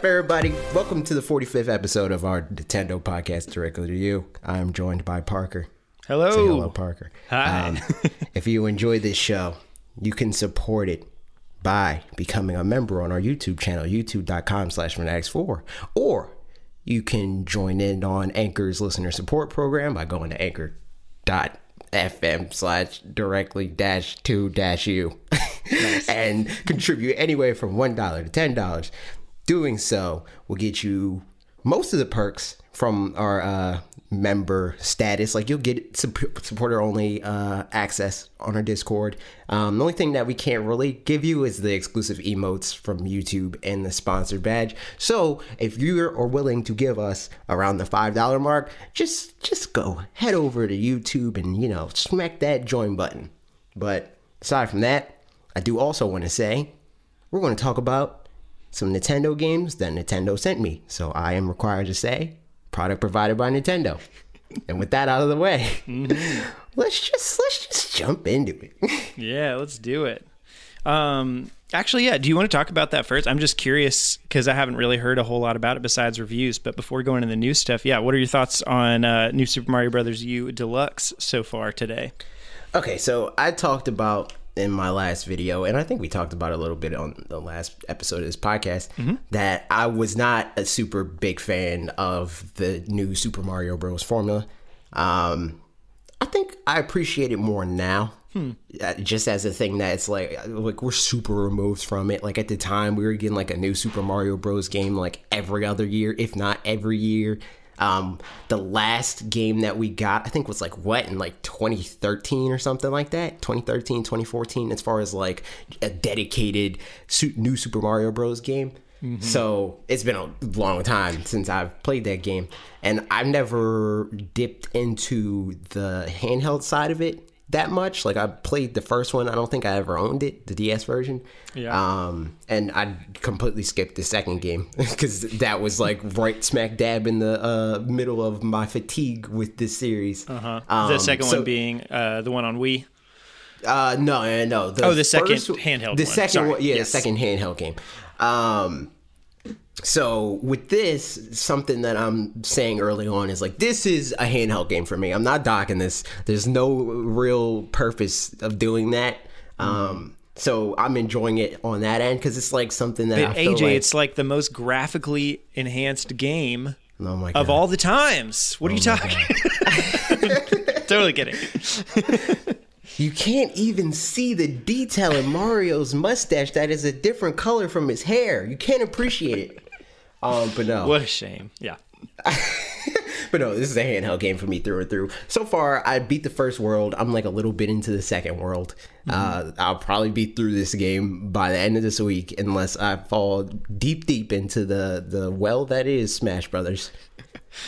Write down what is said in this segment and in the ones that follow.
up, everybody? Welcome to the 45th episode of our Nintendo podcast directly to you. I'm joined by Parker. Hello. Say hello, Parker. Hi. Um, if you enjoy this show, you can support it by becoming a member on our YouTube channel, youtube.com slash fanatics4. Or you can join in on Anchor's listener support program by going to anchor.fm slash directly dash two dash you and contribute anywhere from $1 to $10. Doing so will get you most of the perks from our uh, member status. Like you'll get sup- supporter only uh, access on our Discord. Um, the only thing that we can't really give you is the exclusive emotes from YouTube and the sponsored badge. So if you are willing to give us around the five dollar mark, just just go head over to YouTube and you know smack that join button. But aside from that, I do also want to say we're going to talk about some Nintendo games that Nintendo sent me. So I am required to say product provided by Nintendo. And with that out of the way, let's just let's just jump into it. Yeah, let's do it. Um, actually, yeah. Do you want to talk about that first? I'm just curious because I haven't really heard a whole lot about it besides reviews. But before going into the new stuff, yeah, what are your thoughts on uh, New Super Mario Brothers U Deluxe so far today? Okay, so I talked about in my last video, and I think we talked about it a little bit on the last episode of this podcast, that I was not a super big fan of the new Super Mario Bros. formula. Um, I think I appreciate it more now. Uh, just as a thing that it's like like we're super removed from it. Like at the time, we were getting like a new Super Mario Bros. game like every other year, if not every year. Um, the last game that we got, I think, was like what in like 2013 or something like that. 2013, 2014, as far as like a dedicated new Super Mario Bros. game. So it's been a long time since I've played that game, and I've never dipped into the handheld side of it that much. Like I played the first one. I don't think I ever owned it, the DS version. Yeah. Um, and I completely skipped the second game because that was like right smack dab in the uh, middle of my fatigue with this series. Uh-huh. Um, the second so- one being uh, the one on Wii. Uh, no, no. The Oh, the second first- handheld The one. second Sorry. one, yeah, Yes. the second handheld game. Um, so with this, something that I'm saying early on is like this is a handheld game for me. I'm not docking this. There's no real purpose of doing that. Um, so I'm enjoying it on that end because it's like something that AJ, like, it's like the most graphically enhanced game oh of all the times. What are you talking? totally kidding. You can't even see the detail in Mario's mustache that is a different color from his hair. You can't appreciate it. Um, but no. What a shame. Yeah. But no, this is a handheld game for me through and through. So far, I beat the first world. I'm like a little bit into the second world. Uh, I'll probably be through this game by the end of this week, unless I fall deep, deep into the the well that is Smash Brothers.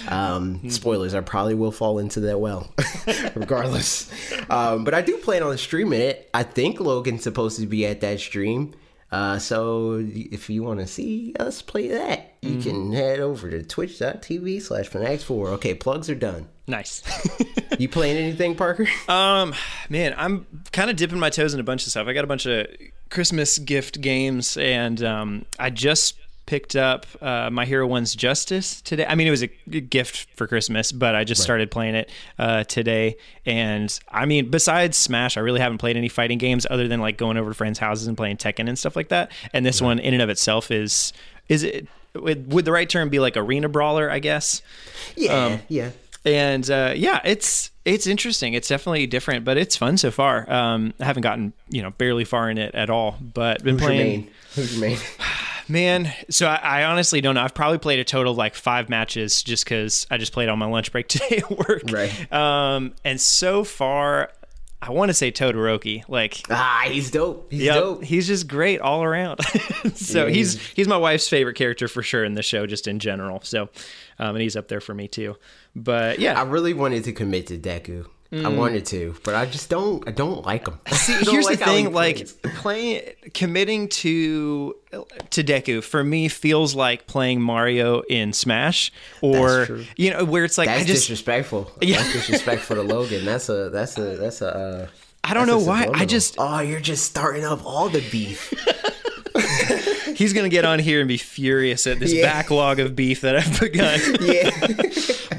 Um, spoilers: I probably will fall into that well, regardless. Um, but I do plan on streaming it. I think Logan's supposed to be at that stream. Uh, so if you want to see us play that, you can head over to twitch.tv slash fanatics4. Okay, plugs are done. Nice. You playing anything, Parker? Um, man, I'm kind of dipping my toes in a bunch of stuff. I got a bunch of Christmas gift games, and um, I just picked up uh, My Hero One's Justice today. I mean, it was a gift for Christmas, but I just started playing it uh, today. And I mean, besides Smash, I really haven't played any fighting games other than like going over to friends' houses and playing Tekken and stuff like that. And this one, in and of itself, is is it would, the right term be like arena brawler? I guess. yeah, yeah. and uh, yeah, it's it's interesting. It's definitely different, but it's fun so far. Um, I haven't gotten you know barely far in it at all, but been Who's your playing. main? Who's your main? Man, so I, I honestly don't know. I've probably played a total of like five matches just because I just played on my lunch break today at work. Right. Um, and so far, I want to say Todoroki. Like, ah, he's dope. He's Yep, dope. he's just great all around. so Yeah, he's he's my wife's favorite character for sure in the show, just in general. So, um, and he's up there for me too. But yeah, I really wanted to commit to Deku. I wanted to, but I just don't. I don't like him. Mm. See, don't here's like the how he thing: like plays. playing, committing to to Deku for me feels like playing Mario in Smash, or you know, where it's like that's I just disrespectful. Yeah. That's disrespectful to Logan. That's a. That's a. That's a. Uh, I don't know why. I just Oh, you're just starting up all the beef. he's gonna get on here and be furious at this Yeah. backlog of beef that I've begun. yeah.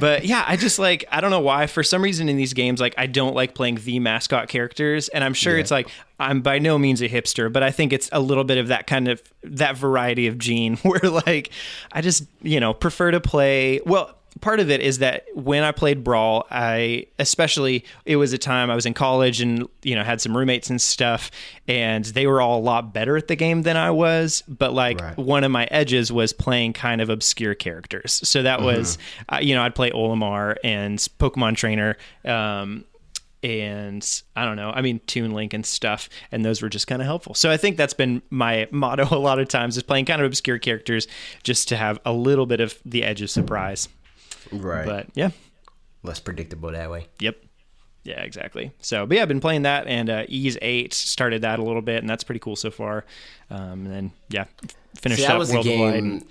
But yeah, I just like I don't know why. For some reason in these games, like I don't like playing the mascot characters, and I'm sure Yeah. it's like I'm by no means a hipster, but I think it's a little bit of that kind of that variety of gene where like I just you know prefer to play well. Part of it is that when I played Brawl, I especially it was a time I was in college and you know had some roommates and stuff, and they were all a lot better at the game than I was. But like Right. one of my edges was playing kind of obscure characters. So that was, uh, you know, I'd play Olimar and Pokemon Trainer, um, and I don't know, I mean, Toon Link and stuff, and those were just kind of helpful. So I think that's been my motto a lot of times is playing kind of obscure characters just to have a little bit of the edge of surprise. Right. But yeah, Less predictable that way. Yep. Yeah, exactly. So, but yeah, I've been playing that, and uh, Ys Eight started that a little bit, and that's pretty cool so far. Um, and then yeah, finished See, that up was a World game.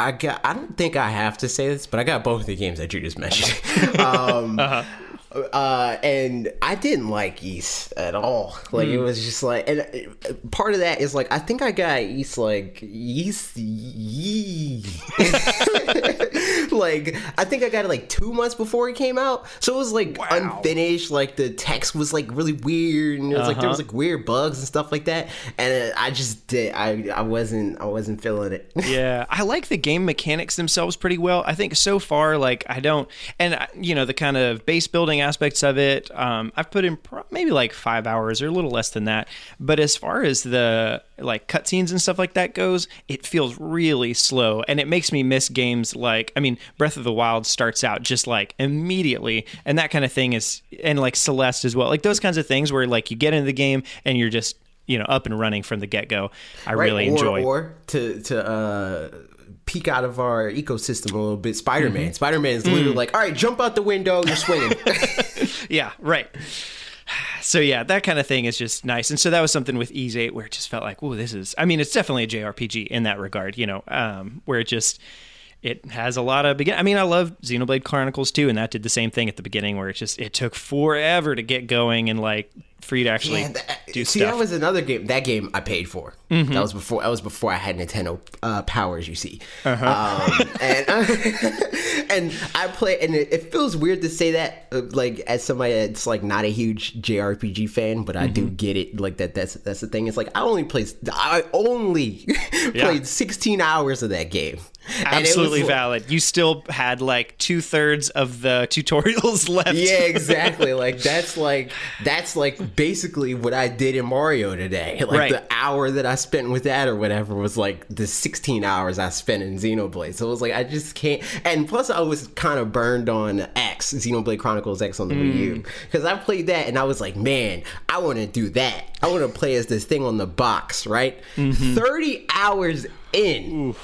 I got. I don't think I have to say this, but I got both of the games that you just mentioned. um, Uh-huh. Uh, and I didn't like East at all. Like it Hmm. was just like, and uh, part of that is like I think I got East like East yee. like I think I got it like two months before it came out, so it was like Wow. unfinished. Like the text was like really weird, and it was like there was Uh-huh. like weird bugs and stuff like that. And uh, I just did. I I wasn't I wasn't feeling it. yeah, I like the game mechanics themselves pretty well. I think so far, like I don't, and uh, you know the kind of base building aspects of it. Um, I've put in pro- maybe like five hours or a little less than that. But as far as the like cutscenes and stuff like that goes, it feels really slow, and it makes me miss games like I mean, Breath of the Wild starts out just like immediately, and that kind of thing is, and like Celeste as well, like those kinds of things where like you get into the game and you're just you know up and running from the get go. I Right? really or, enjoy. Or to to uh, peek out of our ecosystem a little bit. Spider Man. Mm-hmm. Spider Man is literally like, all right, jump out the window, you're swinging. yeah, right. So yeah, that kind of thing is just nice. And so that was something with Ys 8 where it just felt like, oh, this is I mean, it's definitely a JRPG in that regard, you know, um, where it just it has a lot of begin I mean, I love Xenoblade Chronicles too, and that did the same thing at the beginning where it just it took forever to get going and like for you to actually Yeah, that- do see, stuff. Mm-hmm. that was another game. That game I paid for. That was before. That was before I had Nintendo uh, powers. You see, Uh-huh. um, and and I play, and it, it feels weird to say that, uh, like as somebody that's like not a huge JRPG fan, but I do Mm-hmm. get it. Like that. That's that's the thing. It's like I only played. I only played 16 hours of that game. It was Absolutely valid. You still had like two thirds of the tutorials left. Yeah, exactly. like that's like that's like basically what I did in Mario today. Like Right. the hour that I spent with that or whatever was like the 16 hours I spent in Xenoblade. So it was like I just can't. And plus, I was kind of burned on X, Xenoblade Chronicles X on the Wii U, because I played that and I was like, man, I want to do that. I want to play as this thing on the box, right? 30 hours in.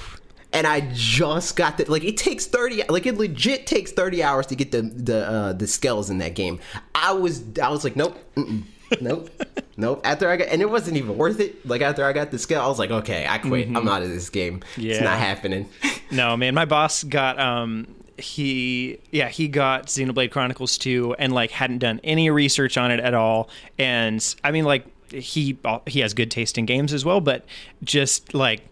and I just got the like it takes 30 like it legit takes 30 hours to get the the uh the skills in that game. I was I was like nope. Mm-mm, nope. Nope. After I got and it wasn't even worth it. Like after I got the skill, I was like, okay, I quit. I'm out of this game. It's not happening. No, man, my boss got um he yeah, he got Xenoblade Chronicles 2 and like hadn't done any research on it at all and I mean like he he has good taste in games as well, but just like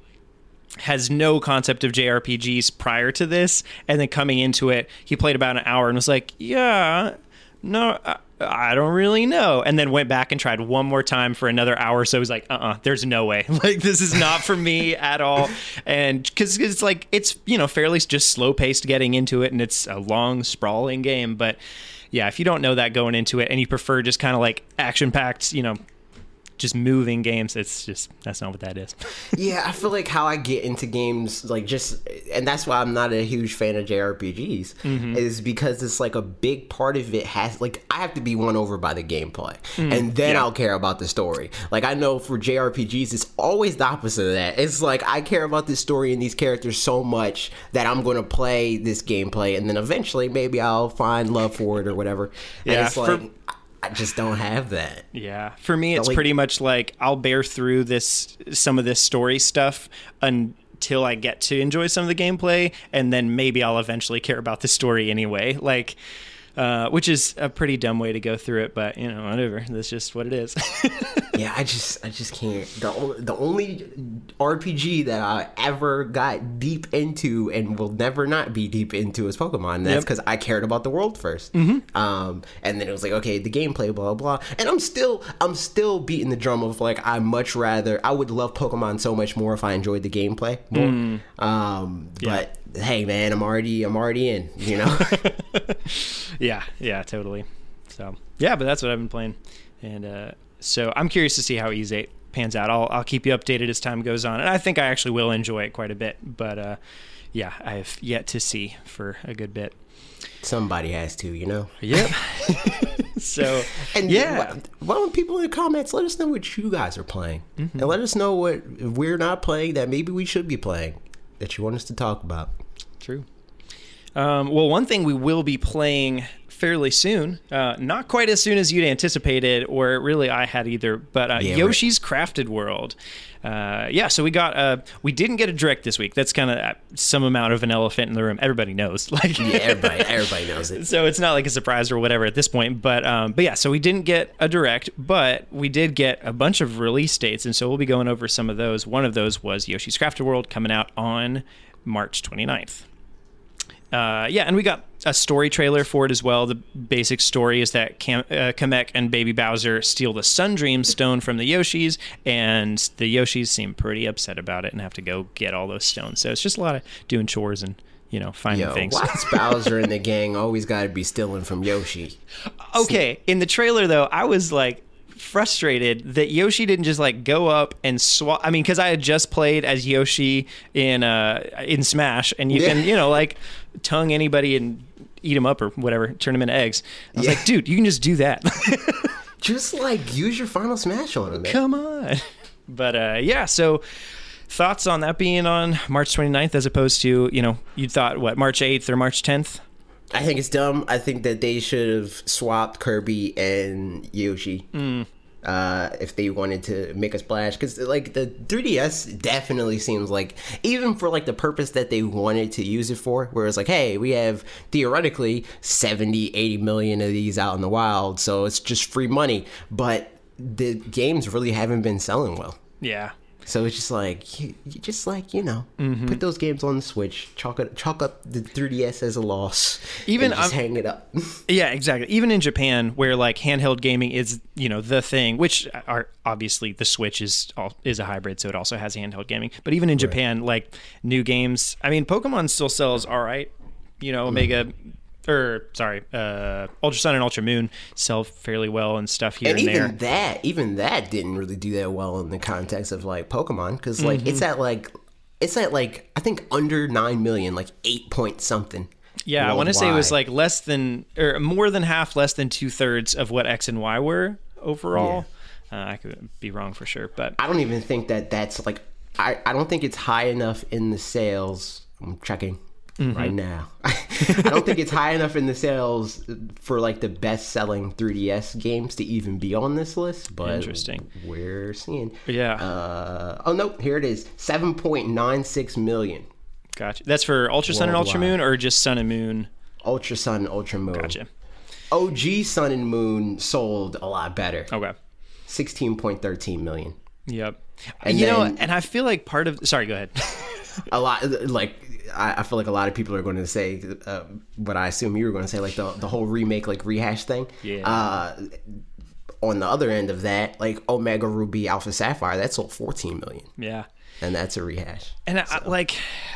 has no concept of JRPGs prior to this and then coming into it, he played about an hour and was like, "Yeah, no, I, I don't really know." And then went back and tried one more time for another hour. So he was like, "Uh-uh, there's no way. Like this is not for me at all." And cuz it's like it's, you know, fairly just slow-paced getting into it and it's a long sprawling game, but yeah, if you don't know that going into it and you prefer just kind of like action-packed, you know, just moving games, it's just that's not what that is. yeah, I feel like how I get into games, like just, and that's why I'm not a huge fan of JRPGs, Mm-hmm. is because it's like a big part of it has, like, I have to be won over by the gameplay, and then yeah. I'll care about the story. Like, I know for JRPGs, it's always the opposite of that. It's like, I care about this story and these characters so much that I'm going to play this gameplay, and then eventually maybe I'll find love for it or whatever. And Yeah, it's like, I- I just don't have that. Yeah. For me, it's like- pretty much like I'll bear through this, some of this story stuff until I get to enjoy some of the gameplay. And then maybe I'll eventually care about the story anyway. Like, uh, which is a pretty dumb way to go through it, but you know, whatever. That's just what it is. yeah, I just I just can't. The the only RPG that I ever got deep into and will never not be deep into is Pokemon. That's Yep. because I cared about the world 1st Um, and then it was like, okay, the gameplay, blah blah. And I'm still I'm still beating the drum of like I much rather I would love Pokemon so much more if I enjoyed the gameplay more. Um, but hey, man, I'm already I'm already in. You know. Yeah, yeah, totally. So yeah, but that's what I've been playing, and uh, so I'm curious to see how Ys Eight pans out. I'll I'll keep you updated as time goes on, and I think I actually will enjoy it quite a bit. But uh, yeah, I have yet to see for a good bit. Somebody has to, you know. Yep. so And yeah, why, why don't people in the comments let us know what you guys are playing, Mm-hmm. and let us know what if we're not playing that maybe we should be playing that you want us to talk about. True. Um, well, one thing we will be playing fairly soon, uh, not quite as soon as you'd anticipated, or really I had either, but uh, Yeah, right. Yoshi's Crafted World. Uh, yeah, so we got uh, we didn't get a direct this week. That's kind of some amount of an elephant in the room. Everybody knows, like Yeah, everybody everybody knows it. so it's not like a surprise or whatever at this point. But um, but yeah, so we didn't get a direct, but we did get a bunch of release dates, and so we'll be going over some of those. One of those was Yoshi's Crafted World coming out on March 29th. Uh, yeah, and we got a story trailer for it as well. The basic story is that Kam- uh, Kamek and Baby Bowser steal the Sundream Stone from the Yoshis, and the Yoshis seem pretty upset about it and have to go get all those stones. So it's just a lot of doing chores and you know finding Yo, things. why's Bowser and the gang always got to be stealing from Yoshi? Okay, in the trailer though, I was like frustrated that Yoshi didn't just like go up and swap. I mean, because I had just played as Yoshi in uh in Smash, and you can you know like tongue anybody and eat them up or whatever, turn them into eggs. I was Yeah. like, dude, you can just do that. Just like use your final smash on man. Come on. But uh, yeah, so thoughts on that being on March 29th as opposed to you know you thought what March 8th or March 10th? I think it's dumb. I think that they should have swapped Kirby and Yoshi. Uh, if they wanted to make a splash, because like the 3DS definitely seems like even for like the purpose that they wanted to use it for, where it's like, hey, we have theoretically 70, 80 million of these out in the wild, so it's just free money. But the games really haven't been selling well. Yeah. So it's just like, you, you just like you know, mm-hmm. put those games on the Switch, chalk it, chalk up the 3DS as a loss, Even just I'm- hang it up. Yeah, exactly. Even in Japan, where like handheld gaming is, you know, the thing, which are obviously the Switch is all, is a hybrid, so it also has handheld gaming. But even in Japan, like new games, I mean, Pokemon still sells all right. You know, mm-hmm. Omega, or sorry, uh, Ultra Sun and Ultra Moon sell fairly well and stuff here and and, even there. that, even that didn't really do that well in the context of like Pokemon, because like it's Mm-hmm. at like it's at like I think under nine million, like eight point something. Yeah, I want to say it was like less than or more than half, less than two thirds of what X and Y were overall. Uh, I could be wrong for sure, but I don't even think that that's like I I don't think it's high enough in the sales. I'm checking. Mm-hmm. Right now, I don't think it's high enough in the sales for like the best-selling 3DS games to even be on this list. But Interesting. we're seeing. yeah, Uh, oh no, here it is, seven point nine six million. gotcha. That's for Ultra Sun and Ultra Moon, or just Sun and Moon. Ultra Sun, and Ultra Moon. Gotcha. OG Sun and Moon sold a lot better. Okay. Sixteen point thirteen million. Yep. And you know, and I feel like part of. Sorry, go ahead. A lot like I, I feel like a lot of people are going to say uh, what I assume you were going to say, like the the whole remake, like rehash thing. Yeah. Uh, on the other end of that, like Omega Ruby Alpha Sapphire, that sold fourteen million, yeah. and that's a rehash. And I, like,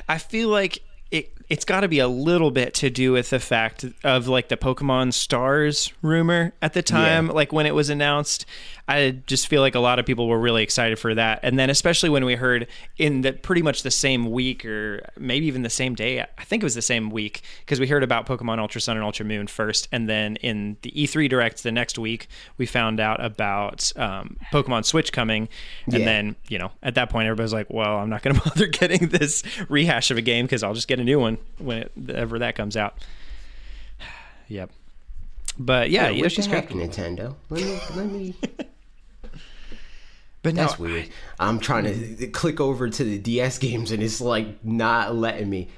I feel like it. It's got to be a little bit to do with the fact of like the Pokemon Stars rumor at the time, Yeah. like when it was announced. I just feel like a lot of people were really excited for that, and then especially when we heard in the pretty much the same week or maybe even the same day. I think it was the same week because we heard about Pokemon Ultra Sun and Ultra Moon first, and then in the E3 Direct the next week we found out about um, Pokemon Switch coming, and Yeah. then you know, at that point, everybody's like, "Well, I'm not going to bother getting this rehash of a game because I'll just get a new one whenever that comes out." Yep. But yeah, what the Yoshi's heck, Crafted. Nintendo? Let me let me. But no, That's weird. I'm trying to click over to the DS games and it's like not letting me.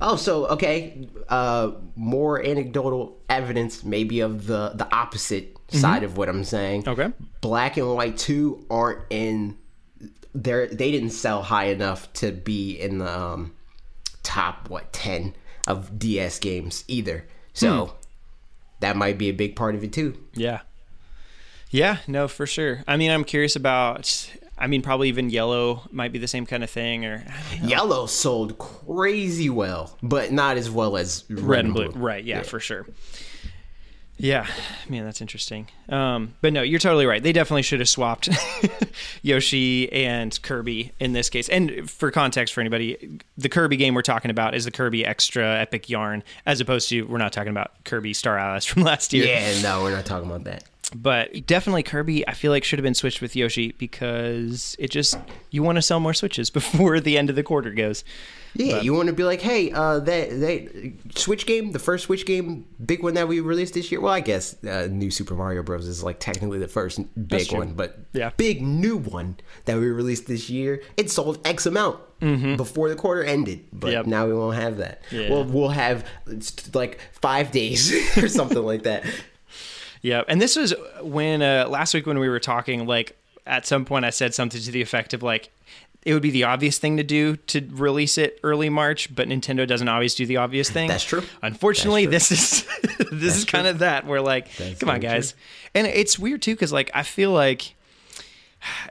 Oh, so okay. Uh, more anecdotal evidence, maybe of the the opposite side of what I'm saying. Okay. Black and White Two aren't in. They're, they didn't sell high enough to be in the um, top what ten of DS games either. So hmm. that might be a big part of it too. Yeah. Yeah, no, for sure. I mean, I'm curious about. I mean, probably even yellow might be the same kind of thing, or Yellow sold crazy well, but not as well as red, red and blue. Right? Yeah, for sure. Yeah, man, that's interesting. Um, but no, you're totally right. They definitely should have swapped Yoshi and Kirby in this case. And for context for anybody, the Kirby game we're talking about is the Kirby Extra Epic Yarn, as opposed to we're not talking about Kirby Star Allies from last year. Yeah, no, we're not talking about that. But definitely Kirby, I feel like should have been switched with Yoshi because it just you want to sell more Switches before the end of the quarter goes. Yeah, you want to be like, hey, uh, that that Switch game, the first Switch game, big one that we released this year. Well, I guess uh, New Super Mario Bros. is like technically the first big one, but Yeah. big new one that we released this year. It sold X amount before the quarter ended, but Mm-hmm. Yep. now we won't have that. Yeah. Well, we'll have like five days or something like that. Yeah, and this was when uh, last week when we were talking. Like at some point, I said something to the effect of like, it would be the obvious thing to do to release it early March, but Nintendo doesn't always do the obvious thing. That's true. Unfortunately, this is this is kind of that. Where like, That's come on, guys, and it's weird too because like I feel like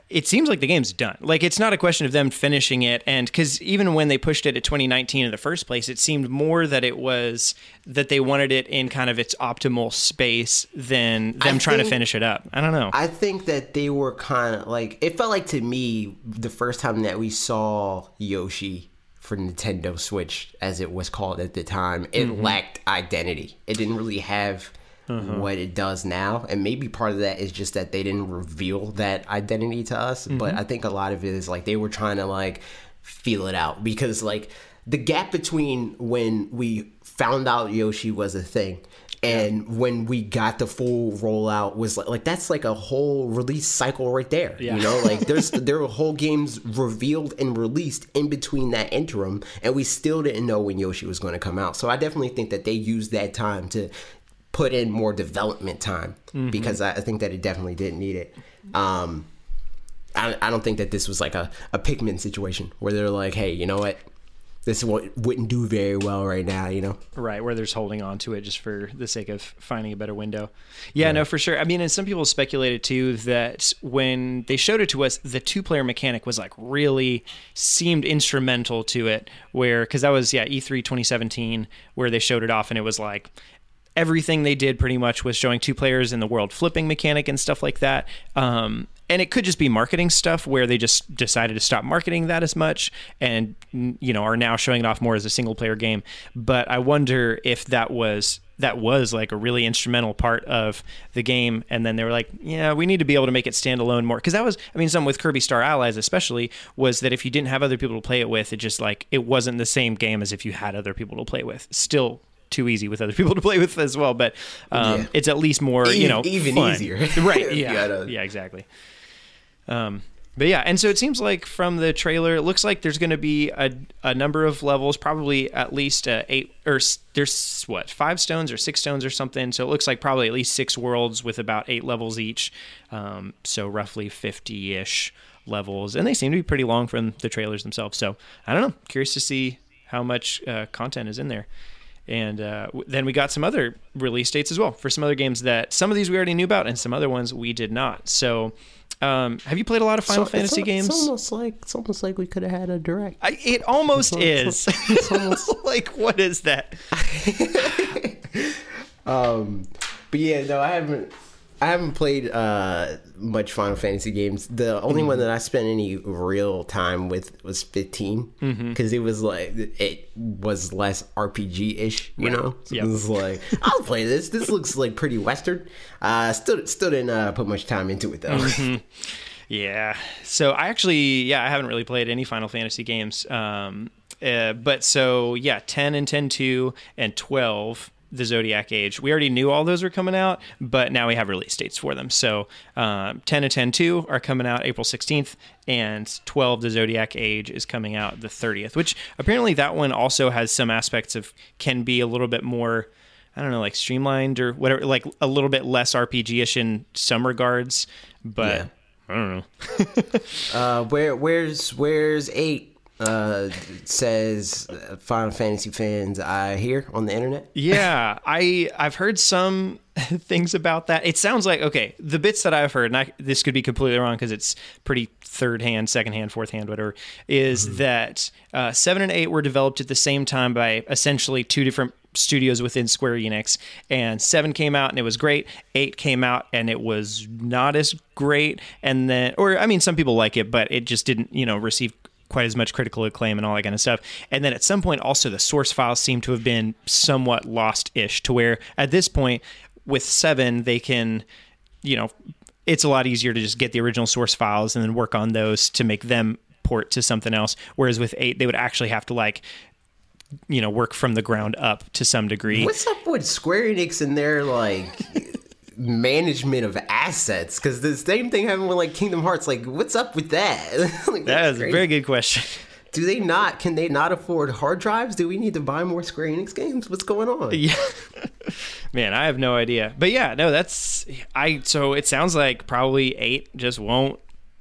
it seems like the game's done. Like it's not a question of them finishing it, and because even when they pushed it at 2019 in the first place, it seemed more that it was that they wanted it in kind of its optimal space than them trying to finish it up. I don't know. I think that they were kind of like it felt like to me the first time that we saw Yoshi for Nintendo Switch as it was called at the time, it Mm-hmm. lacked identity. It didn't really have Uh-huh. what it does now, and maybe part of that is just that they didn't reveal that identity to us. But Mm-hmm. I think a lot of it is like they were trying to like feel it out because like the gap between when we found out Yoshi was a thing and when we got the full rollout was like, like that's like a whole release cycle right there. Yeah. You know, like there's there were whole games revealed and released in between that interim, and we still didn't know when Yoshi was going to come out. So I definitely think that they used that time to put in more development time because I, I think that it definitely didn't need it. Um, I, I don't think that this was like a, a Pikmin situation where they're like, hey, you know what? This what wouldn't do very well right now, you know? Right, where there's holding on to it just for the sake of finding a better window. Yeah, no, for sure. I mean, and some people speculated too that when they showed it to us, the two player mechanic was like really seemed instrumental to it. Where, because that was, yeah, E E3 2017, where they showed it off and it was like, everything they did pretty much was showing two players in the world flipping mechanic and stuff like that. Um, and it could just be marketing stuff where they just decided to stop marketing that as much and you know are now showing it off more as a single player game. But I wonder if that was that was like a really instrumental part of the game and then they were like yeah we need to be able to make it stand alone more because that was i mean some with kirby star allies especially was that if you didn't have other people to play it with it just like it wasn't the same game as if you had other people to play with still too easy with other people to play with as well but um, Yeah. it's at least more you know even fun. easier. right yeah gotta- yeah exactly um, but yeah, and so it seems like from the trailer, it looks like there's going to be a, a number of levels, probably at least uh, eight or there's what five stones or six stones or something. So it looks like probably at least six worlds with about eight levels each. Um, so roughly fifty ish levels, and they seem to be pretty long from the trailers themselves. So I don't know, curious to see how much uh, content is in there. And uh, then we got some other release dates as well for some other games that some of these we already knew about, and some other ones we did not. So, um, have you played a lot of Final So- Fantasy it's, games? It's almost like it's almost like we could have had a direct. I, it almost It's- is. it's almost- like, what is that? Um, but yeah, no, I haven't. I haven't played uh, much Final Fantasy games. The only one that I spent any real time with was 15 because it was like it was less RPG ish, you know. So Yep. It was like I'll play this. This looks like pretty Western. Uh, still, still didn't uh, put much time into it though. Yeah. So I actually, yeah, I haven't really played any Final Fantasy games. Um, uh, but so yeah, 10 and 10 2 and 12 the Zodiac Age. We already knew all those were coming out, but now we have release dates for them. So um, 10 and 10 2 are coming out April 16th, and 12 the Zodiac Age is coming out the 30th, which apparently that one also has some aspects of can be a little bit more. I don't know, like streamlined or whatever, like a little bit less RPG ish in some regards, but Yeah. I don't know. Uh, where where's where's eight? Uh, says uh, Final Fantasy fans I hear on the internet. yeah, I I've heard some things about that. It sounds like okay, the bits that I've heard, and I, this could be completely wrong because it's pretty third hand, second hand, fourth hand, whatever. Is that uh, seven and eight were developed at the same time by essentially two different studios within Square Enix, and seven came out and it was great. Eight came out and it was not as great, and then, or I mean, some people like it, but it just didn't, you know, receive quite as much critical acclaim and all that kind of stuff. And then at some point, also the source files seem to have been somewhat lost-ish to where at this point with seven they can, you know, it's a lot easier to just get the original source files and then work on those to make them port to something else. Whereas with eight, they would actually have to like, you know, work from the ground up to some degree. What's up with Square Enix and their like management of assets? Because the same thing happened with like Kingdom Hearts. Like, what's up with that? like, that's is a very good question. Do they not? Can they not afford hard drives? Do we need to buy more Square Enix games? What's going on? Yeah. Man, I have no idea. But yeah, no, that's I so it sounds like probably 8 just won't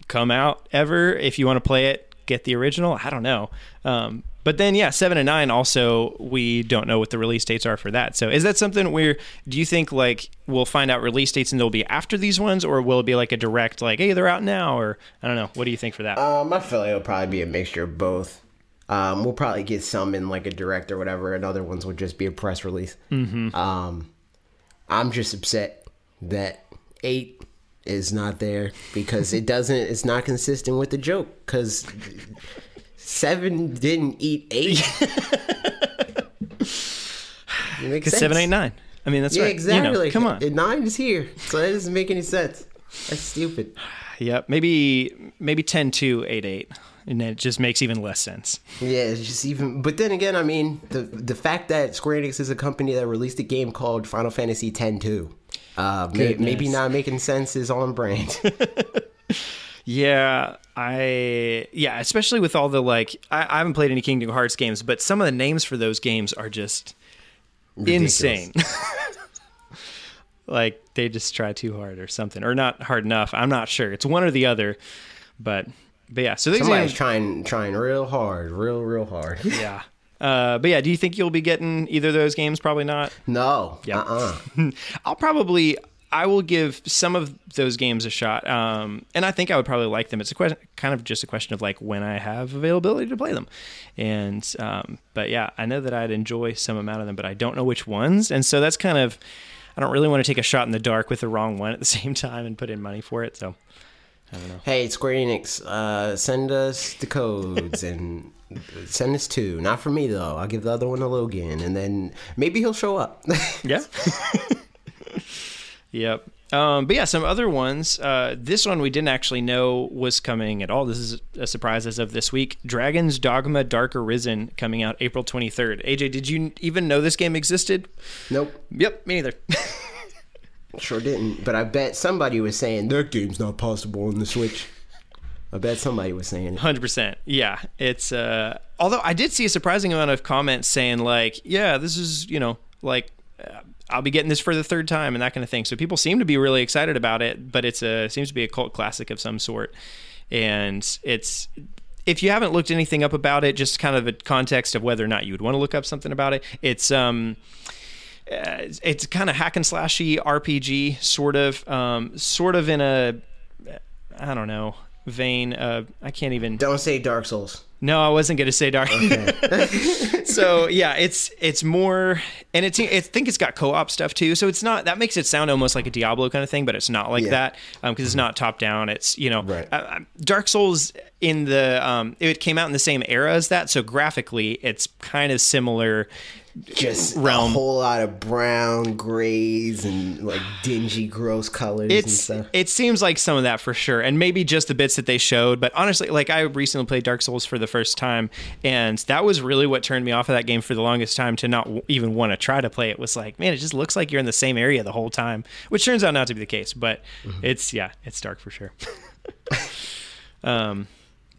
come out ever if you want to play it, get the original. I don't know. Um but then yeah, 7 and 9 also we don't know what the release dates are for that. So is that something where do you think like we'll find out release dates and they'll be after these ones or will it be like a direct like hey, they're out now or I don't know. What do you think for that? Um, I feel like it'll probably be a mixture of both. Um, we'll probably get some in like a direct or whatever, and other ones will just be a press release. Mm-hmm. Um, I'm just upset that eight is not there because it doesn't. It's not consistent with the joke because seven didn't eat eight. It makes sense. 7 8 9. I mean, that's Yeah, right. exactly. You know, come on. Nine is here, so that doesn't make any sense. That's stupid. Yep, maybe maybe 10 2 8 8 and then it just makes even less sense. Yeah, it's just even. But then again, I mean, the the fact that Square Enix is a company that released a game called Final Fantasy X two, uh, may, maybe not making sense is on brand. Yeah, I yeah, especially with all the like I, I haven't played any Kingdom Hearts games, but some of the names for those games are just insane. like they just try too hard or something, or not hard enough. I'm not sure. It's one or the other, but but yeah. So these Somebody's games, trying trying real hard, real real hard. yeah. Uh, but yeah, do you think you'll be getting either of those games? Probably not. no, Yeah. uh, uh I'll probably I will give some of those games a shot, um, and I think I would probably like them. It's a question, kind of just a question of like when I have availability to play them, and um, but yeah, I know that I'd enjoy some amount of them, but I don't know which ones, and so that's kind of I don't really want to take a shot in the dark with the wrong one at the same time and put in money for it. So Hey, Square Enix, uh, send us the codes and send us two. Not for me though. I'll give the other one to Logan, and then maybe he'll show up. yeah, yep. Um, but yeah, some other ones. Uh, this one we didn't actually know was coming at all. This is a surprise as of this week. Dragon's Dogma Dark Arisen coming out April 23rd. AJ, did you even know this game existed? nope, Yep, me neither. sure didn't. But I bet somebody was saying that game's not possible on the Switch. I bet somebody was saying it. Hundred percent. Yeah, it's. uh Although I did see a surprising amount of comments saying like, "Yeah, this is you know like." I'll be getting this for the third time and that kind of thing. So people seem to be really excited about it, but it's a seems to be a cult classic of some sort. And it's if you haven't looked anything up about it, just kind of a context of whether or not you would want to look up something about it. It's um uh, it's kind of hack and slashy RPG sort of um sort of in a I don't know vein uh I can't even Don't say Dark Souls. No, I wasn't going to say dark. so yeah, it's it's more, and it's I think it's got co-op stuff too. So it's not that makes it sound almost like a Diablo kind of thing, but it's not like Yeah. that because it's not top down. It's you know, Right. uh, Dark Souls in the um, it came out in the same era as that, so graphically it's kind of similar just realm. a whole lot of brown, grays, and like dingy, gross colors and it's stuff. it seems like some of that for sure and maybe just the bits that they showed but honestly like i recently played dark souls for the first time and that was really what turned me off of that game for the longest time to not w- even want to try to play it. Was like man it just looks like you're in the same area the whole time which turns out not to be the case but it's yeah it's dark for sure. Um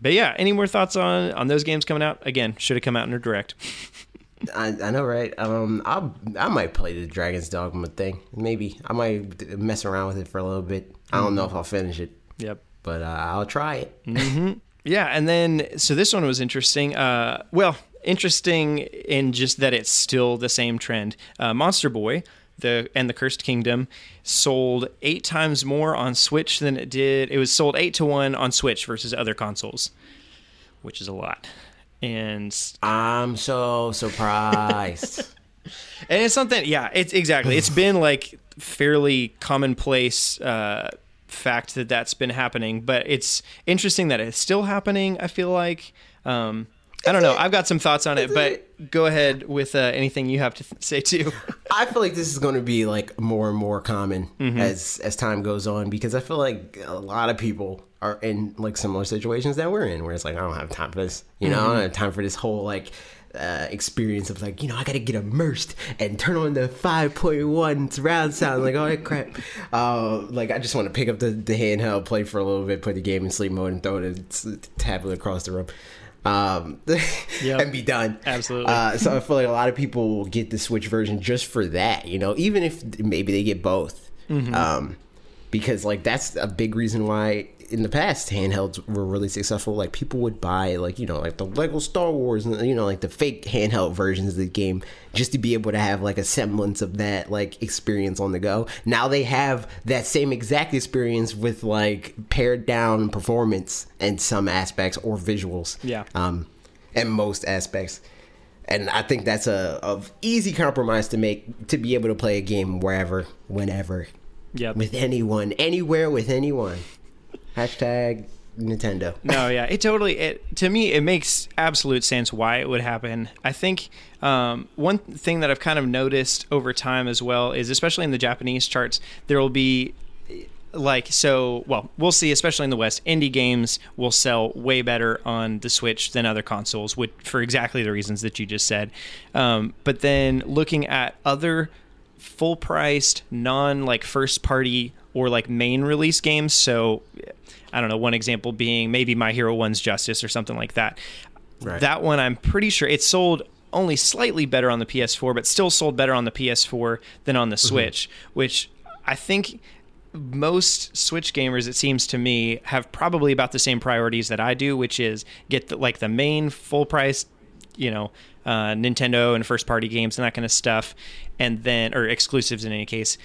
but yeah any more thoughts on on those games coming out? Again should have come out in a direct I, I know, right? Um, I I might play the Dragon's Dogma thing. Maybe I might mess around with it for a little bit. I don't know if I'll finish it, yep but uh, I'll try it. Yeah, and then so this one was interesting. Uh, well, interesting in just that it's still the same trend. Uh, Monster Boy, the and the Cursed Kingdom sold eight times more on Switch than it did. It was sold eight to one on Switch versus other consoles, which is a lot. And I'm so surprised. and it's something. Yeah, it's exactly. It's been like fairly commonplace. Uh, fact that that's been happening but it's interesting that it's still happening i feel like um i don't know i've got some thoughts on it but go ahead with uh, anything you have to th- say too I feel like this is going to be like more and more common Mm-hmm. as as time goes on because I feel like a lot of people are in like similar situations that we're in where it's like I don't have time for this. You know, I Mm-hmm. don't have time for this whole like uh, experience of like you know I got to get immersed and turn on the 5.1 surround sound like oh crap. Uh, like I just want to pick up the, the handheld, play for a little bit, put the game in sleep mode, and throw the tablet across the room. Um, Yep. and be done. Absolutely. Uh, so I feel like a lot of people will get the Switch version just for that, you know, even if maybe they get both. Mm-hmm. Um, because like that's a big reason why in the past handhelds were really successful. Like people would buy like you know like the Lego Star Wars and you know like the fake handheld versions of the game just to be able to have like a semblance of that like experience on the go. Now they have that same exact experience with like pared down performance in some aspects or visuals Yeah. um, in most aspects. And I think that's a of easy compromise to make to be able to play a game wherever, whenever, Yep. with anyone, anywhere, with anyone. Hashtag Nintendo. no, yeah, it totally. It to me, it makes absolute sense why it would happen. I think um, one thing that I've kind of noticed over time as well is, especially in the Japanese charts, there will be like so. Well, we'll see. Especially in the West, indie games will sell way better on the Switch than other consoles, which for exactly the reasons that you just said. Um, but then looking at other full priced non like first party or like main release games. So i don't know one example being maybe my hero one's justice or something like that. Right. that one i'm pretty sure it sold only slightly better on the ps4 but still sold better on the ps4 than on the switch which i think most Switch gamers, it seems to me, have probably about the same priorities that I do, which is get the, like the main full price, you know, uh, Nintendo and first party games and that kind of stuff, and then or exclusives in any case,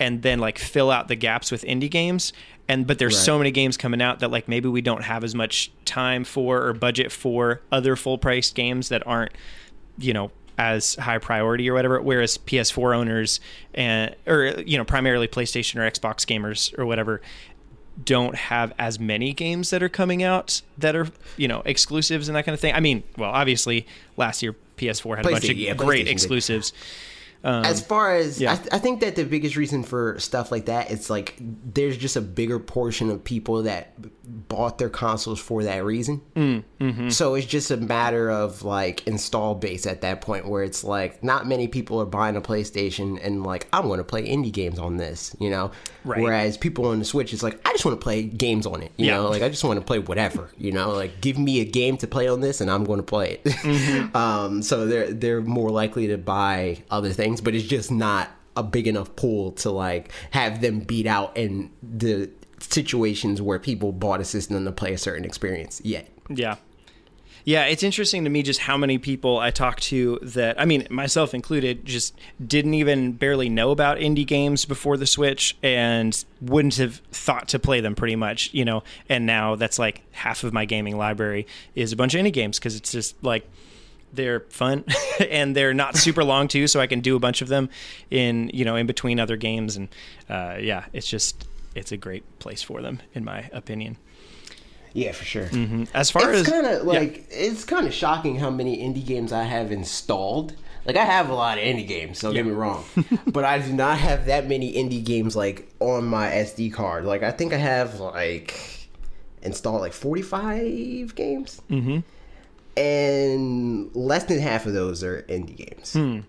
and then like fill out the gaps with indie games. And but there's so many games coming out that like maybe we don't have as much time for or budget for other full priced games that aren't, you know, as high priority or whatever. Whereas PS4 owners and or you know primarily PlayStation or Xbox gamers or whatever don't have as many games that are coming out that are you know exclusives and that kind of thing. I mean, well, obviously last year PS4 had a bunch of yeah, great exclusives, did. Exclusives. as far as yeah. I, th- I think that the biggest reason for stuff like that it's like there's just a bigger portion of people that bought their consoles for that reason mm, mm-hmm. so it's just a matter of like install base at that point where it's like not many people are buying a playstation and like i'm going to play indie games on this you know Right. whereas people on the switch it's like i just want to play games on it you Yeah. know like i just want to play whatever you know like give me a game to play on this and i'm going to play it Mm-hmm. um so they're they're more likely to buy other things but it's just not a big enough pool to like have them beat out and the situations where people bought a system to play a certain experience yet Yeah. Yeah, it's interesting to me just how many people I talk to that, I mean, myself included, just didn't even barely know about indie games before the Switch and wouldn't have thought to play them pretty much, you know. And now that's like half of my gaming library is a bunch of indie games because it's just like they're fun and they're not super long too, so I can do a bunch of them in, you know, in between other games. And uh, yeah, it's just, it's a great place for them, in my opinion. yeah for sure As far it's as kind of like it's kind of shocking how many indie games I have installed. like I have a lot of indie games. Don't get me wrong, but I do not have that many indie games like on my SD card. Like I think I have like installed like forty five games, mm-hmm. and less than half of those are indie games. Hmm.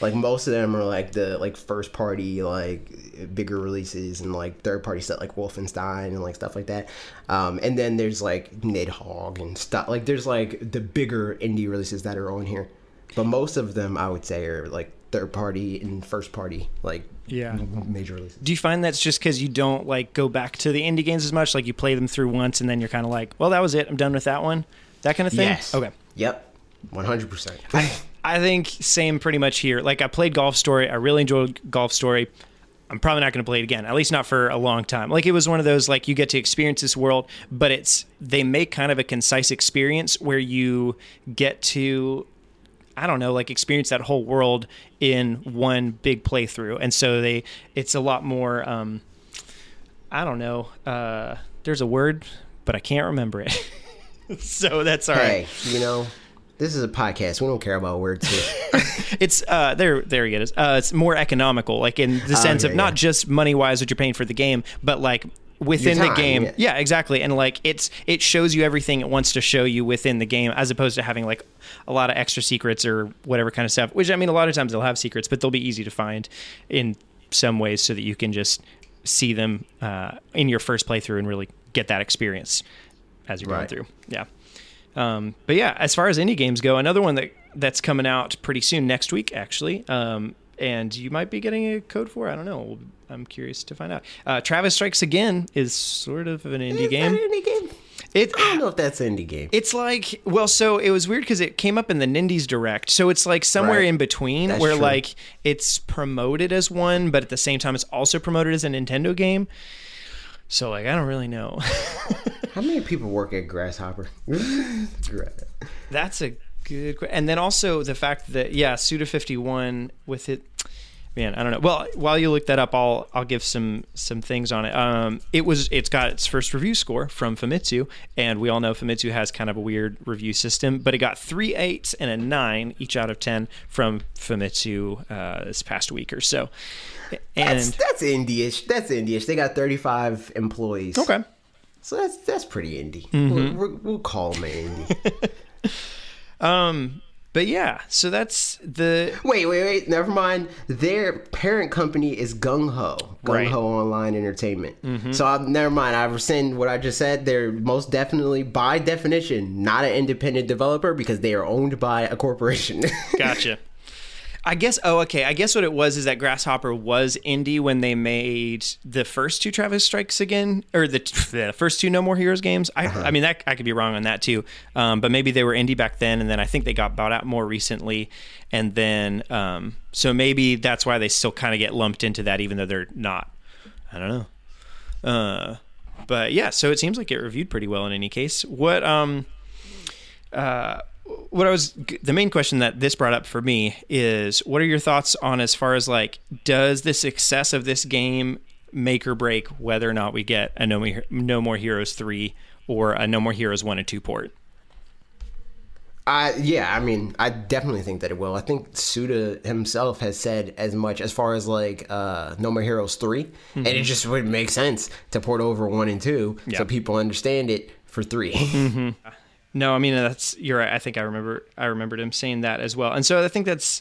Like most of them are like the like first party like bigger releases and like third party stuff like Wolfenstein and like stuff like that. Um, and then there's like Nidhogg and stuff like there's like the bigger indie releases that are on here. But most of them I would say are like third party and first party like Yeah. major releases. Do you find that's just because you don't like go back to the indie games as much? Like you play them through once and then you're kind of like, well, that was it. I'm done with that one. That kind of thing. Yes. Okay. Yep. One hundred percent. I think same pretty much here. Like I played Golf Story. I really enjoyed Golf Story. I'm probably not going to play it again, at least not for a long time. Like it was one of those like you get to experience this world, but it's they make kind of a concise experience where you get to I don't know, like experience that whole world in one big playthrough. And so they it's a lot more um I don't know. Uh there's a word, but I can't remember it. so that's all right. Hey, you know, this is a podcast. We don't care about words here. it's uh there there it is uh it's more economical like in the sense of not yeah. just money wise what you're paying for the game but like within the game yeah. yeah. exactly and like it's it shows you everything it wants to show you within the game as opposed to having like a lot of extra secrets or whatever kind of stuff which i mean a lot of times they'll have secrets but they'll be easy to find in some ways so that you can just see them uh, in your first playthrough and really get that experience as you're Right. going through yeah um, but yeah, as far as indie games go, another one that that's coming out pretty soon next week, actually. Um, and you might be getting a code for. I don't know. I'm curious to find out. Uh, Travis Strikes Again is sort of an indie Is that game. an indie game? It I don't know if that's an indie game. it's like well, so it was weird because it came up in the Nindies Direct, so it's like somewhere Right. in between That's where true. like it's promoted as one, but at the same time it's also promoted as a Nintendo game. So like I don't really know. How many people work at Grasshopper? That's a good question. And then also the fact that yeah, Suda 51 with it man, I don't know. Well, while you look that up, I'll I'll give some some things on it. Um it was it's got its first review score from Famitsu, and we all know Famitsu has kind of a weird review system, but it got three eights and a nine each out of 10 from Famitsu uh this past week or so. And That's that's indie-ish. That's indie-ish. They got 35 employees. okay. So that's that's pretty indie. Mm-hmm. We'll, we'll, we'll call them indie. Um but yeah, so that's the wait, wait, wait. Never mind. Their parent company is GungHo. Gung Right. Ho Online Entertainment. So I, never mind. I've rescind what I just said. They're most definitely, by definition, not an independent developer because they are owned by a corporation. Gotcha. I guess. Oh, okay. I guess what it was is that Grasshopper was indie when they made the first two Travis Strikes Again, or the, the first two No More Heroes games. I, I mean, that I could be wrong on that too. Um, but maybe they were indie back then, and then I think they got bought out more recently, and then um, so maybe that's why they still kind of get lumped into that, even though they're not. I don't know. Uh, but yeah, so it seems like it reviewed pretty well in any case. What um uh what I was the main question that this brought up for me is what are your thoughts on as far as like does the success of this game make or break whether or not we get a No More, no More Heroes 3 or a No More Heroes 1 and 2 port? I yeah, I mean, I definitely think that it will. I think Suda himself has said as much as far as like uh No More Heroes 3 and it just would make sense to port over 1 and 2 Yeah. so people understand it for 3. No, I mean that's you're right. I think I remember I remembered him saying that as well. And so I think that's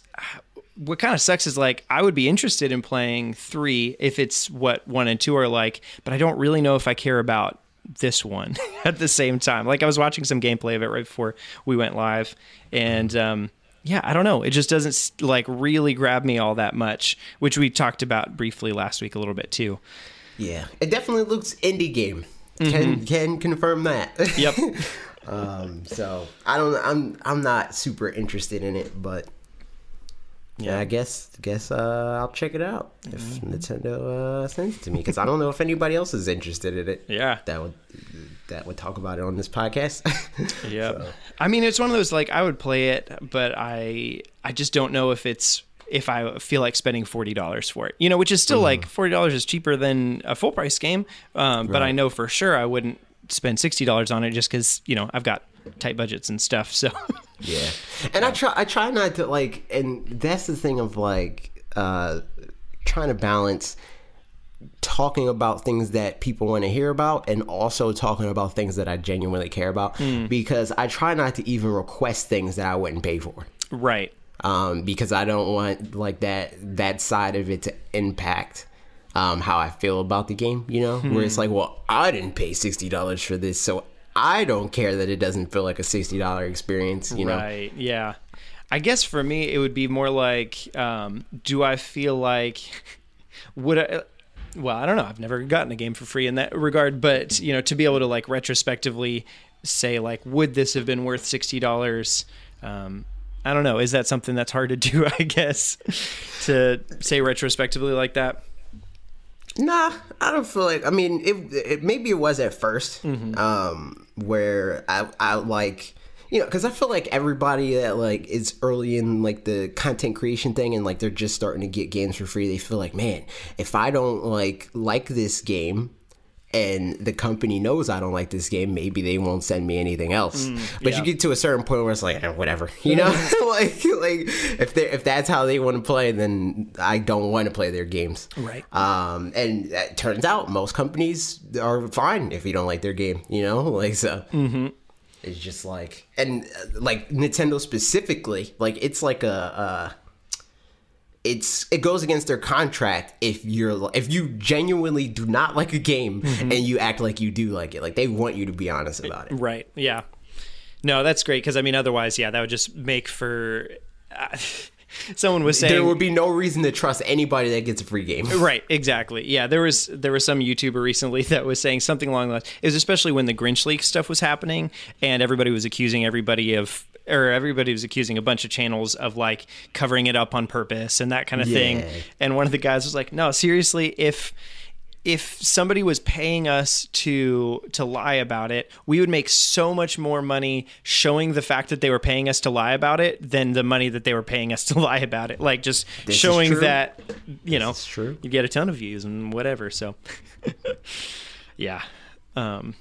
what kind of sucks is like I would be interested in playing 3 if it's what 1 and 2 are like, but I don't really know if I care about this one at the same time. Like I was watching some gameplay of it right before we went live and um yeah, I don't know. It just doesn't like really grab me all that much, which we talked about briefly last week a little bit too. yeah. It definitely looks indie game. Can can confirm that. Yep. um so I don't I'm I'm not super interested in it, but yeah, I guess guess uh, I'll check it out if Nintendo uh, sends it to me because I don't know if anybody else is interested in it. Yeah. that would that would talk about it on this podcast. Yep. I mean, it's one of those like I would play it, but I I just don't know if it's if I feel like spending forty dollars for it. You know, which is still like forty dollars is cheaper than a full price game. Um, But I know for sure I wouldn't spend sixty dollars on it just because you know I've got tight budgets and stuff. So Yeah, and I try. I try not to like, and that's the thing of like uh trying to balance talking about things that people want to hear about and also talking about things that I genuinely care about because I try not to even request things that I wouldn't pay for. Right. Um, because I don't want like that that side of it to impact um, how I feel about the game, you know? Where it's like, well, I didn't pay sixty dollars for this, so I don't care that it doesn't feel like a sixty dollar experience, you know? Right. Yeah. I guess for me, it would be more like, um, do I feel like would I? Well, I don't know. I've never gotten a game for free in that regard, but you know, to be able to like retrospectively say like, would this have been worth sixty dollars? Um, I don't know. Is that something that's hard to do? I guess to say retrospectively like that. Nah, I don't feel like. I mean, it, it maybe it was at 1st um, where I I like you know because I feel like everybody that like is early in like the content creation thing and like they're just starting to get games for free. They feel like, man, if I don't like like this game. And the company knows I don't like this game. Maybe they won't send me anything else. but yeah. you get to a certain point where it's like, eh, whatever, you know. like, like if they if that's how they want to play, then I don't want to play their games. Right. Um, and it turns out most companies are fine if you don't like their game, you know? Like, so it's just like, and uh, like Nintendo specifically, like, it's like a, uh, it's it goes against their contract if you're if you genuinely do not like a game and you act like you do like it like they want you to be honest about it Right. Yeah. No, that's great because I mean, otherwise, yeah, that would just make for. Uh, someone was saying there would be no reason to trust anybody that gets a free game Right, exactly. Yeah, there was there was some YouTuber recently that was saying something along the lines. It was especially when the Grinch leak stuff was happening, and everybody was accusing everybody of, or everybody was accusing a bunch of channels of like covering it up on purpose and that kind of thing. And one of the guys was like, "No, seriously, if." If somebody was paying us to to lie about it, we would make so much more money showing the fact that they were paying us to lie about it than the money that they were paying us to lie about it. Like just This showing that you know you get a ton of views and whatever. So, yeah. Um,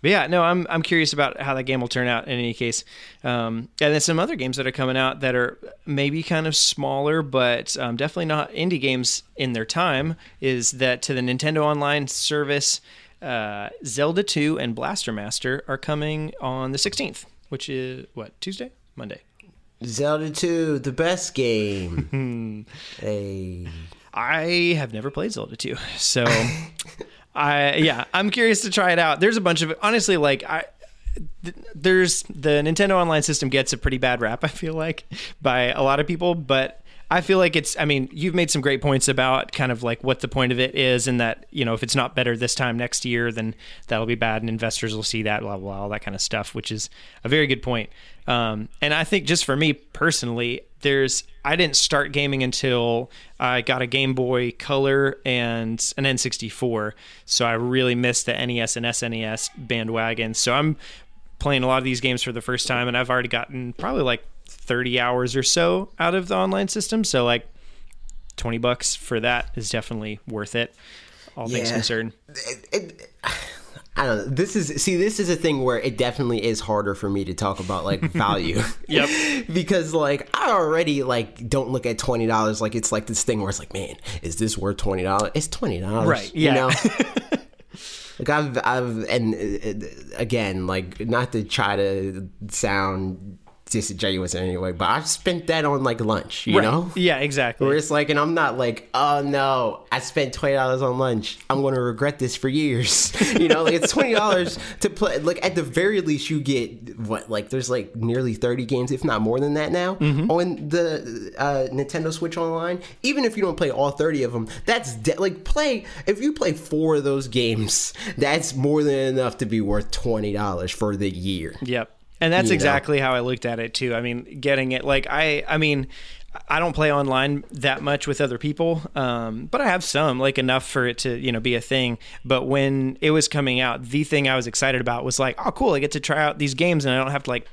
but yeah, no, I'm I'm curious about how that game will turn out. In any case, um, and then some other games that are coming out that are maybe kind of smaller, but um, definitely not indie games in their time. Is that to the Nintendo Online service? Uh, Zelda 2 and Blaster Master are coming on the 16th, which is what Tuesday, Monday. zelda 2 the best game hey I have never played Zelda 2. So I yeah, I'm curious to try it out. There's a bunch of honestly like I th- there's the Nintendo Online system gets a pretty bad rap I feel like by a lot of people, but I feel like it's I mean, you've made some great points about kind of like what the point of it is and that, you know, if it's not better this time next year, then that'll be bad and investors will see that blah blah, blah all that kind of stuff, which is a very good point. Um, and I think just for me personally, there's I didn't start gaming until I got a Game Boy Color and an N64, so I really missed the NES and SNES bandwagon. So I'm playing a lot of these games for the first time, and I've already gotten probably like 30 hours or so out of the online system. So like 20 bucks for that is definitely worth it. All things Yeah. considered. it, it, I don't know. This is see, this is a thing where it definitely is harder for me to talk about like value. Yep. because like I already like don't look at twenty dollars like it's like this thing where it's like, man, is this worth twenty dollars? It's twenty dollars, Right, yeah. You know? like I've I've and uh, uh, again like not to try to sound disingenuous in any way, but I've spent that on like lunch. You Right. know. Yeah, exactly. Where it's like, and I'm not like, oh no, I spent twenty dollars on lunch. I'm going to regret this for years. You know, like it's twenty dollars to play. Like at the very least, you get what? Like there's like nearly thirty games, if not more than that now, on the uh, Nintendo Switch Online. Even if you don't play all thirty of them, that's de- like play. If you play four of those games, that's more than enough to be worth twenty dollars for the year. Yep. And that's You know? exactly how I looked at it too. I mean, getting it like I I mean, I don't play online that much with other people, um, but I have some, like enough for it to you know be a thing. But when it was coming out, the thing I was excited about was like, oh, cool! I get to try out these games, and I don't have to like,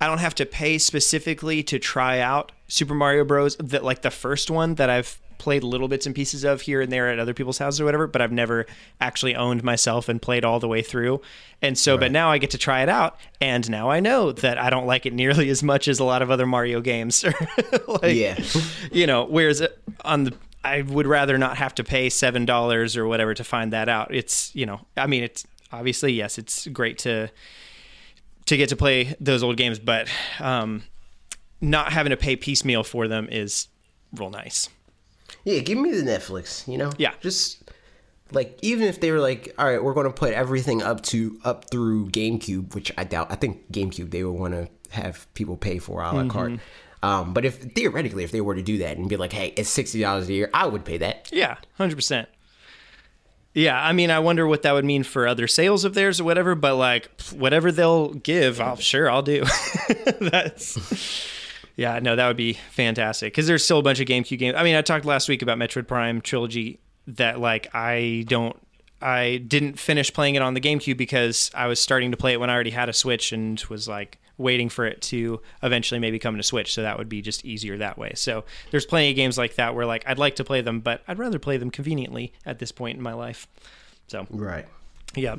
I don't have to pay specifically to try out Super Mario Bros. That like the first one that I've played little bits and pieces of here and there at other people's houses or whatever, but I've never actually owned myself and played all the way through. And so, but now I get to try it out, and now I know that I don't like it nearly as much as a lot of other Mario games. like, Yeah. you know, whereas on the I would rather not have to pay seven dollars or whatever to find that out. It's you know, I mean, it's obviously yes, it's great to to get to play those old games, but um, not having to pay piecemeal for them is real nice. Yeah, give me the Netflix. You know. Yeah. Just like even if they were like, all right, we're going to put everything up to up through GameCube, which I doubt. I think GameCube they would want to have people pay for a la carte. Um, but if theoretically, if they were to do that and be like, hey, it's sixty dollars a year, I would pay that. Yeah, hundred percent. Yeah, I mean, I wonder what that would mean for other sales of theirs or whatever. But like, whatever they'll give, I'll sure I'll do. That's yeah, no, that would be fantastic because there's still a bunch of GameCube games. I mean, I talked last week about Metroid Prime trilogy that like I don't. I didn't finish playing it on the GameCube because I was starting to play it when I already had a Switch and was like waiting for it to eventually maybe come to Switch. So that would be just easier that way. So there's plenty of games like that where like I'd like to play them, but I'd rather play them conveniently at this point in my life. So Right. yeah.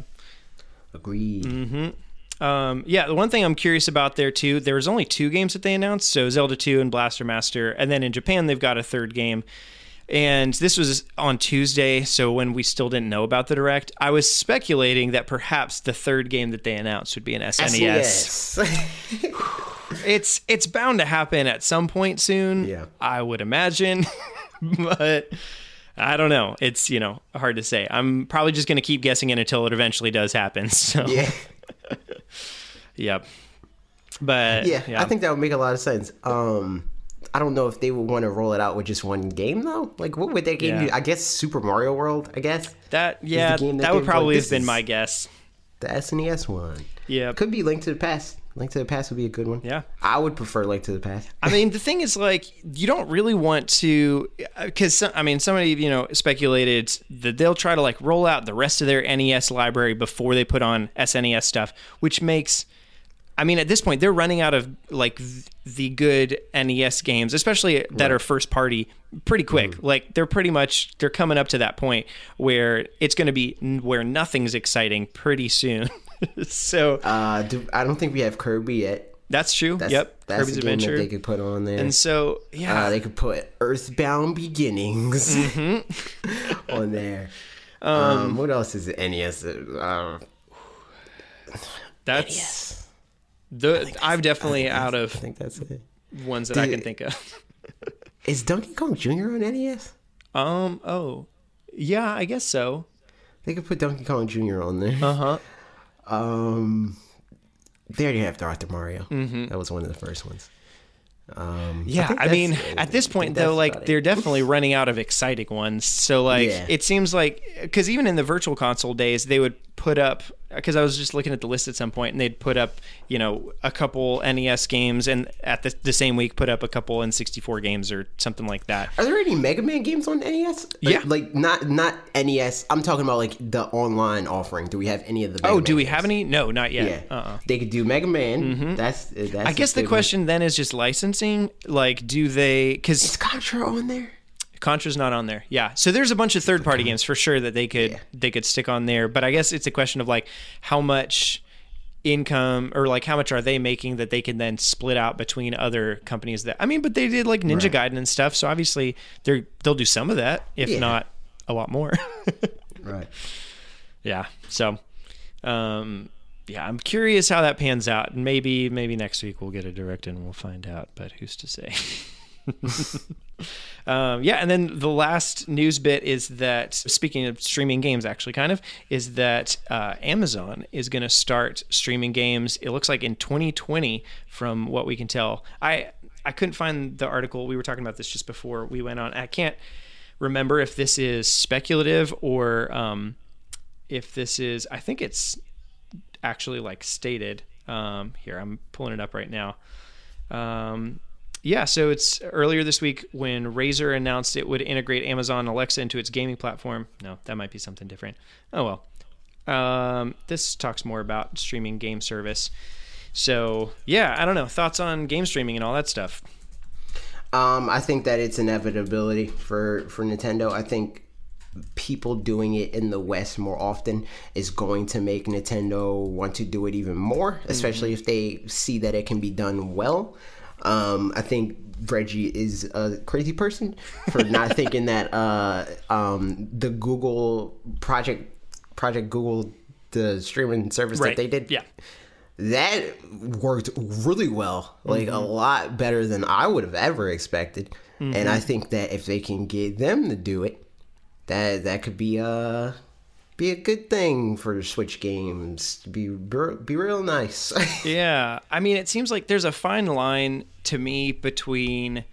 Agreed. Mm-hmm. Um, yeah, the one thing I'm curious about there too, there was only two games that they announced, so Zelda 2 and Blaster Master, and then in Japan they've got a third game. And this was on Tuesday, so when we still didn't know about the direct, I was speculating that perhaps the third game that they announced would be an SNES. SNES. It's it's bound to happen at some point soon. Yeah. I would imagine, but I don't know. It's you know hard to say. I'm probably just going to keep guessing it until it eventually does happen. So yeah. Yep. But yeah, I think that would make a lot of sense. Um, I don't know if they would want to roll it out with just one game though. Like, what would that game Yeah. do? I guess Super Mario World. I guess that yeah, that that would probably "This have been my guess. the SNES one. Yeah. Could be Link to the Past. Link to the Past would be a good one. Yeah. I would prefer Link to the Past. I mean, the thing is, like, you don't really want to, because I mean, somebody you know speculated that they'll try to like roll out the rest of their NES library before they put on SNES stuff, which makes, I mean, at this point they're running out of like th- the good NES games, especially that are first party, pretty quick. Like they're pretty much they're coming up to that point where it's going to be n- where nothing's exciting pretty soon. so Uh, do, I don't think we have Kirby yet. that's true. That's, yep, that's Kirby's Adventure. that they could put on there. and so yeah, uh, they could put Earthbound Beginnings Mm-hmm. on there. Um, what else is it? NES? Uh, That's yes. The I've definitely out of I think that's it. ones that I can think of. Is Donkey Kong Jr. on NES? Um. Oh. Yeah, I guess so. They could put Donkey Kong Jr. on there. Uh huh. Um, they already have Dr. Mario. Mm-hmm. That was one of the first ones. Um, Yeah, think I, mean, at this point though, like they're definitely running out of exciting ones. So like, Yeah. it seems like because even in the virtual console days, they would put up because I was just looking at the list at some point, and they'd put up you know a couple NES games, and at the, the same week put up a couple N64 games or something like that. Are there any Mega Man games on NES? Yeah. like not not NES. I'm talking about like the online offering. Do we have any of the? Mega Oh, Man do we games? have any? No, not yet. Yeah, Uh. uh they could do Mega Man. That's that's. I guess the good one. question then is just licensing. Like, do they? Because is Contra on there. Contra's not on there. Yeah. So there's a bunch of third party games for sure that they could Yeah. they could stick on there. But I guess it's a question of like how much income or like how much are they making that they can then split out between other companies that I mean, but they did like Ninja Right. Gaiden and stuff. So obviously they're they'll do some of that, if Yeah. not a lot more. Right. yeah. So um yeah, I'm curious how that pans out. Maybe maybe next week we'll get a direct and we'll find out, but who's to say? Um, yeah, and then the last news bit is that speaking of streaming games, actually, kind of, is that uh, Amazon is going to start streaming games. It looks like in 2020, from what we can tell. I I couldn't find the article. We were talking about this just before we went on. I can't remember if this is speculative or um, if this is. I think it's actually like stated. Um, here, I'm pulling it up right now. Um, yeah, so it's earlier this week when Razer announced it would integrate Amazon Alexa into its gaming platform. No, that might be something different. Oh well. Um, this talks more about streaming game service. So yeah, I don't know thoughts on game streaming and all that stuff. Um, I think that it's inevitability for for Nintendo. I think people doing it in the West more often is going to make Nintendo want to do it even more, especially mm-hmm. if they see that it can be done well. Um, I think Reggie is a crazy person for not thinking that uh, um, the Google project project Google the streaming service right. that they did. Yeah. That worked really well, like mm-hmm. a lot better than I would have ever expected. Mm-hmm. And I think that if they can get them to do it, that that could be a be a good thing for Switch games. Be be real nice. yeah, I mean, it seems like there's a fine line to me between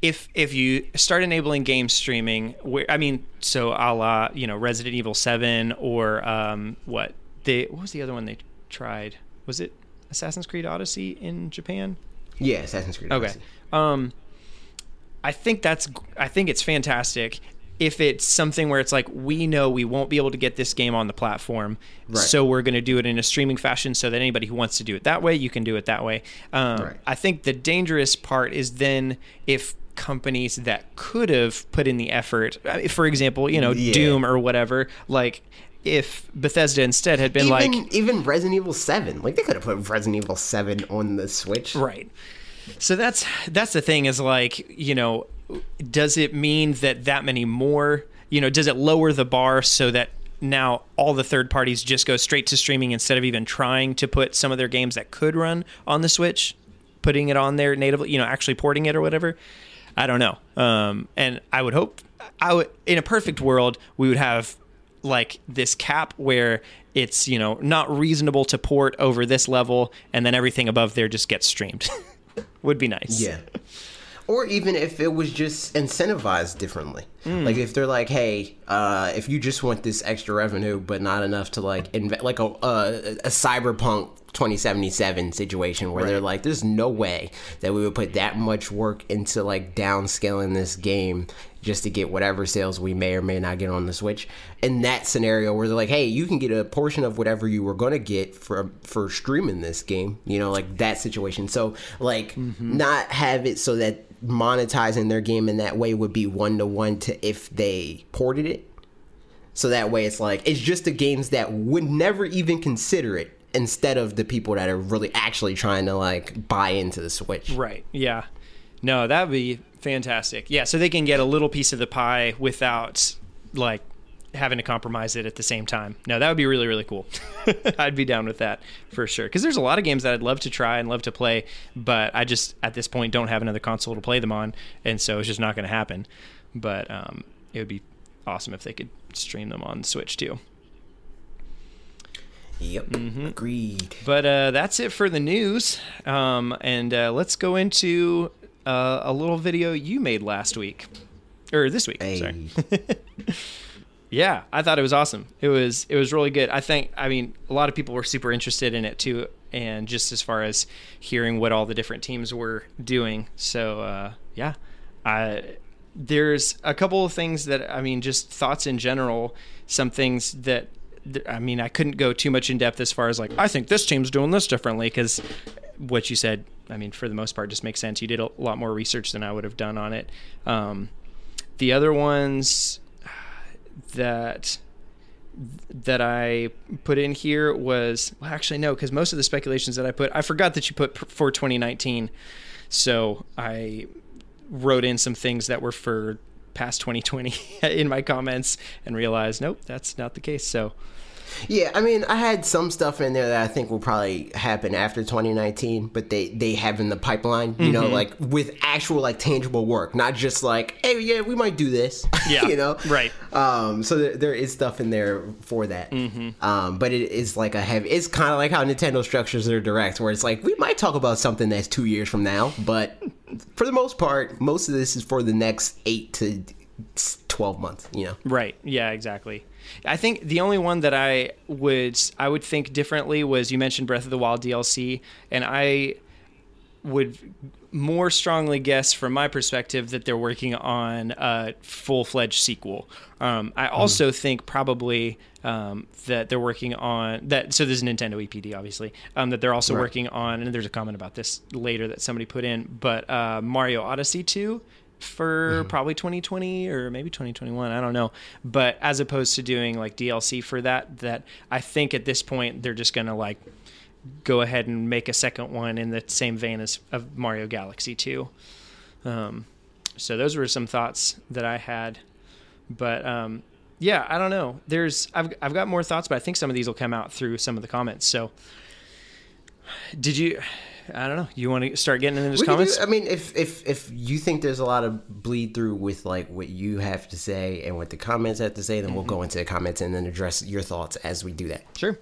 if if you start enabling game streaming, where I mean, so a la you know Resident Evil Seven or um, what they what was the other one they tried? Was it Assassin's Creed Odyssey in Japan? Yeah, Assassin's Creed. Odyssey. Okay. Um, I think that's I think it's fantastic if it's something where it's like we know we won't be able to get this game on the platform right. so we're going to do it in a streaming fashion so that anybody who wants to do it that way you can do it that way um, right. i think the dangerous part is then if companies that could have put in the effort for example you know yeah. doom or whatever like if Bethesda instead had been even, like even Resident Evil 7 like they could have put Resident Evil 7 on the Switch right so that's that's the thing is like you know does it mean that that many more you know does it lower the bar so that now all the third parties just go straight to streaming instead of even trying to put some of their games that could run on the switch putting it on there natively you know actually porting it or whatever? I don't know. Um, and i would hope i would in a perfect world we would have like this cap where it's you know not reasonable to port over this level and then everything above there just gets streamed. Would be nice. Yeah or even if it was just incentivized differently. Mm. Like if they're like, hey, uh, if you just want this extra revenue but not enough to like invest, like a, a, a cyberpunk 2077 situation where right. they're like, there's no way that we would put that much work into like downscaling this game just to get whatever sales we may or may not get on the Switch. In that scenario where they're like, hey, you can get a portion of whatever you were gonna get for for streaming this game, you know, like that situation. So like mm-hmm. not have it so that monetizing their game in that way would be one to one to if they ported it. So that way it's like it's just the games that would never even consider it instead of the people that are really actually trying to like buy into the Switch. Right. Yeah. No, that would be fantastic. Yeah, so they can get a little piece of the pie without like having to compromise it at the same time. No, that would be really really cool. I'd be down with that for sure. Because there's a lot of games that I'd love to try and love to play, but I just at this point don't have another console to play them on, and so it's just not going to happen. But um, it would be awesome if they could stream them on Switch too. Yep, mm-hmm. agreed. But uh, that's it for the news, um, and uh, let's go into uh, a little video you made last week or this week. Hey. Sorry. Yeah, I thought it was awesome. It was it was really good. I think I mean a lot of people were super interested in it too, and just as far as hearing what all the different teams were doing. So uh, yeah, I there's a couple of things that I mean just thoughts in general. Some things that I mean I couldn't go too much in depth as far as like I think this team's doing this differently because what you said I mean for the most part just makes sense. You did a lot more research than I would have done on it. Um, the other ones that that I put in here was well, actually no, because most of the speculations that I put, I forgot that you put for 2019, so I wrote in some things that were for past 2020 in my comments and realized nope, that's not the case. So yeah, I mean, I had some stuff in there that I think will probably happen after 2019, but they they have in the pipeline, you mm-hmm. know, like with actual like tangible work, not just like, hey, yeah, we might do this, yeah, you know, right. Um, so there, there is stuff in there for that, mm-hmm. um, but it is like a heavy. It's kind of like how Nintendo structures their direct, where it's like we might talk about something that's two years from now, but for the most part, most of this is for the next eight to 12 months you know right yeah exactly I think the only one that I would I would think differently was you mentioned Breath of the Wild DLC, and I would more strongly guess from my perspective that they're working on a full-fledged sequel. Um, I also think probably um, that they're working on that. So there's Nintendo EPD, obviously. Um, that they're also Right. working on, and there's a comment about this later that somebody put in, but uh, Mario Odyssey 2 for probably 2020 or maybe 2021 i don't know. But as opposed to doing like dlc for that that i think at this point they're just gonna like go ahead and make a second one in the same vein as of mario galaxy 2 um, so those were some thoughts that i had. But um, yeah i don't know. There's I've, I've got more thoughts but i think some of these will come out through some of the comments. So did you i don't know you want to start getting into those comments do- I mean, if if if you think there's a lot of bleed through with like what you have to say and what the comments have to say, then we'll Mm-hmm. go into the comments and then address your thoughts as we do that. Sure.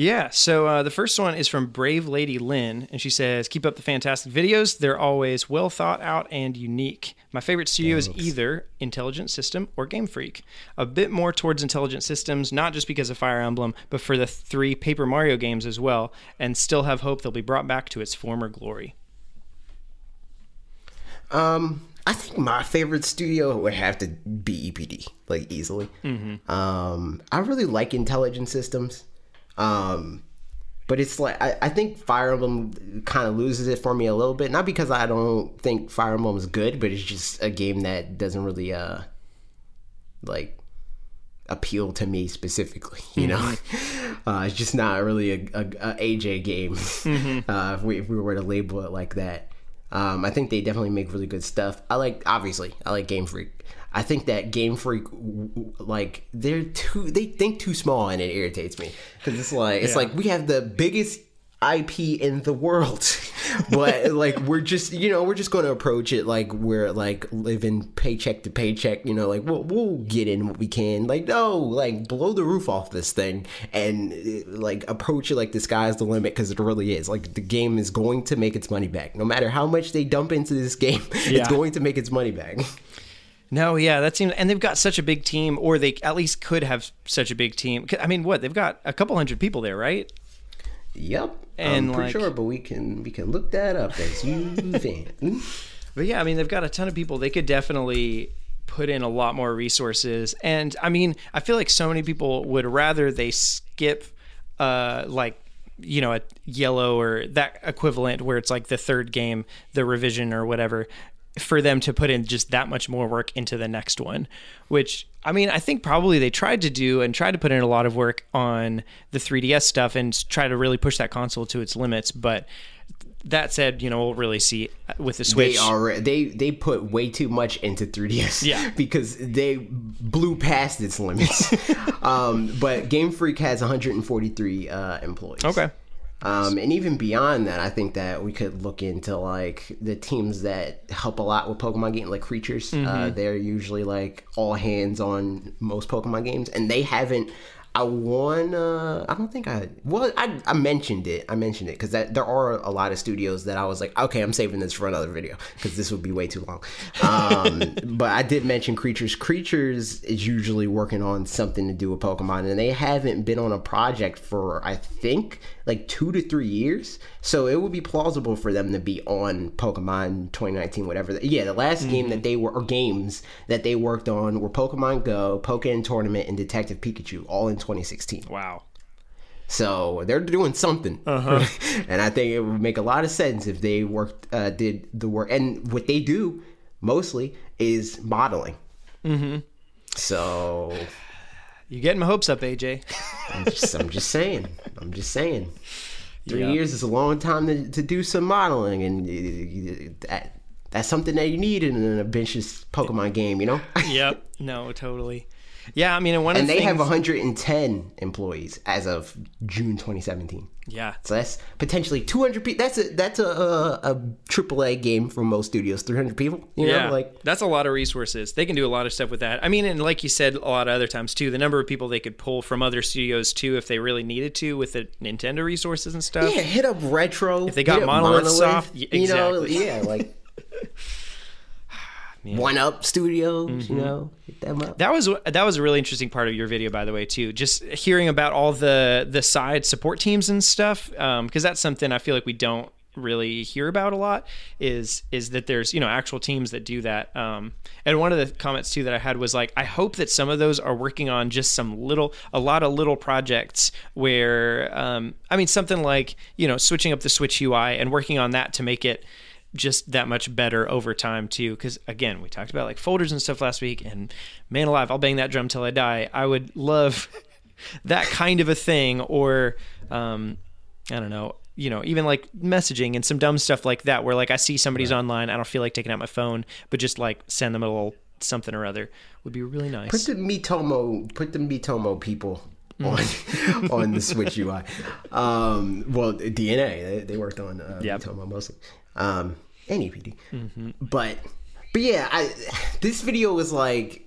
Yeah, so uh, the first one is from Brave Lady Lynn, and she says, Keep up the fantastic videos. They're always well thought out and unique. My favorite studio is either Intelligent System or Game Freak. A bit more towards Intelligent Systems, not just because of Fire Emblem, but for the three Paper Mario games as well, and still have hope they'll be brought back to its former glory. Um, I think my favorite studio would have to be EPD, like easily. Um, I really like intelligent systems. Um, but it's like I, I think Fire Emblem kind of loses it for me a little bit. Not because I don't think Fire Emblem is good, but it's just a game that doesn't really uh like appeal to me specifically. You know, uh, it's just not really a, a, a AJ game. Uh, if we if we were to label it like that. Um, I think they definitely make really good stuff. I like obviously I like Game Freak. I think that Game Freak like they're too they think too small and it irritates me because it's like it's Yeah. like we have the biggest IP in the world, but like we're just you know we're just going to approach it like we're like living paycheck to paycheck. You know, like we'll we'll get in what we can. Like no, like blow the roof off this thing and like approach it like the sky's the limit because it really is. Like the game is going to make its money back, no matter how much they dump into this game. Yeah. It's going to make its money back. No, yeah, that seems, and they've got such a big team, or they at least could have such a big team. I mean, what they've got a couple hundred people there, right? Yep, And, I'm pretty like- sure, but we can we can look that up as you fan. But yeah, I mean, they've got a ton of people. They could definitely put in a lot more resources. And I mean, I feel like so many people would rather they skip, uh, like, you know, a yellow or that equivalent where it's like the third game, the revision or whatever, for them to put in just that much more work into the next one. Which, I mean, I think probably they tried to do and tried to put in a lot of work on the 3DS stuff and try to really push that console to its limits. But that said, you know, we'll really see with the Switch. They are they they put way too much into 3DS. Yeah. because they blew past its limits. um, but Game Freak has 143 uh, employees. Okay. Um, and even beyond that, I think that we could look into like the teams that help a lot with Pokemon games, like creatures. Uh, they're usually like all hands on most Pokemon games, and they haven't. I won. Uh, I don't think I. Well, I, I mentioned it. I mentioned it because that there are a lot of studios that I was like, okay, I'm saving this for another video because this would be way too long. Um, but I did mention creatures. Creatures is usually working on something to do with Pokemon, and they haven't been on a project for I think like two to three years. So it would be plausible for them to be on Pokemon 2019, whatever. Yeah, the last game that they were or games that they worked on were Pokemon Go, Pokkén Tournament, and Detective Pikachu, all in 2016. Wow. So they're doing something, and I think it would make a lot of sense if they worked, uh, did the work, and what they do mostly is modeling. Mm-hmm. So You getting my hopes up, AJ? I'm just, I'm just saying, I'm just saying, three Yeah. years is a long time to, to do some modeling, and that that's something that you need in an ambitious Pokemon game, you know. yep. No, totally. Yeah, I mean, and one and the they things, have 110 employees as of June 2017. yeah, So that's potentially 200 people. That's a that's a, a a AAA game for most studios. 300 people. You know, yeah, like that's a lot of resources. They can do a lot of stuff with that. I mean, and like you said, a lot of other times too, the number of people they could pull from other studios too, if they really needed to, with the Nintendo resources and stuff. yeah, hit up retro. If they got Monolith Soft, y- you know, exactly. yeah, like one up studios. Mm-hmm. You know, hit them up. That was that was a really interesting part of your video, by the way, too. Just hearing about all the the side support teams and stuff, because that's something I feel like we don't really hear about a lot is is that there's you know actual teams that do that um, and one of the comments too that i had was like i hope that some of those are working on just some little a lot of little projects where um, i mean something like you know switching up the switch ui and working on that to make it just that much better over time too because again we talked about like folders and stuff last week and man alive i'll bang that drum till i die i would love that kind of a thing or um, i don't know you know even like messaging and some dumb stuff like that where like i see somebody's online i don't feel like taking out my phone but just like send them a little something or other would be really nice Put the Miitomo, put the Miitomo people Mm. on on the Switch UI. Um, well, DeNA they, they worked on uh, Yep. Miitomo mostly, um, and EPD. Mm-hmm. But but yeah, I this video was like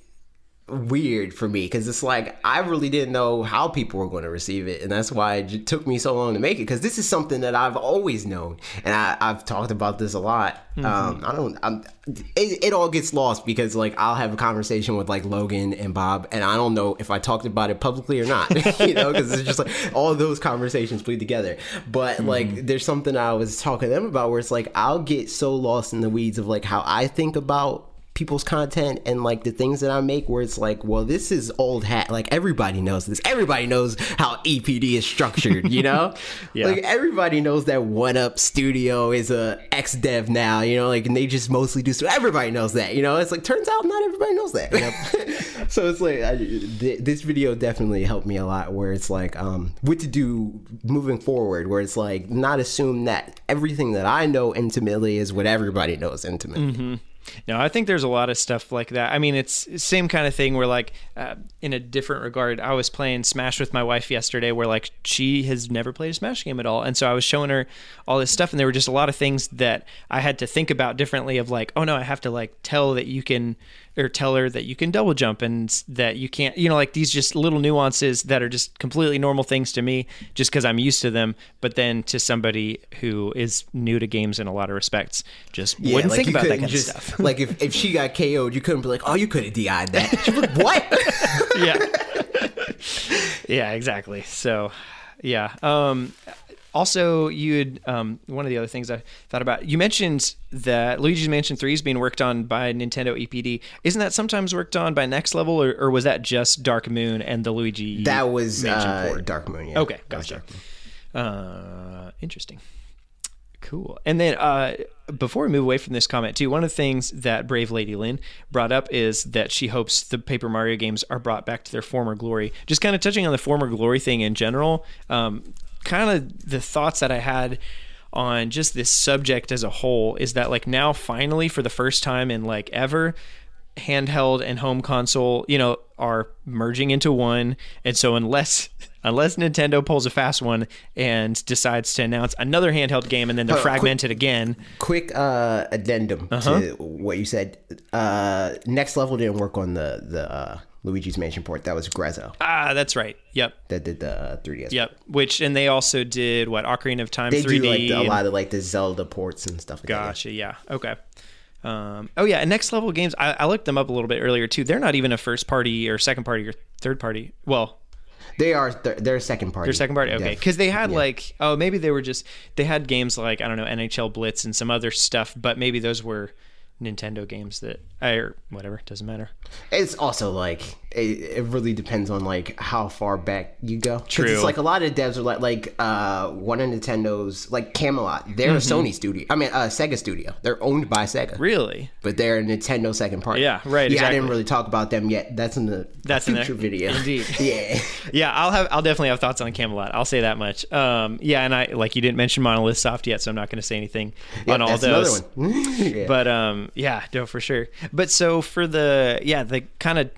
weird for me because it's like I really didn't know how people were going to receive it, and that's why it took me so long to make it. Because this is something that I've always known, and I, I've talked about this a lot. Um, I don't. I'm, it, it all gets lost because like I'll have a conversation with like Logan and Bob, and I don't know if I talked about it publicly or not. you know, because it's just like all those conversations bleed together. But like, there's something I was talking to them about where it's like I'll get so lost in the weeds of like how I think about people's content and like the things that I make where it's like, well, this is old hat. Like everybody knows this. Everybody knows how EPD is structured, you know? Yeah. Like everybody knows that One Up Studio is a X dev now, you know, like and they just mostly do so everybody knows that, you know? It's like turns out not everybody knows that. so it's like I, th- this video definitely helped me a lot where it's like um what to do moving forward where it's like not assume that everything that I know intimately is what everybody knows intimately. No, I think there's a lot of stuff like that. I mean, it's same kind of thing where like uh, in a different regard, I was playing Smash with my wife yesterday where like she has never played a Smash game at all. And so I was showing her all this stuff and there were just a lot of things that I had to think about differently of like, oh no, I have to like tell that you can or tell her that you can double jump and that you can't, you know, like these just little nuances that are just completely normal things to me just because I'm used to them. But then to somebody who is new to games in a lot of respects, just Yeah, wouldn't like think about that kind just, of stuff. like if, if she got KO'd, you couldn't be like, oh, you could have DI'd that. She'd like, what? yeah yeah exactly so yeah um also you had um, one of the other things i thought about you mentioned that luigi's mansion 3 is being worked on by nintendo epd isn't that sometimes worked on by next level or, or was that just dark moon and the luigi that was Mansion uh? Dark Moon. Yeah. Okay, gotcha. Uh, interesting. Cool. And then uh, before we move away from this comment, too, one of the things that Brave Lady Lynn brought up is that she hopes the Paper Mario games are brought back to their former glory. Just kind of touching on the former glory thing in general, um, kind of the thoughts that I had on just this subject as a whole is that like now finally for the first time in like ever handheld and home console, you know, are merging into one. And so unless unless Nintendo pulls a fast one and decides to announce another handheld game and then they're on, quick- fragmented again. Quick uh, addendum Uh-huh. to what you said. Uh, Next Level didn't work on the the uh, Luigi's Mansion port. That was Grezzo Ah, that's right. Yep. that did the uh, 3DS. Yep. Which and they also did what Ocarina of Time They 3D. do like the, a lot of like the Zelda ports and stuff like that. Gotcha. Yeah. Okay. Um, oh yeah, and next level games. I, I looked them up a little bit earlier too. They're not even a first party or second party or third party. Well, They are th- they're second party. Their second party, okay. Because they had like, oh, maybe they were just they had games like I don't know NHL Blitz and some other stuff, but maybe those were Nintendo games that I or whatever doesn't matter. It's also like it, it really depends on like how far back you go. True. It's like a lot of devs are like like uh one of Nintendo's like Camelot. They're a Sony studio. I mean, uh, Sega studio. They're owned by Sega, Really? but they're a Nintendo second party. Yeah, right, Yeah, I didn't really talk about them yet. That's in the That's in future there. video. Indeed. yeah. Yeah, I'll have I'll definitely have thoughts on Camelot. I'll say that much. Um, yeah, and I like you didn't mention Monolith Soft yet, so I'm not going to say anything on all those. yeah. But um, yeah, no, for sure. But so for the yeah, the kind of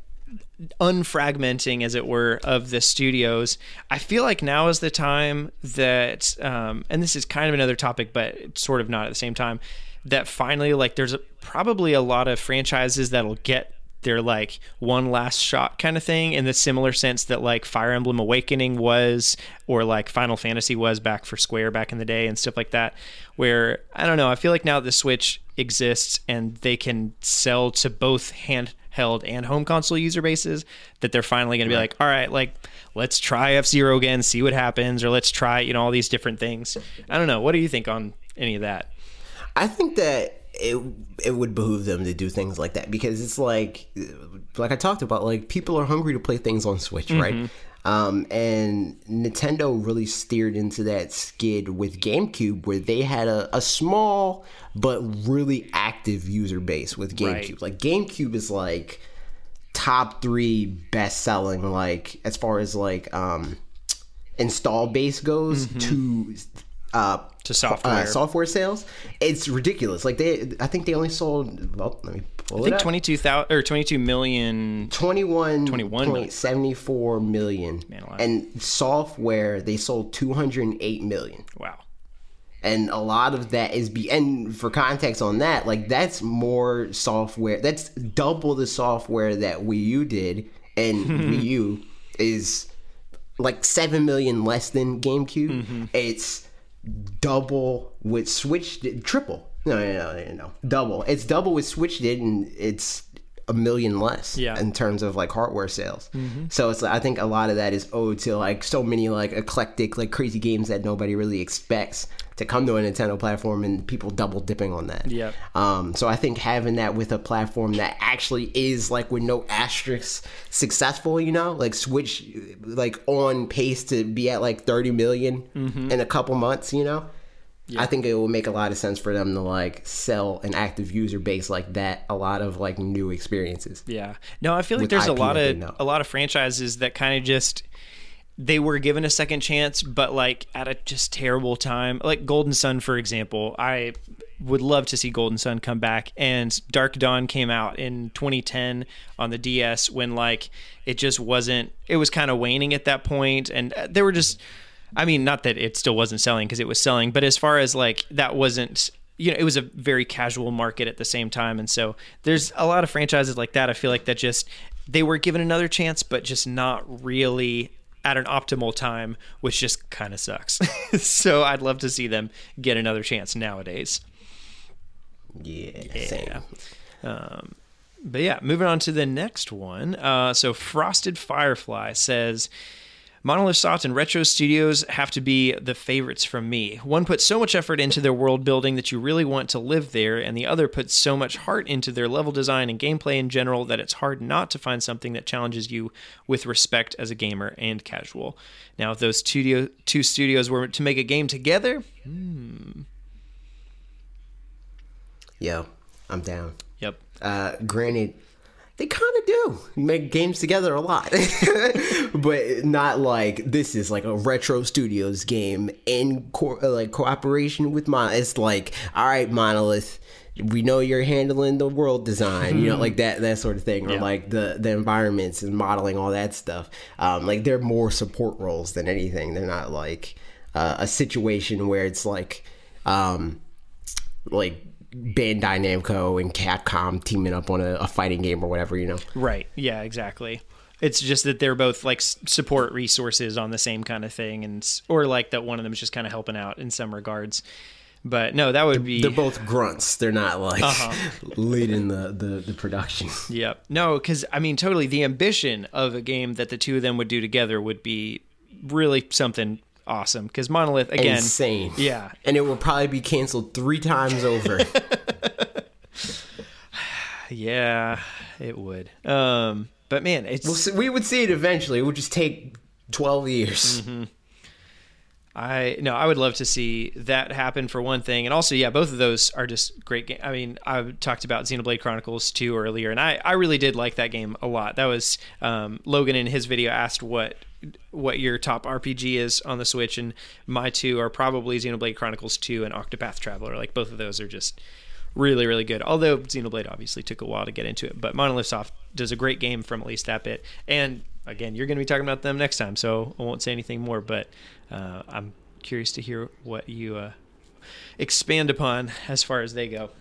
unfragmenting, as it were, of the studios, I feel like now is the time that, um, and this is kind of another topic, but sort of not at the same time. That finally, like, there's a, probably a lot of franchises that'll get their like one last shot kind of thing in the similar sense that like Fire Emblem Awakening was or like Final Fantasy was back for Square back in the day and stuff like that where I don't know I feel like now the Switch exists and they can sell to both handheld and home console user bases that they're finally going to be like all right like let's try F-Zero again see what happens or let's try you know all these different things I don't know what do you think on any of that. I think that it it would behoove them to do things like that because it's like like I talked about like people are hungry to play things on Switch, right? Mm-hmm. Um, and Nintendo really steered into that skid with GameCube, where they had a, a small but really active user base with GameCube. Right. Like GameCube is like top three best selling, like as far as like um install base goes to uh To software. uh, software sales. It's ridiculous. Like they, I think they only sold. Well, let me pull I it think up. 22,000 or 22 million. 21 21 million. 74 million. alive. and software they sold 208 million. Wow. And a lot of that is be and for context on that, like that's more software. That's double the software that Wii U did, and Wii U is like seven million less than GameCube. Mm-hmm. It's double with Switch triple. No, no, no, no, no, double. It's double with Switch did, and it's a million less Yeah. in terms of like hardware sales. So it's I think a lot of that is owed to like so many like eclectic like crazy games that nobody really expects to come to a Nintendo platform and people double dipping on that. Yep. Um, so I think having that with a platform that actually is like with no asterisks successful, you know, like Switch, like on pace to be at like 30 million Mm-hmm. in a couple months, you know. I think it would make a lot of sense for them to like sell an active user base like that, a lot of like new experiences. Yeah. No, I feel like there's a lot of a lot of franchises that kind of just they were given a second chance, but like at a just terrible time. Like Golden Sun, for example. I would love to see Golden Sun come back. And Dark Dawn came out in 2010 on the DS when like it just wasn't. It was kind of waning at that point, and uh, there were just. I mean, not that it still wasn't selling because it was selling, but as far as like that wasn't you know, it was a very casual market at the same time. And so there's a lot of franchises like that. I feel like that just, they were given another chance, but just not really at an optimal time, which just kind of sucks. so I'd love to see them get another chance nowadays. Yeah, same. But yeah, moving on to the next one. Uh, so Frosted Firefly says, Monolith Soft and Retro Studios have to be the favorites from me. One puts so much effort into their world building that you really want to live there, and the other puts so much heart into their level design and gameplay in general that it's hard not to find something that challenges you with respect as a gamer and casual. Now, if those studio, two studios were to make a game together, Yo, I'm down. yep, Uh, granted, they kind of do make games together a lot, but not like this is like a retro studios game in co- uh, like cooperation with Mon. It's like, all right, Monolith, we know you're handling the world design, you know, like that that sort of thing, or Yeah. like the the environments and modeling all that stuff. Um, like they're more support roles than anything. They're not like uh, a situation where it's like, um, like. Bandai Namco and Capcom teaming up on a, a fighting game or whatever, you know. Right. Yeah, exactly. It's just that they're both like support resources on the same kind of thing, and or like that one of them is just kind of helping out in some regards. But no, that would be They're both grunts. They're not like Uh-huh. leading the, the, the production. Yep. No, because I mean, totally. The ambition of a game that the two of them would do together would be really something awesome. Because Monolith, again, Insane. yeah, And it will probably be canceled three times over. yeah, it would. Um, but man, it's we'll see, we would see it eventually. It would just take 12 years. Mm-hmm. I no, I would love to see that happen for one thing, and also, yeah, both of those are just great games. I mean, I talked about Xenoblade Chronicles 2 earlier, and I, I really did like that game a lot. That was um, Logan in his video asked what what your top RPG is on the Switch, and my two are probably Xenoblade Chronicles 2 and Octopath Traveler. Like both of those are just really really good. Although Xenoblade obviously took a while to get into it, but Monolith Soft does a great game from at least that bit. And again, you're going to be talking about them next time, so I won't say anything more. But uh, I'm curious to hear what you uh, expand upon as far as they go.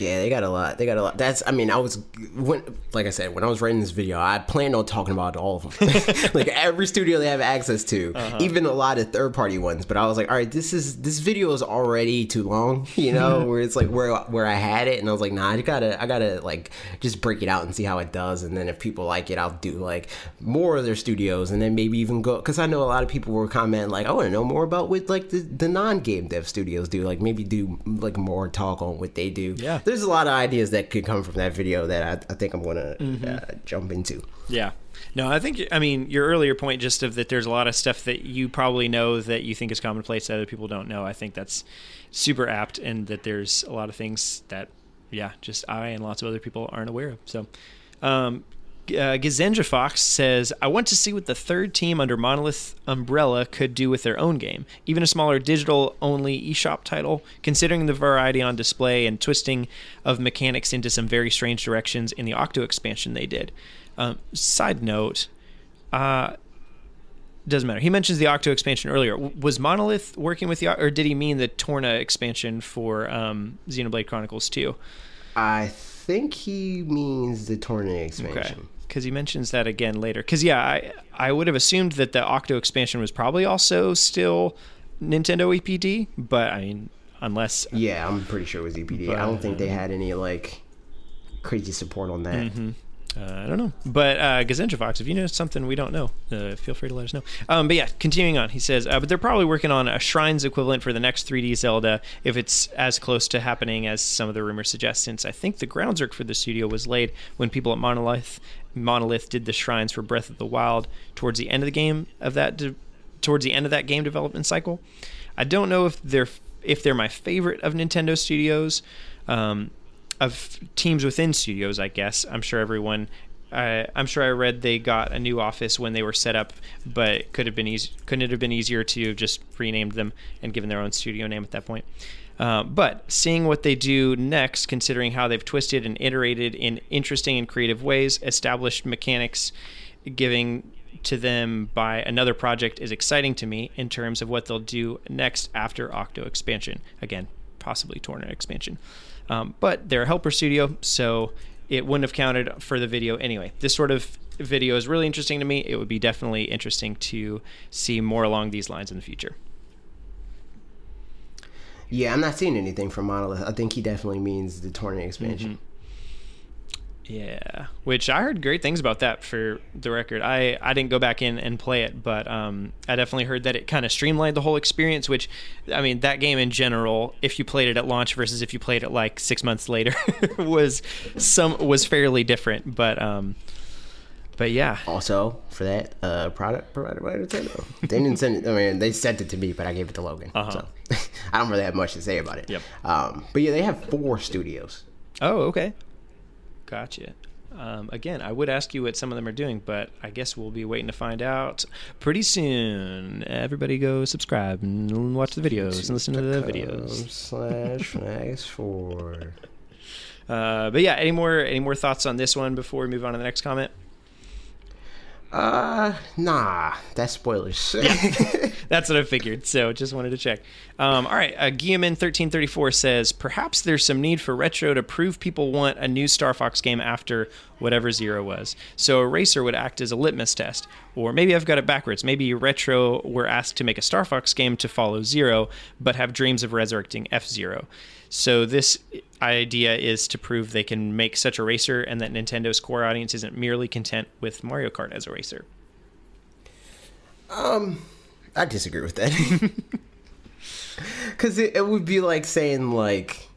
Yeah, they got a lot. They got a lot. That's. I mean, I was when, like I said, when I was writing this video, I planned on talking about all of them, like every studio they have access to, uh-huh. even a lot of third party ones. But I was like, all right, this is this video is already too long, you know, where it's like where where I had it, and I was like, nah, I gotta I gotta like just break it out and see how it does, and then if people like it, I'll do like more of their studios, and then maybe even go because I know a lot of people were commenting like, I want to know more about what like the, the non game dev studios do, like maybe do like more talk on what they do. Yeah there's a lot of ideas that could come from that video that I, I think I'm gonna mm-hmm. uh, jump into. Yeah. No, I think I mean your earlier point just of that there's a lot of stuff that you probably know that you think is commonplace that other people don't know. I think that's super apt and that there's a lot of things that yeah, just I and lots of other people aren't aware of. So um, uh, Gazenja Fox says, I want to see what the third team under Monolith Umbrella could do with their own game. Even a smaller digital only eShop title, considering the variety on display and twisting of mechanics into some very strange directions in the Octo expansion they did. Um, side note, uh, doesn't matter. He mentions the Octo expansion earlier. Was Monolith working with the, or did he mean the Torna expansion for um, Xenoblade Chronicles 2? I think he means the Torna expansion. Okay because he mentions that again later. Because yeah, I I would have assumed that the Octo expansion was probably also still Nintendo EPD, but I mean, unless yeah, I'm pretty sure it was EPD. But, I don't think they had any like crazy support on that. Mm-hmm. Uh, I don't know. But uh, Gazenja Fox, if you know something we don't know, uh, feel free to let us know. Um, but yeah, continuing on, he says, uh, but they're probably working on a Shrines equivalent for the next 3D Zelda if it's as close to happening as some of the rumors suggest, since I think the groundwork for the studio was laid when people at Monolith Monolith did the Shrines for Breath of the Wild towards the end of the game of that de- towards the end of that game development cycle. I don't know if they're if they're my favorite of Nintendo studios. Um, of teams within studios, I guess. I'm sure everyone. I'm sure I read they got a new office when they were set up, but could have been easy. Couldn't it have been easier to have just renamed them and given their own studio name at that point? Uh, but seeing what they do next, considering how they've twisted and iterated in interesting and creative ways, established mechanics, giving to them by another project is exciting to me in terms of what they'll do next after Octo expansion. Again, possibly Torna expansion. Um, but they're a helper studio, so it wouldn't have counted for the video anyway. This sort of video is really interesting to me. It would be definitely interesting to see more along these lines in the future. Yeah, I'm not seeing anything from Monolith. I think he definitely means the Torna expansion. Mm-hmm. Yeah, which I heard great things about that for the record. I, I didn't go back in and play it, but um, I definitely heard that it kind of streamlined the whole experience. Which, I mean, that game in general, if you played it at launch versus if you played it like six months later, was some was fairly different. But um, but yeah. Also, for that uh, product provided by Nintendo, they didn't send it. I mean, they sent it to me, but I gave it to Logan. Uh-huh. So I don't really have much to say about it. Yep. Um, but yeah, they have four studios. Oh, okay. Gotcha. Um, again, I would ask you what some of them are doing, but I guess we'll be waiting to find out pretty soon. Everybody go subscribe and watch the videos and listen to the videos. Slash Max Four. Uh, but yeah, any more any more thoughts on this one before we move on to the next comment? Uh, nah, that's spoilers. that's what I figured. So just wanted to check. Um, all right, uh, thirteen thirty four says perhaps there's some need for retro to prove people want a new Star Fox game after whatever Zero was. So a racer would act as a litmus test, or maybe I've got it backwards. Maybe retro were asked to make a Star Fox game to follow Zero, but have dreams of resurrecting F Zero. So this idea is to prove they can make such a racer and that Nintendo's core audience isn't merely content with Mario Kart as a racer. Um, I disagree with that. Because it, it would be like saying, like,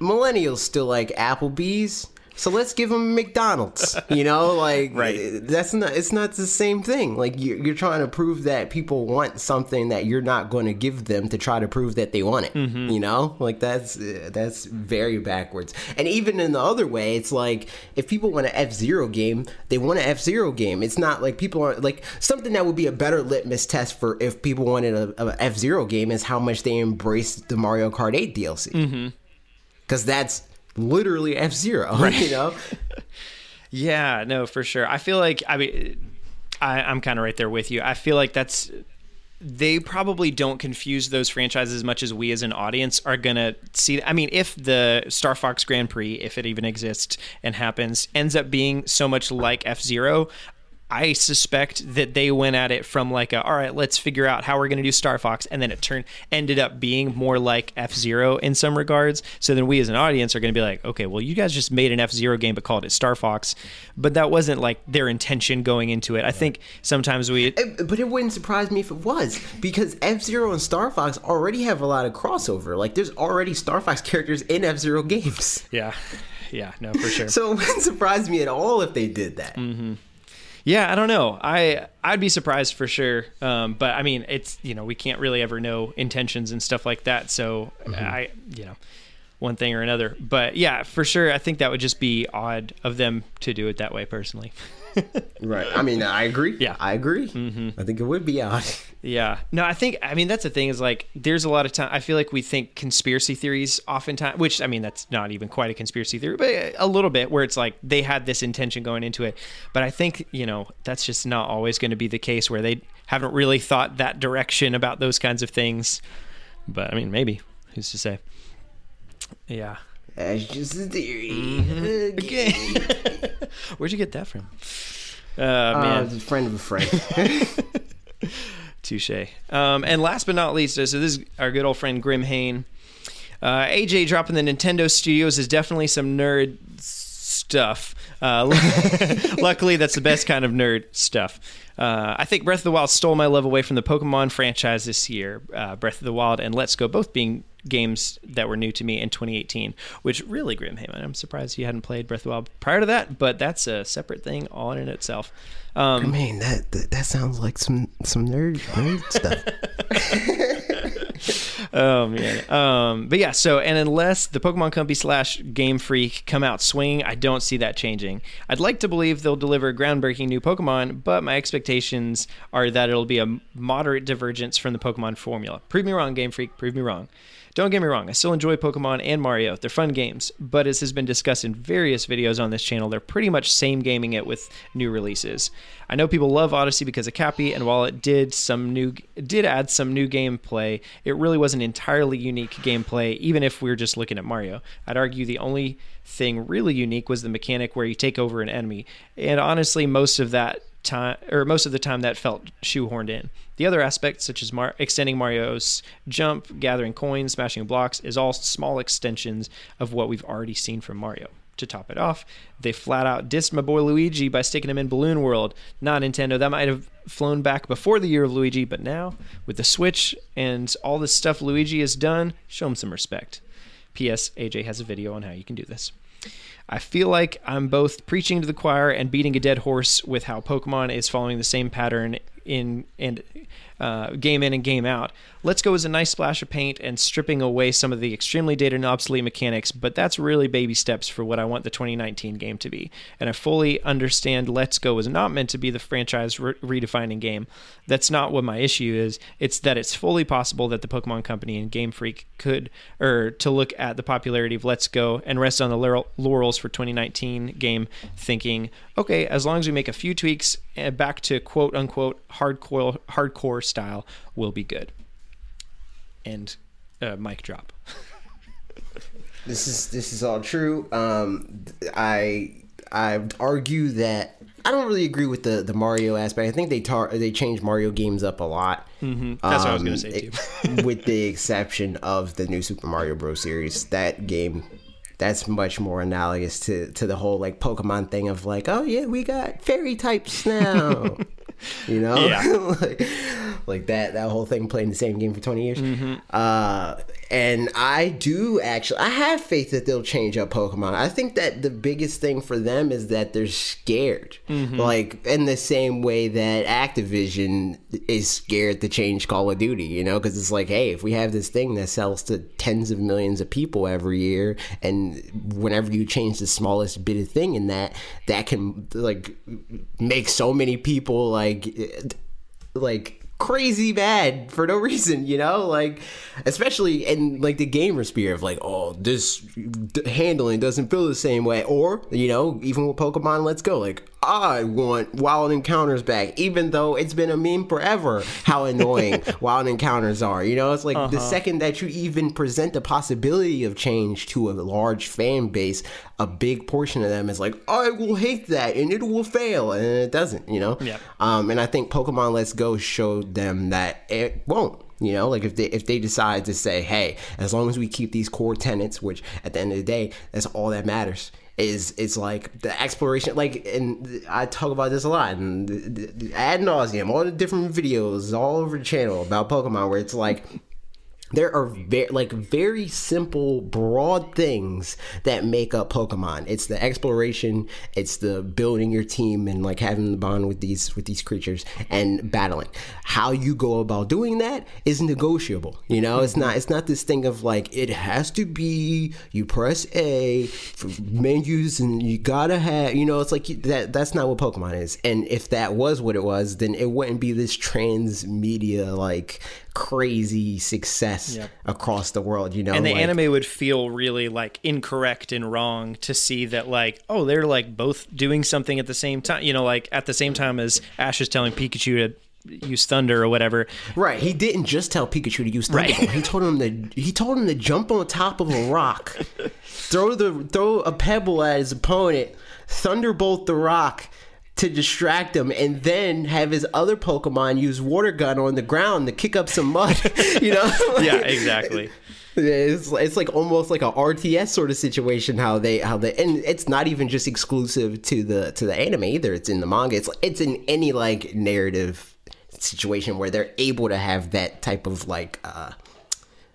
millennials still like Applebee's, so let's give them McDonald's. You know, like right. that's not it's not the same thing. Like you're, you're trying to prove that people want something that you're not going to give them to try to prove that they want it. Mm-hmm. You know, like that's that's very backwards. And even in the other way, it's like if people want an F Zero game, they want an F Zero game. It's not like people aren't like something that would be a better litmus test for if people wanted a, a F Zero game is how much they embrace the Mario Kart 8 DLC. Mm-hmm because that's literally F Zero. Right. You know. yeah. No, for sure. I feel like I mean, I, I'm kind of right there with you. I feel like that's they probably don't confuse those franchises as much as we as an audience are gonna see. I mean, if the Star Fox Grand Prix, if it even exists and happens, ends up being so much like F Zero, I suspect that they went at it from like a, all right, let's figure out how we're going to do Star Fox, and then it turned ended up being more like F Zero in some regards. So then we as an audience are going to be like, okay, well, you guys just made an F Zero game but called it Star Fox, but that wasn't like their intention going into it. I think sometimes we, It- but it wouldn't surprise me if it was because F Zero and Star Fox already have a lot of crossover. Like, there's already Star Fox characters in F Zero games. yeah, yeah, no, for sure. So it wouldn't surprise me at all if they did that. Mm-hmm. Yeah, I don't know. I I'd be surprised for sure. Um, but I mean, it's you know we can't really ever know intentions and stuff like that. So I you know one thing or another. But yeah, for sure, I think that would just be odd of them to do it that way. Personally. Right. I mean, I agree. Yeah. I agree. Mm-hmm. I think it would be odd. Yeah. No, I think I mean that's the thing is like there's a lot of time I feel like we think conspiracy theories oftentimes which I mean that's not even quite a conspiracy theory, but a little bit where it's like they had this intention going into it. But I think, you know, that's just not always going to be the case where they haven't really thought that direction about those kinds of things. But I mean, maybe. Who's to say? Yeah. That's just a theory. Mm-hmm. Okay. Where'd you get that from? Uh, Uh, man. a friend of a friend. Touche. Um, and last but not least, uh, so this is our good old friend Grim Hain. Uh, AJ dropping the Nintendo Studios is definitely some nerd stuff. Uh, luckily, that's the best kind of nerd stuff. Uh, I think Breath of the Wild stole my love away from the Pokemon franchise this year. Uh, Breath of the Wild and Let's Go both being games that were new to me in 2018, which really, Grim Hain, I'm surprised you hadn't played Breath of the Wild prior to that, but that's a separate thing all in itself. Um, mean, that, that that sounds like some some nerd nerd stuff. Oh man. Um, but yeah. So and unless the Pokemon Company slash Game Freak come out swinging, I don't see that changing. I'd like to believe they'll deliver groundbreaking new Pokemon, but my expectations are that it'll be a moderate divergence from the Pokemon formula. Prove me wrong, Game Freak. Prove me wrong. Don't get me wrong, I still enjoy Pokemon and Mario. They're fun games, but as has been discussed in various videos on this channel, they're pretty much same gaming it with new releases. I know people love Odyssey because of Cappy, and while it did some new did add some new gameplay, it really wasn't entirely unique gameplay, even if we are just looking at Mario. I'd argue the only thing really unique was the mechanic where you take over an enemy. And honestly, most of that time or most of the time that felt shoehorned in. The other aspects, such as Mar- extending Mario's jump, gathering coins, smashing blocks, is all small extensions of what we've already seen from Mario. To top it off, they flat out dissed my boy Luigi by sticking him in Balloon World. Not Nintendo. That might have flown back before the year of Luigi, but now, with the Switch and all the stuff Luigi has done, show him some respect. P.S. AJ has a video on how you can do this. I feel like I'm both preaching to the choir and beating a dead horse with how Pokemon is following the same pattern in and uh, game in and game out. Let's Go is a nice splash of paint and stripping away some of the extremely dated and obsolete mechanics, but that's really baby steps for what I want the 2019 game to be. And I fully understand Let's Go was not meant to be the franchise re- redefining game. That's not what my issue is. It's that it's fully possible that the Pokemon Company and Game Freak could, or to look at the popularity of Let's Go and rest on the laurels for 2019 game, thinking, okay, as long as we make a few tweaks uh, back to quote unquote hardcore hardcore style, we'll be good. And uh, mic drop. this is this is all true. Um, I I argue that I don't really agree with the the Mario aspect. I think they tar- they changed Mario games up a lot. Mm-hmm. That's what I was gonna Um, say, too. with the exception of the new Super Mario Bros. series, that game that's much more analogous to to the whole like Pokemon thing of like, oh yeah, we got fairy types now. you know, Yeah. like, like that that whole thing playing the same game for 20 years Mm-hmm. uh and i do actually i have faith that they'll change up pokemon i think that the biggest thing for them is that they're scared Mm-hmm. like in the same way that activision is scared to change call of duty you know because it's like hey if we have this thing that sells to tens of millions of people every year and whenever you change the smallest bit of thing in that that can like make so many people like like crazy bad for no reason, you know? Like, especially in like the gamer sphere of like, oh, this d- handling doesn't feel the same way. Or, you know, even with Pokemon Let's Go, like, I want Wild Encounters back, even though it's been a meme forever how annoying Wild Encounters are. You know, it's like the second that you even present the possibility of change to a large fan base, a big portion of them is like, I will hate that and it will fail. And it doesn't, you know? Yeah. Um, and I think Pokemon Let's Go showed them that it won't. You know, like if they if they decide to say, hey, as long as we keep these core tenets, which at the end of the day, that's all that matters. Is it's like the exploration, like, and I talk about this a lot, and ad nauseum, all the different videos all over the channel about Pokemon, where it's like there are very like very simple broad things that make up pokemon. It's the exploration it's the building your team and like having the bond with these with these creatures and battling. How you go about doing that is negotiable you know? It's not it's not this thing of like it has to be you press a menus and you gotta have you know it's like that that's not what pokemon is. And if that was what it was then it wouldn't be this transmedia like crazy success Yep. across the world you know and the like- anime would feel really like incorrect and wrong to see that like oh they're like both doing something at the same time you know like at the same time as ash is telling pikachu to use thunder or whatever Right, he didn't just tell Pikachu to use Right. He told him to he told him to jump on top of a rock, throw the throw a pebble at his opponent, thunderbolt the rock to distract him, and then have his other Pokemon use water gun on the ground to kick up some mud. you know? yeah exactly It's, it's like almost like a RTS sort of situation how they how they and it's not even just exclusive to the to the anime either it's in the manga it's it's in any like narrative situation where they're able to have that type of like uh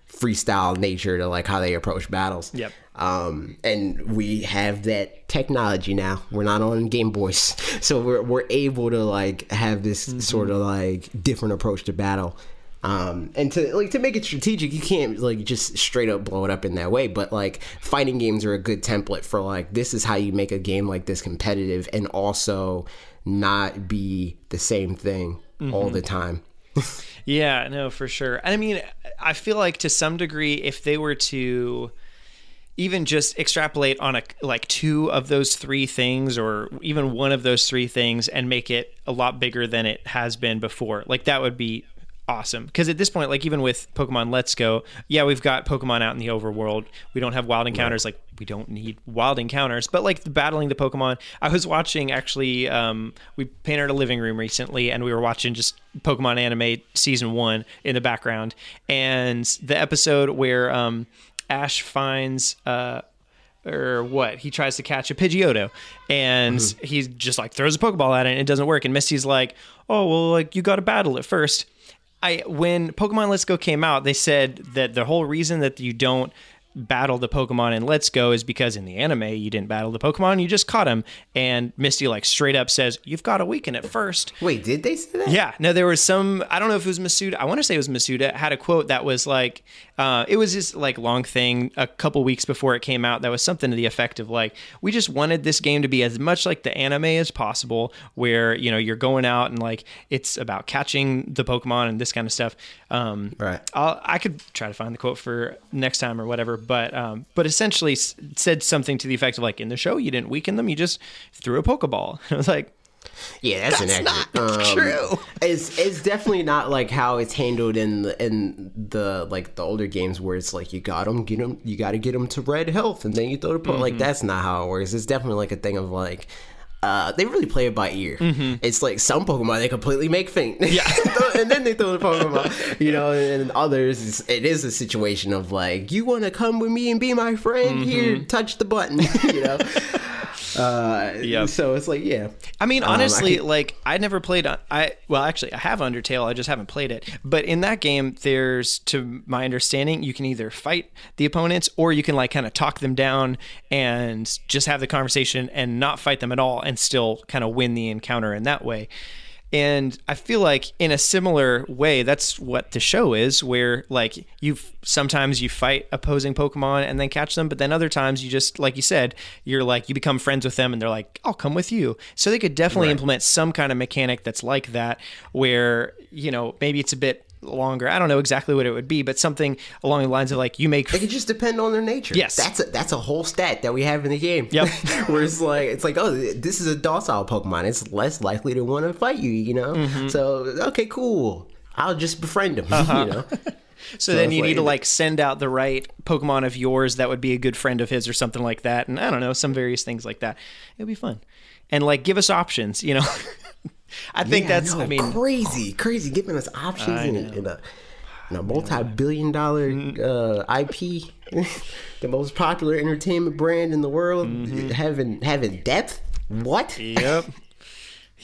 freestyle nature to like how they approach battles Yep. Um and we have that technology now. We're not on game boys. So we're, we're able to like have this sort of like different approach to battle. Um and to like to make it strategic you can't like just straight up blow it up in that way. But like fighting games are a good template for like this is how you make a game like this competitive and also not be the same thing all the time. Yeah, no, for sure. And I mean, I feel like to some degree, if they were to even just extrapolate on a like two of those three things or even one of those three things and make it a lot bigger than it has been before. Like that would be awesome. Because at this point like even with pokemon let's go yeah we've got pokemon out in the overworld. We don't have wild encounters. Like we don't need wild encounters. But like the battling the pokemon i was watching actually um we painted a living room recently and we were watching just pokemon anime season one in the background. And the episode where um ash finds uh or what he tries to catch a Pidgeotto and he just like throws a Pokeball at it and it doesn't work and Misty's like oh well like you got to battle it first I when Pokemon Let's Go came out they said that the whole reason that you don't battle the Pokemon in Let's Go is because in the anime you didn't battle the Pokemon you just caught him and Misty like straight up says you've got to weaken it first wait did they say that yeah, no, there was some. I don't know if it was Masuda. I want to say it was Masuda. Had a quote that was like, uh, it was this like long thing a couple weeks before it came out. That was something to the effect of like, we just wanted this game to be as much like the anime as possible, where you know you're going out and like it's about catching the Pokemon and this kind of stuff. Um, Right. I'll, I could try to find the quote for next time or whatever, but um, but essentially s- said something to the effect of like, in the show you didn't weaken them, you just threw a Pokeball. I was like. Yeah, that's, inaccurate. Um, true. It's it's definitely not like how it's handled in the in the like the older games where it's like you got them, get them, you got to get them to red health, and then you throw the po- Mm-hmm. like that's not how it works. It's definitely like a thing of like. Uh, they really play it by ear. Mm-hmm. It's like some Pokemon they completely make faint, yeah, and then they throw the Pokemon, you know. And others, it's, it is a situation of like, you want to come with me and be my friend? Mm-hmm. Here, touch the button, you know. Uh, Yep. So it's like, yeah, I mean, Um, I honestly, could- like I never played. I well, actually, I have Undertale. I just haven't played it. But in that game, there's, to my understanding, you can either fight the opponents or you can like kind of talk them down and just have the conversation and not fight them at all and still kind of win the encounter in that way. And I feel like in a similar way, that's what the show is, where like you sometimes you fight opposing Pokemon and then catch them, but then other times you just, like you said, you're like you become friends with them and they're like, I'll come with you. So they could definitely Right. implement some kind of mechanic that's like that, where you know maybe it's a bit longer. I don't know exactly what it would be, but something along the lines of like you make It could just depend on their nature. Yes. that's a, that's a whole stat that we have in the game. Yep. where it's like it's like oh this is a docile Pokemon. It's less likely to want to fight you. You know. Mm-hmm. So okay, cool. I'll just befriend him. Uh-huh. You know. So, then it's you need to like send out the right Pokemon of yours that would be a good friend of his or something like that. And I don't know, some various things like that. It'd be fun. And like give us options, you know. I think Yeah, that's no, I mean crazy, crazy, giving us options in, in a, in a multi-billion-dollar Mm-hmm. uh, IP, the most popular entertainment brand in the world, Mm-hmm. having having depth. What? Yep.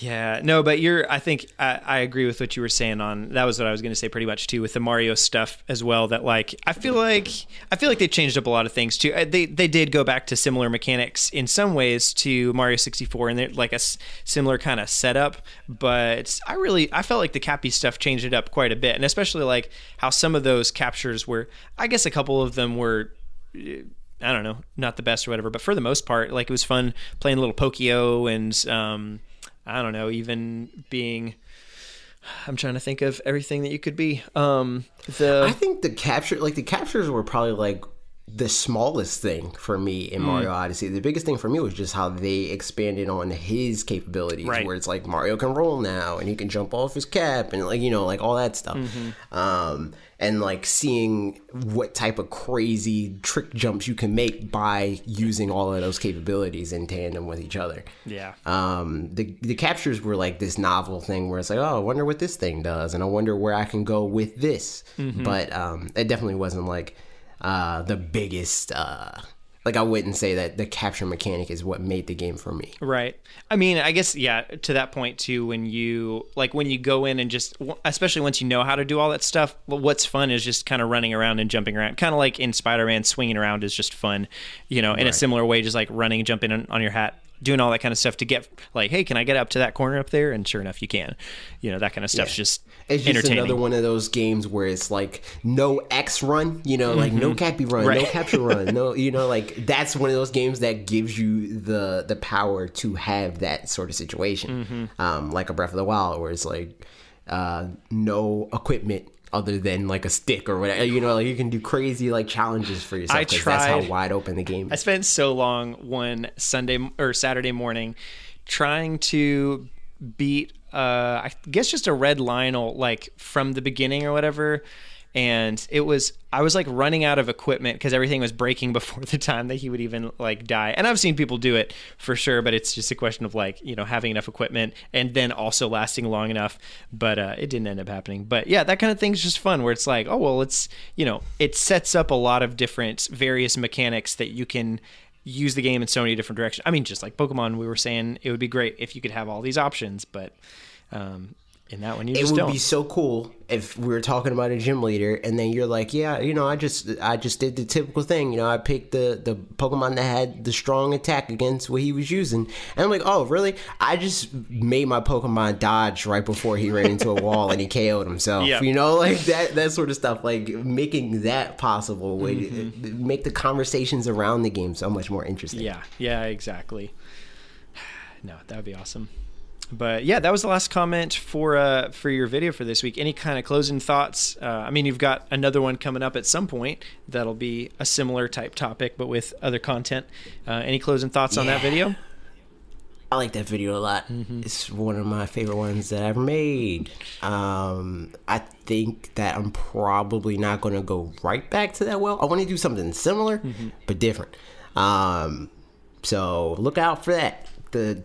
Yeah, no, but you're. I think I, I agree with what you were saying on. That was what I was going to say pretty much too with the Mario stuff as well. That like I feel like I feel like they changed up a lot of things too. Uh, They they did go back to similar mechanics in some ways to Mario 64 and they're like a similar kind of setup. But I really I felt like the Cappy stuff changed it up quite a bit, and especially like how some of those captures were. I guess a couple of them were. uh, I don't know, not the best or whatever, but for the most part, like it was fun playing a little Pokio and um, I don't know, even being. I'm trying to think of everything that you could be. Um, the I think the capture, like the captures, were probably like the smallest thing for me Mm. in Mario Odyssey. The biggest thing for me was just how they expanded on his capabilities, Right. where it's like Mario can roll now and he can jump off his cap and like you know like all that stuff. Mm-hmm. Um, and like seeing what type of crazy trick jumps you can make by using all of those capabilities in tandem with each other. yeah, um, the the captures were like this novel thing where it's like, oh, I wonder what this thing does, and I wonder where I can go with this. Mm-hmm. But um, it definitely wasn't like uh, the biggest. Uh, like I wouldn't say that the capture mechanic is what made the game for me. right. I mean, I guess yeah. To that point too, when you like when you go in and just, especially once you know how to do all that stuff, what's fun is just kind of running around and jumping around. Kind of like in Spider-Man, swinging around is just fun. You know, in a similar way, just like running, jumping on, on your hat. Doing all that kind of stuff to get like, hey, can I get up to that corner up there? And sure enough, you can. You know, that kind of stuff's Yeah. just It's just another one of those games where it's like no X run, you know, like no cappy run, no Mm-hmm. Capture run, no, you know, like that's one of those games that gives you the the power to have that sort of situation, Mm-hmm. um, like a Breath of the Wild, where it's like uh, no equipment other than like a stick or whatever, you know, like you can do crazy like challenges for yourself. I 'cause that's how wide open the game I spent so long one Sunday or Saturday morning trying to beat uh I guess just a red Lynel like from the beginning or whatever and it was I was like running out of equipment because everything was breaking before the time that he would even like die. And I've seen people do it for sure, but it's just a question of like you know having enough equipment and then also lasting long enough. But uh, it didn't end up happening. But yeah, that kind of thing's just fun where it's like oh well, it's you know it sets up a lot of different various mechanics that you can use the game in so many different directions. I mean, just like Pokemon, we were saying it would be great if you could have all these options, but um, in that one you It would don't. be so cool if we were talking about a gym leader, and then you're like, "Yeah, you know, I just, I just did the typical thing. You know, I picked the the Pokemon that had the strong attack against what he was using." And I'm like, "Oh, really? I just made my Pokemon dodge right before he ran into a wall and he KO'd himself. Yeah. You know, like that, that sort of stuff. Like making that possible would Mm-hmm. make the conversations around the game so much more interesting. Yeah, yeah, exactly. No, that would be awesome. But yeah, that was the last comment for uh, for your video for this week. Any kind of closing thoughts? Uh, I mean, you've got another one coming up at some point that'll be a similar type topic, but with other content. Uh, any closing thoughts on that video? I like that video a lot. Mm-hmm. It's one of my favorite ones that I've ever made. Um, I think that I'm probably not going to go right back to that well. I want to do something similar, Mm-hmm. but different. Um, so look out for that. The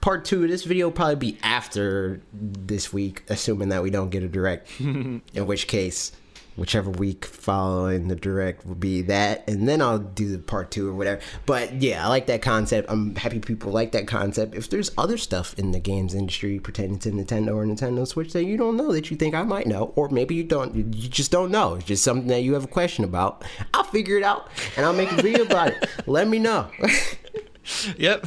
part two of this video will probably be after this week, assuming that we don't get a direct. in which case, whichever week following the direct will be that, and then I'll do the part two or whatever. But yeah, I like that concept. I'm happy people like that concept. If there's other stuff in the games industry pertaining to Nintendo or Nintendo Switch that you don't know that you think I might know, or maybe you don't, you just don't know. It's just something that you have a question about. I'll figure it out and I'll make a video about it. Let me know. Yep.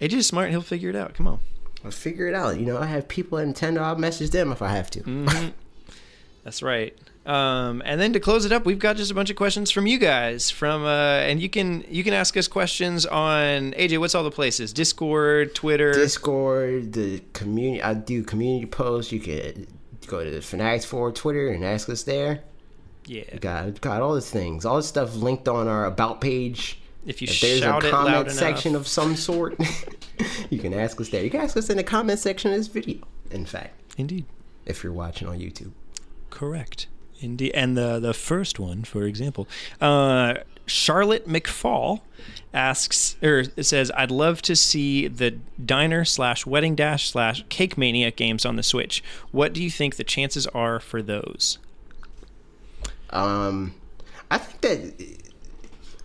AJ's smart. He'll figure it out. Come on. I'll figure it out. You know, I have people at Nintendo. I'll message them if I have to. Mm-hmm. That's right. Um, and then to close it up, we've got just a bunch of questions from you guys. From uh, and you can you can ask us questions on AJ. What's all the places? Discord, Twitter, Discord, the community. I do community posts. You can go to the Fanatics for Twitter and ask us there. Yeah, got got all these things. All this stuff linked on our about page. If you if there's shout a comment section enough. of some sort, you can ask us there. You can ask us in the comment section of this video. In fact, Indeed. if you're watching on YouTube. Correct. Indeed. And the the first one, for example, uh, Charlotte McFall asks or says, "I'd love to see the diner slash wedding dash slash cake mania games on the Switch. What do you think the chances are for those?" Um, I think that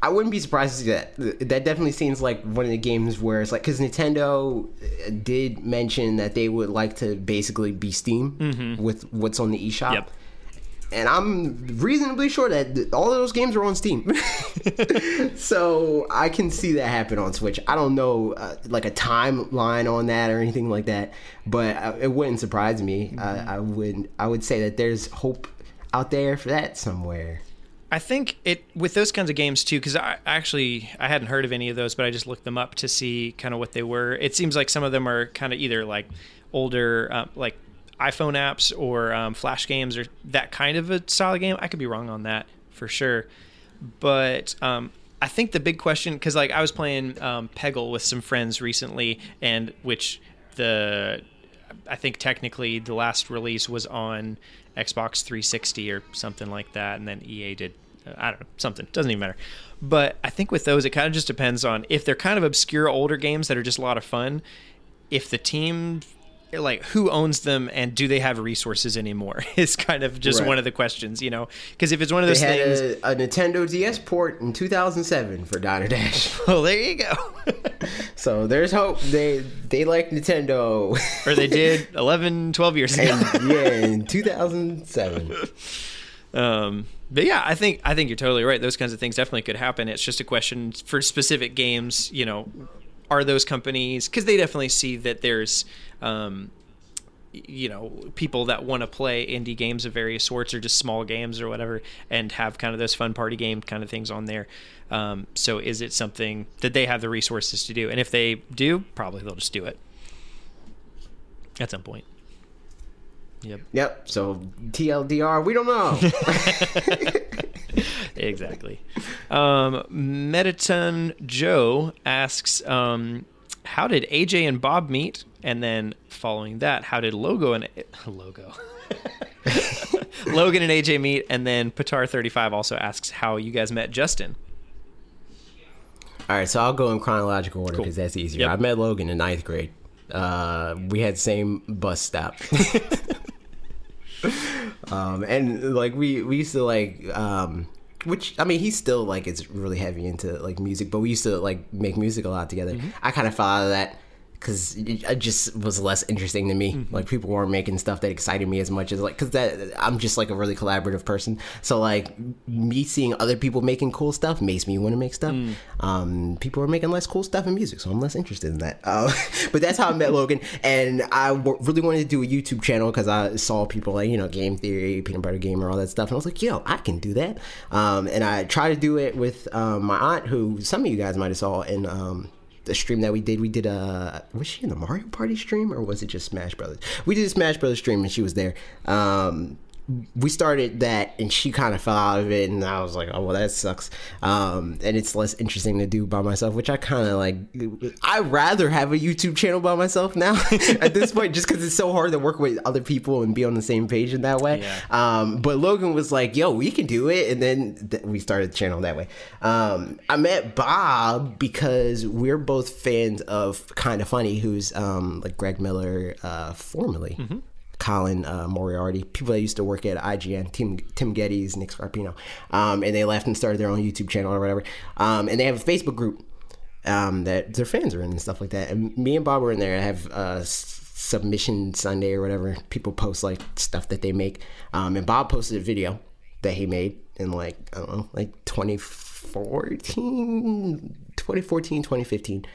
I wouldn't be surprised to see that. That definitely seems like one of the games where it's like because Nintendo did mention that they would like to basically be Steam with what's on the eShop. Mm-hmm. Yep. And I'm reasonably sure that all of those games are on Steam, so I can see that happen on Switch. I don't know uh, like a timeline on that or anything like that, but uh, it wouldn't surprise me. I, I would I would say that there's hope out there for that somewhere. I think it with those kinds of games too, because I actually I hadn't heard of any of those, but I just looked them up to see kind of what they were. It seems like some of them are kind of either like older, um, like iPhone apps or um, Flash games or that kind of a style of game. I could be wrong on that for sure, but um, I think the big question because like I was playing um, Peggle with some friends recently, and which the I think technically the last release was on Xbox 360 or something like that, and then EA did I don't know something doesn't even matter. But I think with those, it kind of just depends on if they're kind of obscure older games that are just a lot of fun. If the team like who owns them and do they have resources anymore is kind of just Right. one of the questions you know because if it's one of They those had things a, a Nintendo DS port in 2007 for Diner Dash, well there you go so there's hope. They they like Nintendo. or they did 11 12 years ago and yeah, in 2007. Um, but yeah, I think I think you're totally right. Those kinds of things definitely could happen. It's just a question for specific games. You know, are those companies because they definitely see that there's, um, you know, people that want to play indie games of various sorts or just small games or whatever, and have kind of those fun party game kind of things on there. Um, so is it something that they have the resources to do? And if they do, probably they'll just do it at some point. Yep. Yep. So TLDR, we don't know. exactly. Um, Mediton Joe asks, um, "How did AJ and Bob meet?" And then following that, how did Logo and Logo, Logan and AJ meet? And then Patar thirty five also asks how you guys met Justin. All right, so I'll go in chronological order Cool. because that's easier. Yep. I met Logan in ninth grade. Uh, we had same bus stop. um, and like we we used to like um, which I mean he's still like is really heavy into like music, but we used to like make music a lot together. Mm-hmm. I kind of fell out of that because it just was less interesting to me. Like people weren't making stuff that excited me as much as like because that I'm just like a really collaborative person. So like me seeing other people making cool stuff makes me want to make stuff. Um, people are making less cool stuff in music, so I'm less interested in that. Uh, but that's how I met Logan, and I w- really wanted to do a YouTube channel because I saw people like you know Game Theory, Peanut Butter Gamer, all that stuff, and I was like, yo, I can do that. Um, and I tried to do it with um, my aunt, who some of you guys might have saw in. The stream that we did, we did a was she in the Mario Party stream or was it just Smash Brothers? We did a Smash Brothers stream and she was there. Um, we started that and she kind of fell out of it and I was like, oh well, that sucks. Um, and it's less interesting to do by myself, which I kind of like. I'd rather have a YouTube channel by myself now at this point, just because it's so hard to work with other people and be on the same page in that way. Yeah. Um, but Logan was like, "Yo, we can do it," and then th- we started the channel that way. Um, I met Bob because we're both fans of Kind of Funny, who's um, like Greg Miller, uh, formerly. Colin uh, Moriarty, people that used to work at IGN, Tim Tim Gettys, Nick Scarpino, um, and they left and started their own YouTube channel or whatever. Um, and they have a Facebook group um, that their fans are in and stuff like that. And me and Bob were in there. I have uh, submission Sunday or whatever. People post like stuff that they make. Um, and Bob posted a video that he made in like, I don't know, like 2014, 2014, 2015.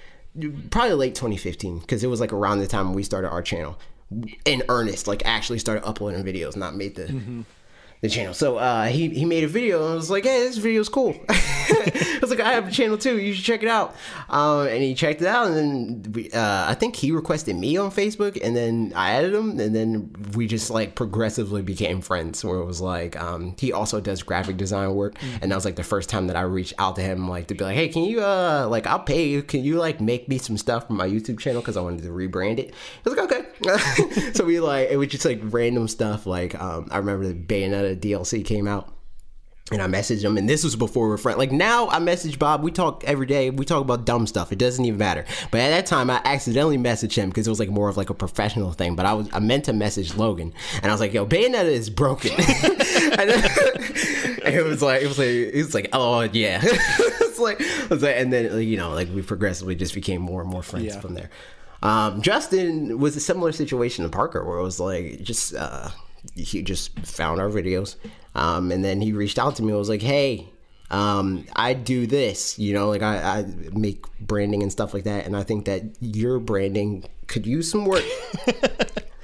probably late 2015 because it was like around the time we started our channel in earnest, like actually started uploading videos, not made the Mm-hmm. The channel. So uh, he he made a video and I was like, hey, this video's cool. I was like, I have a channel too. You should check it out. Um, and he checked it out, and then we, uh, I think he requested me on Facebook, and then I added him, and then we just like progressively became friends. Where it was like, um, he also does graphic design work, and that was like the first time that I reached out to him, like to be like, hey, can you uh, like I'll pay you. Can you like make me some stuff for my YouTube channel because I wanted to rebrand it. I was like, okay. so we like it was just like random stuff. Like um, I remember the Bayonetta DLC came out. And I messaged him, and this was before we were friends. Like now, I message Bob. We talk every day. We talk about dumb stuff. It doesn't even matter. But at that time, I accidentally messaged him because it was like more of like a professional thing. But I was I meant to message Logan, and I was like, "Yo, Bayonetta is broken." and, then, and it was like it was like it was like, "Oh yeah." it's like, it was like, and then you know, like we progressively just became more and more friends Yeah. from there. Um, Justin was a similar situation to Parker, where it was like just uh, he just found our videos, um, and then he reached out to me. and was like, "Hey, um, I do this, you know, like I, I make branding and stuff like that, and I think that your branding could use some work."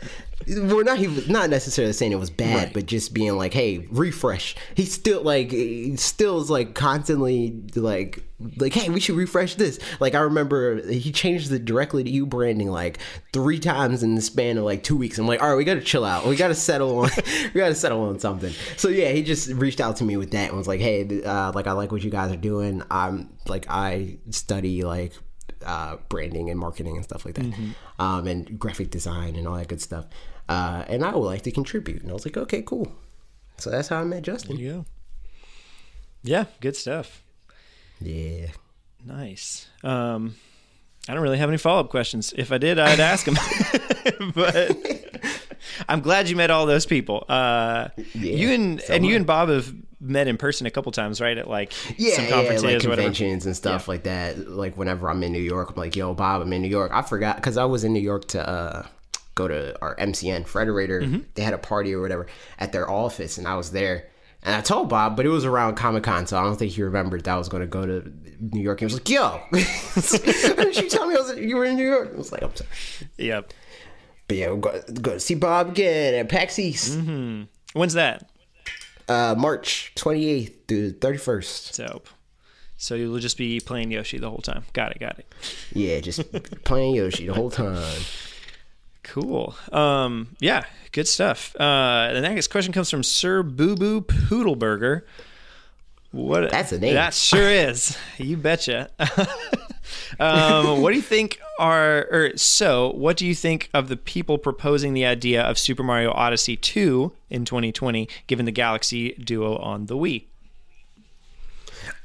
We're not he was not necessarily saying it was bad, Right. but just being like, "Hey, refresh." He still like he still is like constantly like like, "Hey, we should refresh this." Like I remember he changed the directly to you branding like three times in the span of like two weeks. I'm like, "All right, we got to chill out. We got to settle on we got to settle on something." So yeah, he just reached out to me with that and was like, "Hey, uh, like I like what you guys are doing. I'm like I study like uh, branding and marketing and stuff like that, um, and graphic design and all that good stuff. Uh, and I would like to contribute. And I was like, okay, cool. So that's how I met Justin. Go. Yeah, good stuff. Yeah. Nice. Um, I don't really have any follow up questions. If I did, I'd ask them. but I'm glad you met all those people. Uh, you and so and you and Bob have met in person a couple times, right? At like Yeah, some yeah, conferences like conventions and stuff like that. Like whenever I'm in New York, I'm like, "Yo, Bob, I'm in New York." I forgot because I was in New York to uh, go to our MCN Frederator. Mm-hmm. They had a party or whatever at their office, and I was there. And I told Bob, but it was around Comic Con, so I don't think he remembered that I was going to go to New York. And he was like, "Yo, did you tell me I was you were in New York?" I was like, "I'm sorry." Yep. But yeah, we'll go, go to see Bob again at PAX East, When's that? uh, March 28th through 31st. Dope. So you'll just be playing Yoshi the whole time. Got it. Got it. Yeah, just playing Yoshi the whole time. Cool. Um, yeah, good stuff. Uh, the next question comes from Sir Boo Boo Poodleburger. What? That's a name. That sure is. You betcha. um, what do you think are, or so? What do you think of the people proposing the idea of Super Mario Odyssey 2 in 2020, given the Galaxy Duo on the Wii?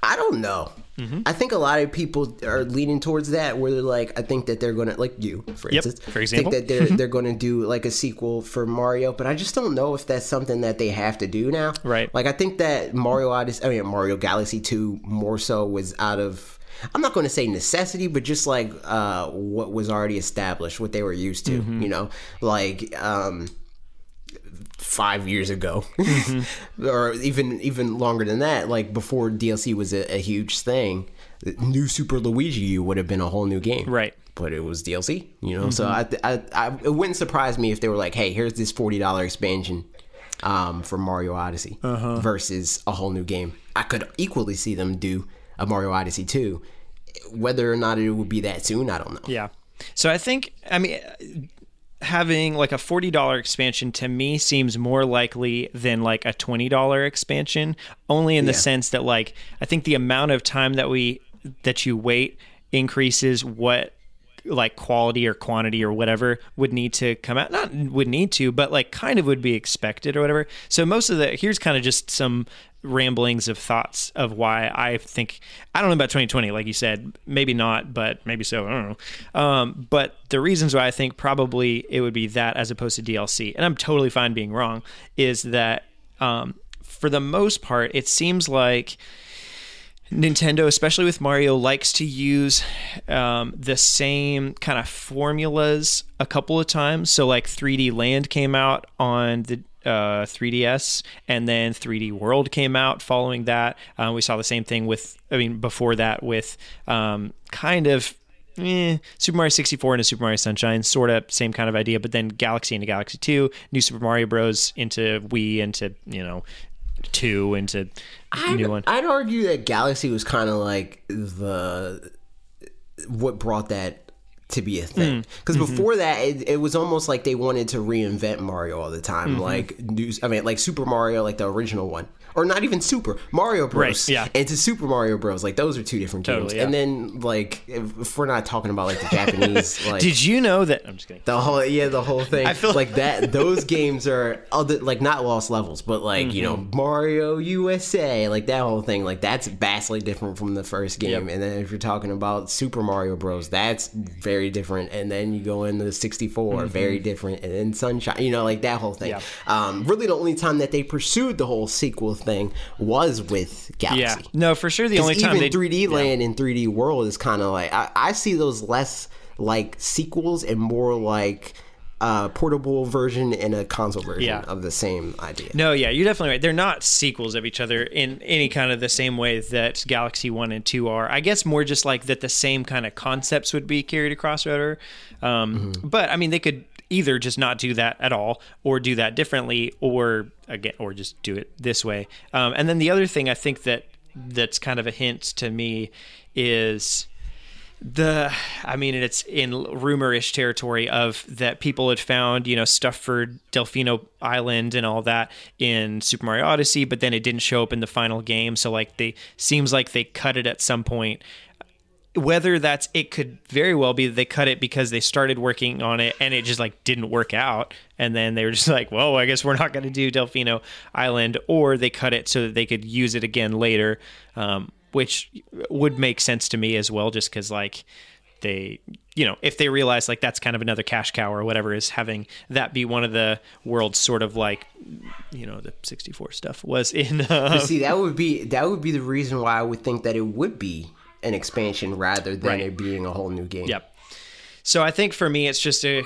I don't know. Mm-hmm. I think a lot of people are leaning towards that, where they're like, I think that they're gonna, like you, for Yep, instance, for example. think that they're they're gonna do like a sequel for Mario, but I just don't know if that's something that they have to do now. Right. Like I think that Mario Odyssey, I mean Mario Galaxy Two, more so was out of. I'm not going to say necessity, but just like uh, what was already established, what they were used to, Mm-hmm. you know, like um, five years ago, Mm-hmm. or even even longer than that. Like before DLC was a, a huge thing, new Super Luigi U would have been a whole new game, Right. But it was DLC, you know. So I, I, I, it wouldn't surprise me if they were like, "Hey, here's this forty dollar expansion." Um, for Mario Odyssey versus a whole new game, I could equally see them do a Mario Odyssey 2. Whether or not it would be that soon, I don't know. Yeah. So I think, I mean, having like a $40 expansion to me seems more likely than like a $20 expansion, only in the sense that, like, I think the amount of time that we, that you wait increases what like quality or quantity or whatever would need to come out. Not would need to but like kind of would be expected or whatever. So most of the here's kind of just some ramblings of thoughts of why i think i don't know about 2020 like you said maybe not but maybe so i don't know. Um, but the reasons why i think probably it would be that as opposed to dlc and i'm totally fine being wrong is that um, for the most part it seems like Nintendo, especially with Mario, likes to use um, the same kind of formulas a couple of times. So, like 3D Land came out on the uh, 3DS, and then 3D World came out following that. Uh, we saw the same thing with, I mean, before that with um, kind of eh, Super Mario 64 into Super Mario Sunshine, sort of same kind of idea, but then Galaxy into Galaxy 2, New Super Mario Bros. into Wii into, you know, 2 into I'd, new one. I'd argue that Galaxy was kind of like the what brought that to be a thing. Mm. Because mm-hmm. before that it, it was almost like they wanted to reinvent Mario all the time. Mm-hmm. Like new, I mean like Super Mario like the original one or not even Super Mario Bros Right, yeah. into Super Mario Bros like those are two different games Totally, yeah. and then like if, if we're not talking about like the Japanese like Did you know that? I'm just kidding. the whole yeah, the whole thing. I feel- like that. Those games are other like not lost levels, but like you know Mm-hmm. Mario USA, like that whole thing. Like that's vastly different from the first game. Yep. And then if you're talking about Super Mario Bros, that's very different. And then you go into the 64, very different. And then Sunshine, you know, like that whole thing. Mm-hmm. Um, really, the only time that they pursued the whole sequel thing was with Galaxy. Yeah. No, for sure. The only time even they 3D Land and 3D World is kind of like I, I see those less like sequels and more like a portable version and a console version Yeah. of the same idea. No, yeah, you're definitely right. They're not sequels of each other in any kind of the same way that Galaxy 1 and 2 are. I guess more just like that the same kind of concepts would be carried across rather. Um, But I mean, they could either just not do that at all or do that differently or again or just do it this way. Um, and then the other thing I think that that's kind of a hint to me is the i mean it's in rumorish territory of that people had found you know stuff for delfino island and all that in super mario odyssey but then it didn't show up in the final game so like they seems like they cut it at some point whether that's it could very well be that they cut it because they started working on it and it just like didn't work out. And then they were just like well i guess we're not going to do delfino island or they cut it so that they could use it again later um, which would make sense to me as well just because like they you know if they realize like that's kind of another cash cow or whatever is having that be one of the world's sort of like you know the 64 stuff was in uh, See, that would be that would be the reason why I would think that it would be an expansion rather than Right. it being a whole new game. Yep. So I think for me, it's just a.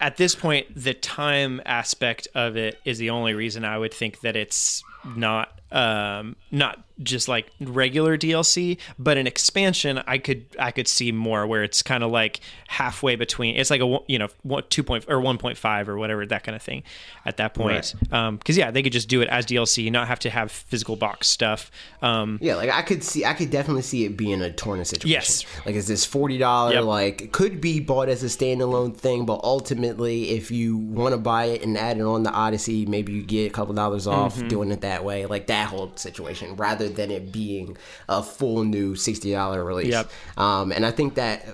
At this point, the time aspect of it is the only reason I would think that it's not um, not just like regular DLC, but an expansion. I could I could see more where it's kind of like halfway between. It's like a you know one, two point or one point five or whatever that kind of thing. At that point, Um because yeah, they could just do it as DLC, not have to have physical box stuff. Um, Yeah, like I could see, I could definitely see it being a Torna situation. Yes. like is this forty dollar? Yep. Like it could be bought as a standalone thing, but ultimately, if you want to buy it and add it on the Odyssey, maybe you get a couple dollars off Mm-hmm. doing it that way, like that whole situation, rather than it being a full new sixty dollar release. Yep. Um, and I think that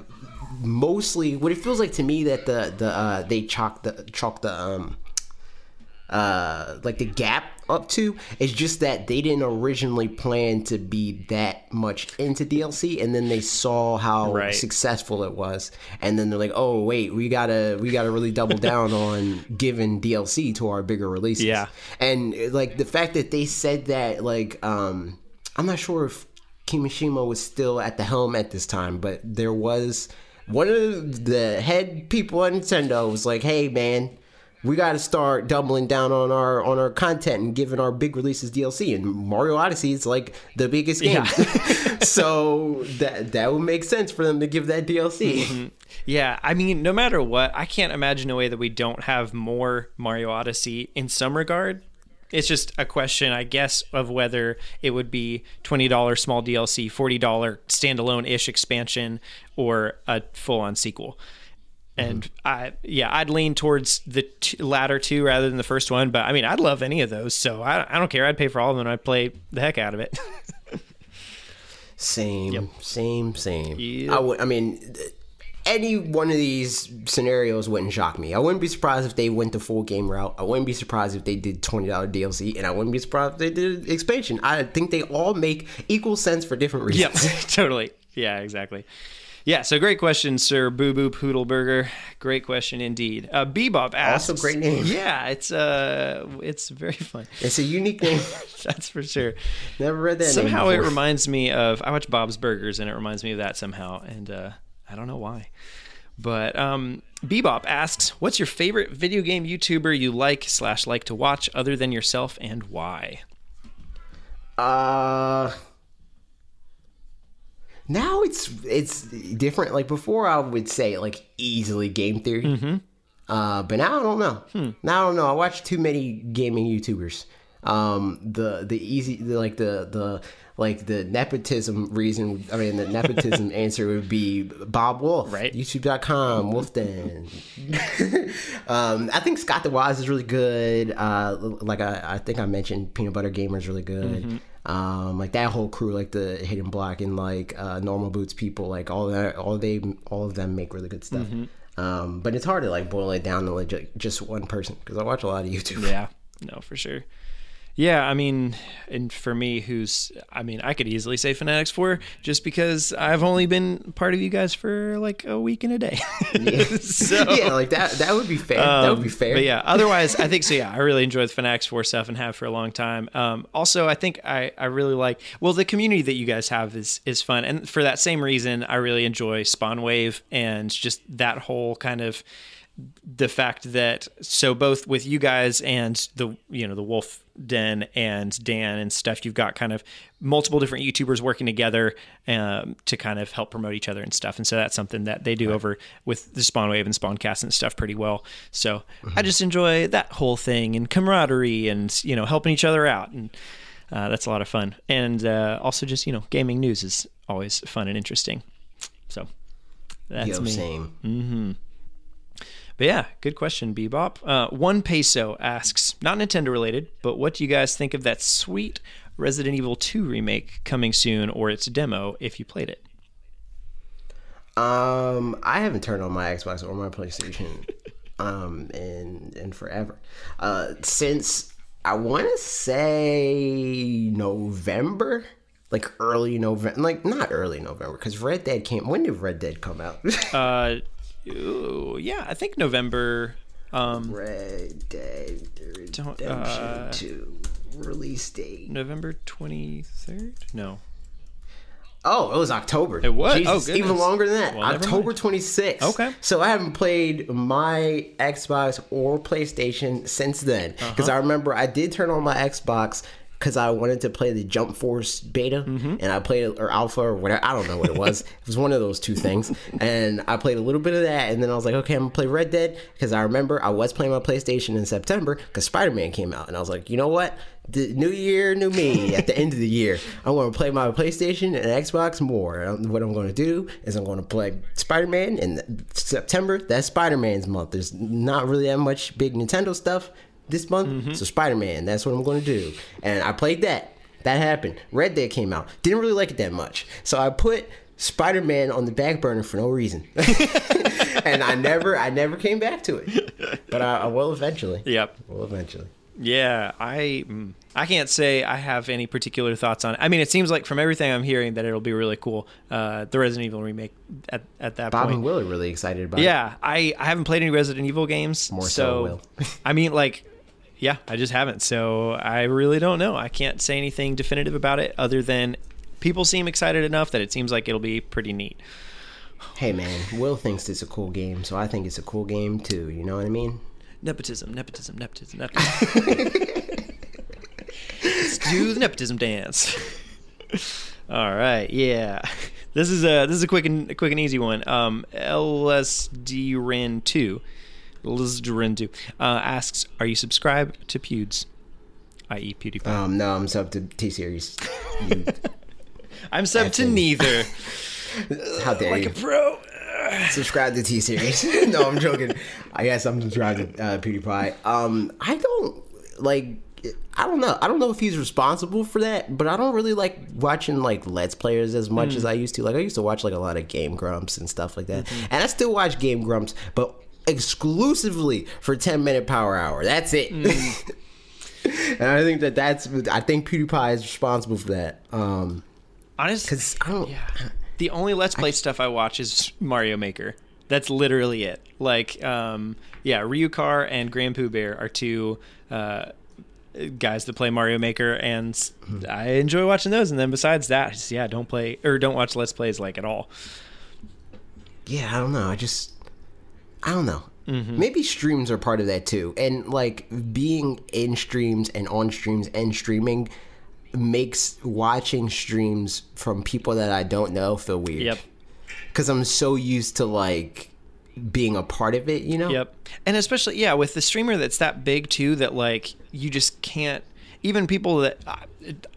mostly what it feels like to me that the the uh, they chalk the chalk the um uh like the gap up to is just that they didn't originally plan to be that much into DLC and then they saw how Right. successful it was and then they're like oh wait we gotta we gotta really double down on giving DLC to our bigger releases Yeah. and like the fact that they said that like um I'm not sure if Kimishima was still at the helm at this time but there was one of the head people at Nintendo was like hey man we got to start doubling down on our on our content and giving our big releases DLC. And Mario Odyssey is like the biggest game, so that that would make sense for them to give that DLC. Mm-hmm. Yeah, I mean, no matter what, I can't imagine a way that we don't have more Mario Odyssey in some regard. It's just a question, I guess, of whether it would be $20 small DLC, $40 standalone ish expansion, or a full on sequel. And I, yeah, I'd lean towards the t- latter two rather than the first one. But I mean, I'd love any of those. So I, I don't care. I'd pay for all of them and I'd play the heck out of it. Same, same, same. Yep. I mean. th- Any one of these scenarios wouldn't shock me. I wouldn't be surprised if they went the full game route. I wouldn't be surprised if they did twenty dollar DLC, and I wouldn't be surprised if they did expansion. I think they all make equal sense for different reasons. Yep, totally. Yeah, exactly. Yeah, so great question, Sir Boo Boo Poodleburger. Great question indeed. Uh, Bebop asks. Also great name. Yeah, it's uh, it's very fun. It's a unique name. That's for sure. Never read that. name somehow it reminds me of I watch Bob's Burgers and it reminds me of that somehow, and uh, I don't know why. But um, Bebop asks, "What's your favorite video game YouTuber you like slash like to watch other than yourself, and why?" Uh, now it's it's different. Like before, I would say like easily game theory. Mm-hmm. Uh, but now I don't know. Hmm. Now I don't know. I watch too many gaming YouTubers. Um, the the easy the, like the the like the nepotism reason. I mean, the nepotism answer would be Bob Wolf, Right. YouTube.com, Wolfden. um, I think Scott the Woz is really good. Uh, like I, I think I mentioned, Peanut Butter Gamer is really good. Mm-hmm. Um, like that whole crew, like the Hidden Block and like uh, Normal Boots people, like all that, all they, all of them make really good stuff. Mm-hmm. Um, but it's hard to like boil it down to like just one person because I watch a lot of YouTube. Yeah, no, for sure. Yeah, I mean, and for me, who's, I mean, I could easily say Fanatics 4 just because I've only been part of you guys for like a week and a day. yeah. so, yeah, like that. That would be fair. that would be Um, fair. But yeah, otherwise, I think so. Yeah, I really enjoy the Fanatics 4 stuff and have for a long time. Um, also, I think I, I really like, well, the community that you guys have is, is fun. And for that same reason, I really enjoy Spawn Wave and just that whole kind of the fact that so both with you guys and the you know the wolf den and dan and stuff you've got kind of multiple different youtubers working together um, to kind of help promote each other and stuff. And so that's something that they do over with the spawn wave and spawncast and stuff pretty well. So i just enjoy that whole thing and camaraderie and you know helping each other out. And uh, that's a lot of fun. And uh, also just you know gaming news is always fun and interesting. So that's Yo, me. same. But yeah, good question, Bebop. Uh, One Peso asks, not Nintendo related, but what do you guys think of that sweet Resident Evil 2 remake coming soon or its demo if you played it? Um, I haven't turned on my Xbox or my PlayStation um in in forever. Uh since I want to say November, like early November, like not early November cuz Red Dead came when did Red Dead come out? Uh, ooh, yeah, I think November. Um, Red Dead Redemption uh, 2 release date. November 23rd? No. Oh, it was October. It was? Jesus, Oh, even longer than that. Well, October 26th. Okay. So I haven't played my Xbox or PlayStation since then. Uh-huh. Because I remember I did turn on my Xbox because I wanted to play the Jump Force beta, Mm-hmm. and I played it or alpha or whatever. I don't know what it was. it was one of those two things, and I played a little bit of that, and then I was like, okay, I'm gonna play Red Dead because I remember I was playing my PlayStation in September because Spider Man came out, and I was like, you know what? The new year, new me. At the end of the year, I'm to play my PlayStation and Xbox more. And what I'm going to do is I'm going to play Spider Man in September. That's Spider Man's month. There's not really that much big Nintendo stuff this month, so Spider Man. That's what I'm going to do. And I played that. That happened. Red Dead came out. Didn't really like it that much, so I put Spider Man on the back burner for no reason. and I never, I never came back to it. But I, I will eventually. Yep. Will eventually. Yeah, I I can't say I have any particular thoughts on it. I mean, it seems like from everything I'm hearing that it'll be really cool. Uh, the Resident Evil remake at, at that Bob point. and Will are really excited about it. Yeah, I, I haven't played any Resident Evil games. More so so, Will. I mean, like, yeah, I just haven't. So I really don't know. I can't say anything definitive about it other than people seem excited enough that it seems like it'll be pretty neat. Hey man, Will thinks it's a cool game, so I think it's a cool game too. You know what I mean? Nepotism, nepotism, nepotism, nepotism. Let's do the nepotism dance. All right, yeah. This is a this is a quick and a quick and easy one. Um, LSD Ren two, Ren uh, asks, "Are you subscribed to Pewds, i.e. PewDiePie?" Um, no, I'm sub to T series. I'm sub to neither. how dare like you? a pro. subscribe to T series. no, I'm joking. I guess I'm subscribed to uh, PewDiePie. Um, I don't like. I don't know. I don't know if he's responsible for that, but I don't really like watching like Let's Players as much as I used to. Like I used to watch like a lot of Game Grumps and stuff like that, and I still watch Game Grumps, but exclusively for 10 minute Power Hour. That's it. and I think that that's. I think PewDiePie is responsible for that. Um, Honestly, because I don't. Yeah. The only Let's Play stuff I watch is Mario Maker. That's literally it. Like, um, yeah, Ryukahr and Grand Pooh Bear are two uh, guys that play Mario Maker, and I enjoy watching those. And then besides that, yeah, don't play or don't watch Let's Plays like at all. yeah, I don't know. I just, I don't know. Mm-hmm. Maybe streams are part of that too. And like being in streams and on streams and streaming, makes watching streams from people that I don't know feel weird. Yep. Because I'm so used to like being a part of it, you know? Yep. And especially, yeah, with the streamer that's that big too, that like you just can't. Even people that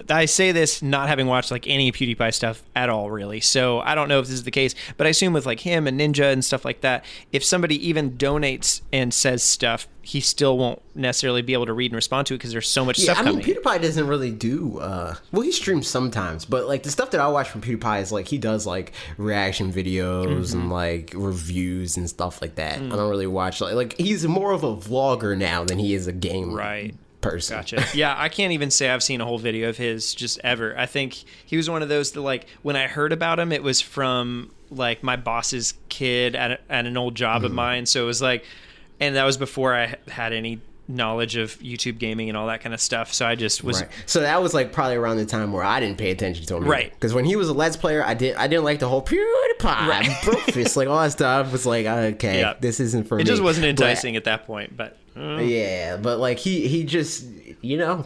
I say this not having watched like any PewDiePie stuff at all, really. So I don't know if this is the case, but I assume with like him and Ninja and stuff like that, if somebody even donates and says stuff, he still won't necessarily be able to read and respond to it because there's so much Yeah, stuff I mean, coming. PewDiePie doesn't really do. uh Well, he streams sometimes, but like the stuff that I watch from PewDiePie is like he does like reaction videos Mm-hmm. and like reviews and stuff like that. Mm. I don't really watch like like he's more of a vlogger now than he is a gamer. Right. Person. Gotcha. Yeah, I can't even say I've seen a whole video of his just ever. I think he was one of those that like when I heard about him, it was from like my boss's kid at, a, at an old job Mm-hmm. of mine. So it was like, and that was before I had any knowledge of YouTube gaming and all that kind of stuff. So I just was Right. So that was like probably around the time where I didn't pay attention to him. Right. Because when he was a Let's Player, I did I didn't like the whole PewDiePie, Right. Brofist, like all that stuff. Was like, okay, Yeah. this isn't for me. it just wasn't But- enticing at that point. But uh, Yeah, but like he he just you know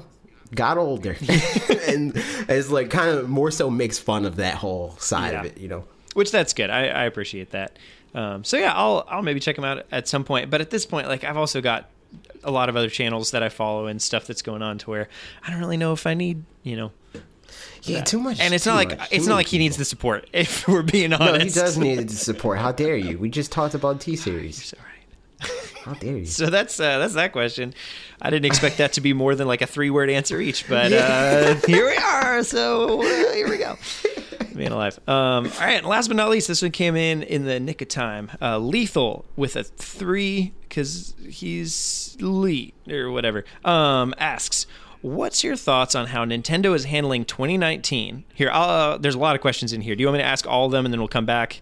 got older and it's like kind of more so makes fun of that whole side of it, you know. which that's good. I, I appreciate that. Um, so yeah, I'll I'll maybe check him out at some point. But at this point, like I've also got a lot of other channels that I follow and stuff that's going on to where I don't really know if I need you know Yeah, too much. and it's not like much, it's not like he needs the support. If we're being honest, No, he does need the support. How dare you? We just talked about T series. All right. How dare you? So that's uh, that's that question. I didn't expect that to be more than like a three word answer each, but uh, here we are. So uh, here we go. Being alive. Um, all right. Last but not least, this one came in in the nick of time. Uh, Lethal with a three because he's Lee or whatever. Um, asks. What's your thoughts on how Nintendo is handling 2019? Here, uh, there's a lot of questions in here. Do you want me to ask all of them and then we'll come back?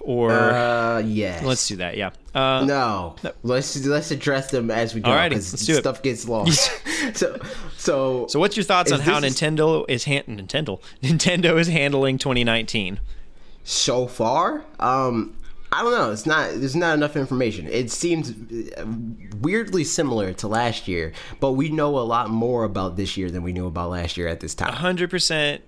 Or Uh, yes. let's do that. Yeah. Uh, No, let's let's address them as we go because do it. stuff gets lost. so, so, So what's your thoughts on how Nintendo is han- Nintendo Nintendo is handling 2019? so far, um, I don't know. It's not. There's not enough information. It seems uh, weirdly similar to last year, but we know a lot more about this year than we knew about last year at this time. 100%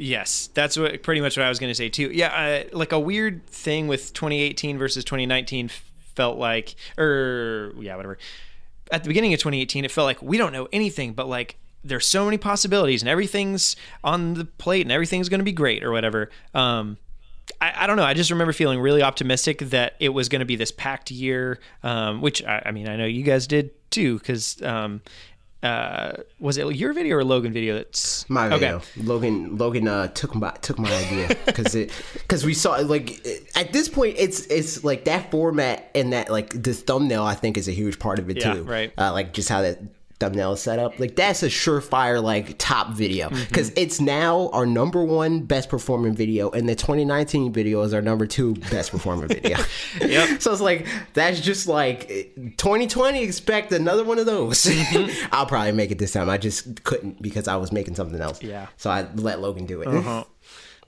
yes. That's what pretty much what I was going to say too. Yeah, uh, like a weird thing with 2018 versus 2019 felt like or yeah, whatever. At the beginning of 2018 it felt like we don't know anything but like there's so many possibilities and everything's on the plate and everything's going to be great or whatever. Um I, I don't know. I just remember feeling really optimistic that it was going to be this packed year, um, which I, I mean, I know you guys did too, because um, uh, was it your video or Logan video? That's My video. Okay. Logan Logan uh, took my took my idea because it because we saw like at this point it's it's like that format and that like the thumbnail I think is a huge part of it Yeah, too. right. Uh, like just how that thumbnail setup. Like that's a surefire like top video Mm-hmm. because it's now our number one best performing video and the 2019 video is our number two best performing video. Yep. So it's like that's just like 2020. Expect another one of those. Mm-hmm. I'll probably make it this time. I just couldn't because I was making something else. Yeah. So I let Logan do it. Uh-huh.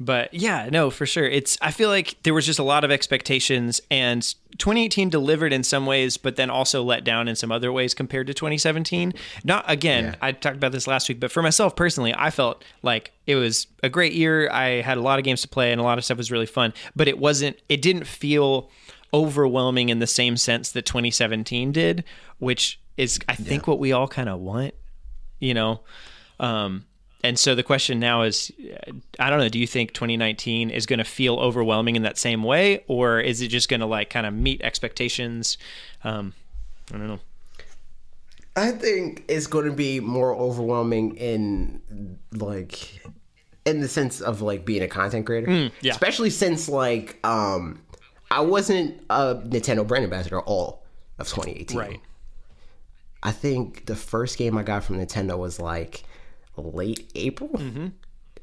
But yeah, no, for sure. It's I feel like there was just a lot of expectations and 2018 delivered in some ways, but then also let down in some other ways compared to 2017. Not again, Yeah. I talked about this last week, but for myself personally, I felt like it was a great year. I had a lot of games to play and a lot of stuff was really fun, but it wasn't it didn't feel overwhelming in the same sense that 2017 did, which is I think what we all kind of want, you know. Um and so the question now is I don't know, do you think 2019 is going to feel overwhelming in that same way or is it just going to like kind of meet expectations? Um I don't know. I think it's going to be more overwhelming in like in the sense of like being a content creator. Mm, yeah. Especially since like um I wasn't a Nintendo brand ambassador all of 2018. Right. I think the first game I got from Nintendo was like late April, Mm-hmm.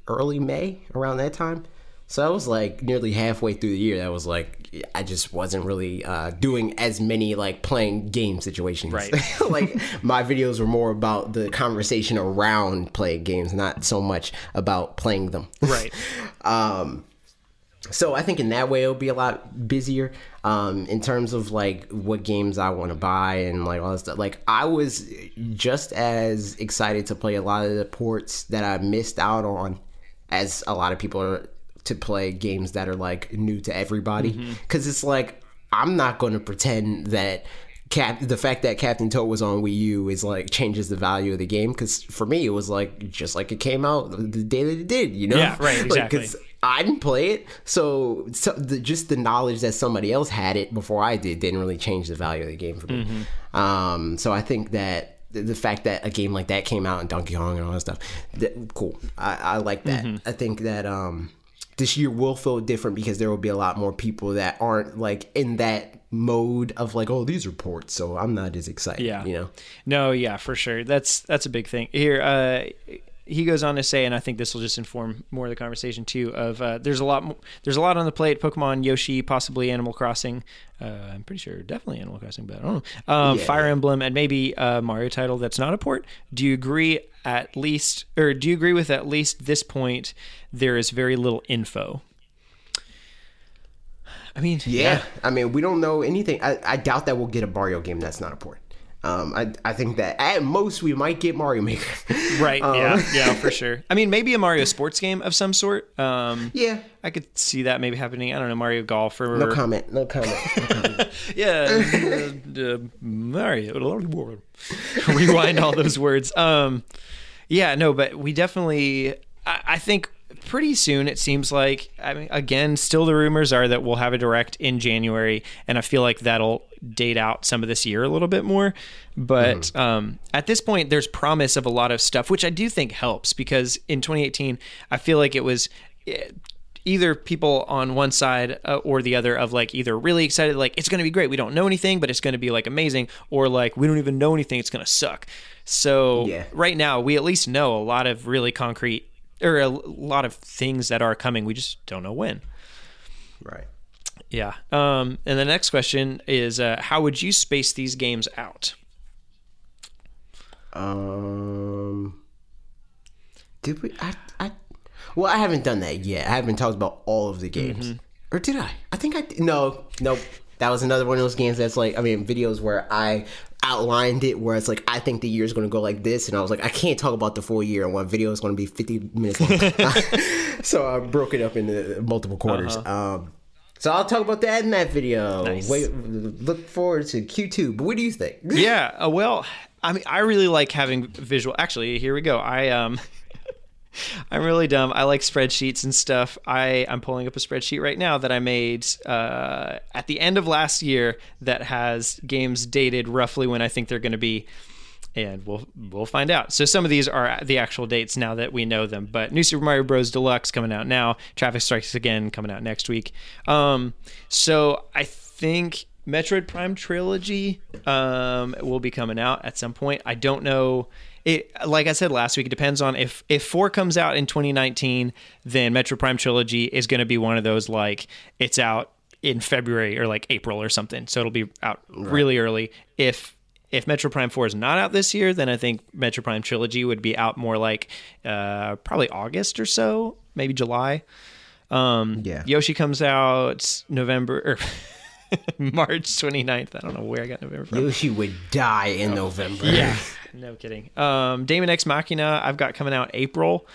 early May, around that time. So I was like nearly halfway through the year. That was like I just wasn't really uh, doing as many like playing game situations. Right. like my videos were more about the conversation around playing games, not so much about playing them. Right. Um, so I think in that way it'll be a lot busier. Um, in terms of like what games I want to buy and like all that stuff. Like I was just as excited to play a lot of the ports that I missed out on as a lot of people are to play games that are like new to everybody. Because it's like I'm not going to pretend that Cap, the fact that Captain Toad was on Wii U is like changes the value of the game because for me it was like just like it came out the day that it did, you know? Yeah, right, Like, exactly. 'cause I didn't play it, so, so the, just the knowledge that somebody else had it before I did didn't really change the value of the game for me. Mm-hmm. Um, so I think that the, the fact that a game like that came out and Donkey Kong and all that stuff, that, cool. I, I like that. Mm-hmm. I think that um, this year will feel different because there will be a lot more people that aren't like in that mode of like, oh, these are ports, so I'm not as excited. Yeah. you know. No, yeah, for sure. That's that's a big thing. Here, uh, he goes on to say, and I think this will just inform more of the conversation too. Of uh, there's a lot, there's a lot on the plate. Pokemon, Yoshi, possibly Animal Crossing. Uh, I'm pretty sure, definitely Animal Crossing, but I don't know. Um, Yeah, Fire. Emblem, and maybe a Mario title that's not a port. Do you agree? At least, or do you agree with at least this point? There is very little info. I mean, Yeah. I mean, we don't know anything. I, I doubt that we'll get a Mario game that's not a port. Um, I, I think that at most we might get Mario Maker. Right. Um, yeah. Yeah. For sure. I mean, maybe a Mario sports game of some sort. Um, yeah. I could see that maybe happening. I don't know, Mario Golf or No comment. No comment. No comment. yeah, uh, uh, Mario. Rewind all those words. Um, yeah, no, but we definitely. I, I think pretty soon it seems like. I mean, again, still the rumors are that we'll have a direct in January, and I feel like that'll date out some of this year a little bit more. But um, at this point, there's promise of a lot of stuff, which I do think helps because in 2018, I feel like it was. eh, either people on one side uh, or the other of like either really excited like it's going to be great we don't know anything but it's going to be like amazing or like we don't even know anything it's going to suck so Yeah. right now we at least know a lot of really concrete or a lot of things that are coming we just don't know when right. yeah um and the next question is uh, how would you space these games out Um. Did we? I. I. Well, I haven't done that yet. I haven't talked about all of the games, or did I? I think I. No, No. That was another one of those games that's like. I mean, videos where I outlined it where it's like I think the year is going to go like this, and I was like, I can't talk about the full year, and one video is going to be fifty minutes long. so I broke it up into multiple quarters. Um. So I'll talk about that in that video. Nice. Wait, look forward to Q2. But what do you think? yeah uh, well i mean i really like having visual actually here we go i um i'm really dumb i like spreadsheets and stuff i i'm pulling up a spreadsheet right now that i made uh, at the end of last year that has games dated roughly when i think they're going to be and we'll we'll find out. So some of these are the actual dates now that we know them. But New Super Mario Bros. Deluxe coming out now. Travis Strikes Again coming out next week. Um, so I think Metroid Prime trilogy um, will be coming out at some point. I don't know. It like I said last week. It depends on if if four comes out in 2019, then Metroid Prime trilogy is going to be one of those like it's out in February or like April or something. So it'll be out really early. If if Metroid Prime 4 is not out this year, then I think Metroid Prime Trilogy would be out more like uh, probably August or so, maybe July. Um, Yeah. Yoshi comes out November or March 29th. I don't know where I got November from. Yoshi would die in November. Yeah, no kidding. Um, Daemon X Machina, I've got coming out April,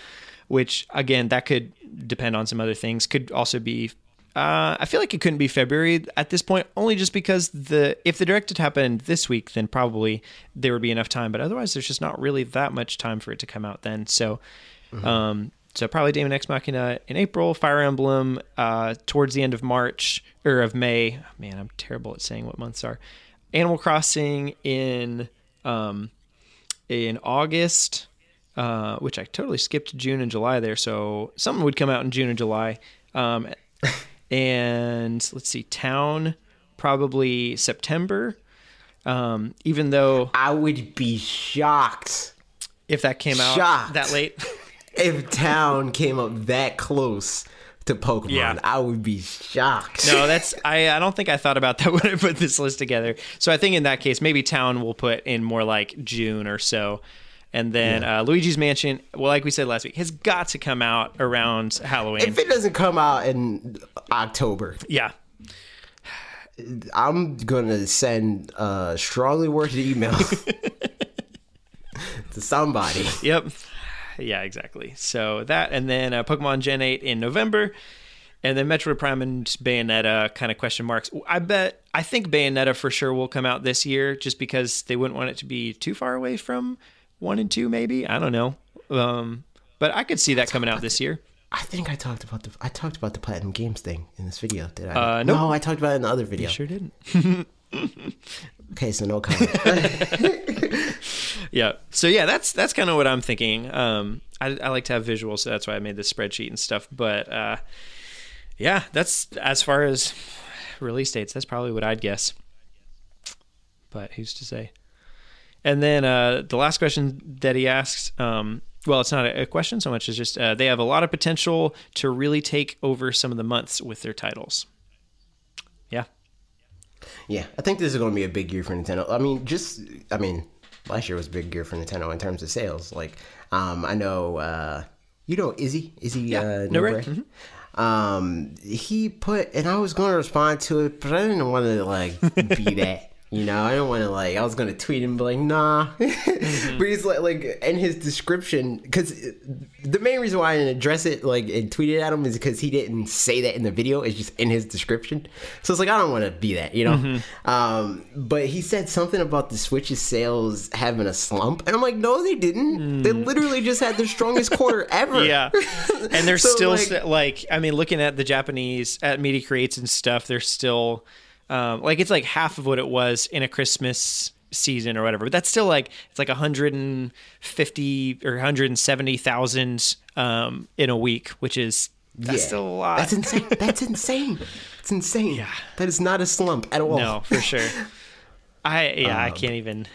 which again that could depend on some other things. Could also be. Uh, I feel like it couldn't be February at this point, only just because the if the direct had happened this week, then probably there would be enough time. But otherwise, there's just not really that much time for it to come out then. So, um, so probably Daemon X Machina in April, Fire Emblem uh, towards the end of March or of May. Man, I'm terrible at saying what months are. Animal Crossing in um, in August, uh, which I totally skipped June and July there. So something would come out in June and July. Um, and let's see, Town probably September. Um, even though I would be shocked if that came out Shocked. that late, if Town came up that close to Pokemon. Yeah. I would be shocked. no, that's I. I don't think I thought about that when I put this list together. So I think in that case, maybe Town will put in more like June or so, And then uh, Luigi's Mansion, well, like we said last week, has got to come out around Halloween. If it doesn't come out in October, yeah. I'm gonna send a strongly worded email to somebody. Yep. Yeah, exactly. So that, and then uh, Pokemon Gen 8 in November, and then Metroid Prime and Bayonetta kind of question marks. I bet, I think Bayonetta for sure will come out this year just because they wouldn't want it to be too far away from one and two, maybe. I don't know. Um, but I could see that coming out this year. I think I talked about the I talked about the Platinum Games thing in this video. Did I? Uh, nope. No, I talked about it in the other video. Sure didn't. Okay, so no comment. Yeah. So yeah, that's that's kind of what I'm thinking. Um, I, I like to have visuals, so that's why I made this spreadsheet and stuff. But uh, yeah, that's as far as release dates. That's probably what I'd guess. But who's to say? And then uh, the last question that he asks, um, well, it's not a, question so much as just uh, they have a lot of potential to really take over some of the months with their titles. Yeah. I think this is going to be a big year for Nintendo. I mean, just I mean, last year was a big year for Nintendo in terms of sales. Like, um, I know, uh, you know, Izzy, Izzy, Yeah, uh, Nobre? right. Um, he put, and I was going to respond to it, but I didn't want to like be that. You know, I don't want to like. I was gonna tweet him, be like, nah. Mm-hmm. but he's like, like in his description, because uh, the main reason why I didn't address it, like, and tweet it at him, is because he didn't say that in the video. It's just in his description. So it's like I don't want to be that, you know. Mm-hmm. Um, but he said something about the Switch's sales having a slump, and I'm like, no, they didn't. They mm. literally just had their strongest quarter ever. Yeah. And they're So, still like- like, I mean, looking at the Japanese at media creates and stuff, they're still um, like it's like half of what it was in a Christmas season or whatever. But that's still like it's like 150 or 170,000 um, in a week, which is that's Yeah. still a lot. That's insane. That's insane. It's insane. Yeah. That is not a slump at all. No, for sure. I yeah, Um, I can't even.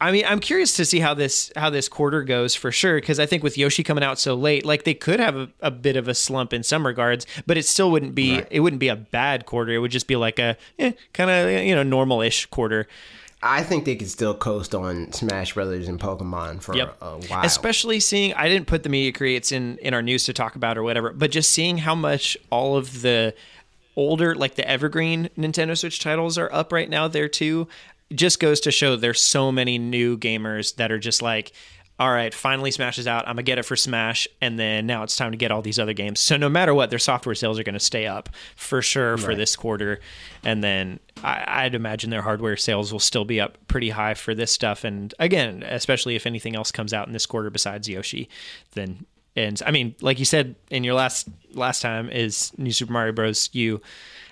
I mean, I'm curious to see how this how this quarter goes for sure because I think with Yoshi coming out so late, like they could have a, a bit of a slump in some regards, but it still wouldn't be it wouldn't be a bad quarter. It would just be like a eh, kind of you know normal-ish quarter. I think they could still coast on Smash Brothers and Pokemon for Yep. a while. Especially seeing, I didn't put the media creates in in our news to talk about or whatever, but just seeing how much all of the older, like the evergreen Nintendo Switch titles are up right now there too, just goes to show there's so many new gamers that are just like, all right, finally Smash is out. I'm gonna get it for Smash, and then now it's time to get all these other games. So no matter what, their software sales are gonna stay up for sure for this quarter, and then I, I'd imagine their hardware sales will still be up pretty high for this stuff. And again, especially if anything else comes out in this quarter besides Yoshi, then and I mean, like you said in your last last time, is New Super Mario Bros. U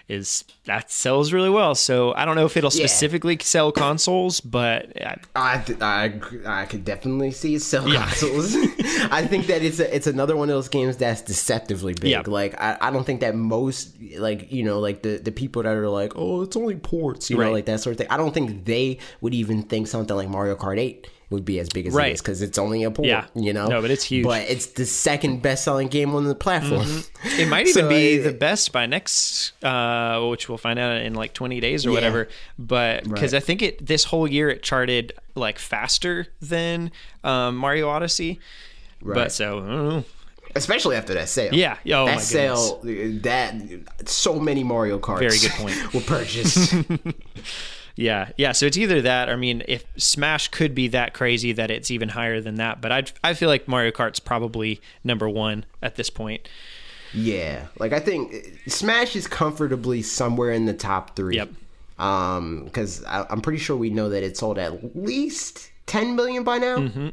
is that sells really well. So I don't know if it'll Yeah. specifically sell consoles, but I, I, I, I could definitely see it sell consoles. I think that it's a, it's another one of those games that's deceptively big. Yeah. Like I, I don't think that most like you know like the, the people that are like oh it's only ports you Right. know like that sort of thing. I don't think they would even think something like Mario Kart Eight would be as big as Right. it is because it's only a port. Yeah. you know. No, but it's huge. But it's the second best selling game on the platform. it might even So, be the best by next, uh, which we'll find out in like 20 days or Yeah. whatever. But because Right. I think it this whole year it charted like faster than um, Mario Odyssey. But Right. so I don't know. especially after that sale. Yeah. Oh, that sale, that so many Mario Karts. Very good point. were purchased. Yeah, yeah. So it's either that. Or, I mean, if Smash could be that crazy that it's even higher than that, but I I feel like Mario Kart's probably number one at this point. yeah, like I think Smash is comfortably somewhere in the top three. Yep. Um, because I'm pretty sure we know that it sold at least 10 million by now. Mm-hmm.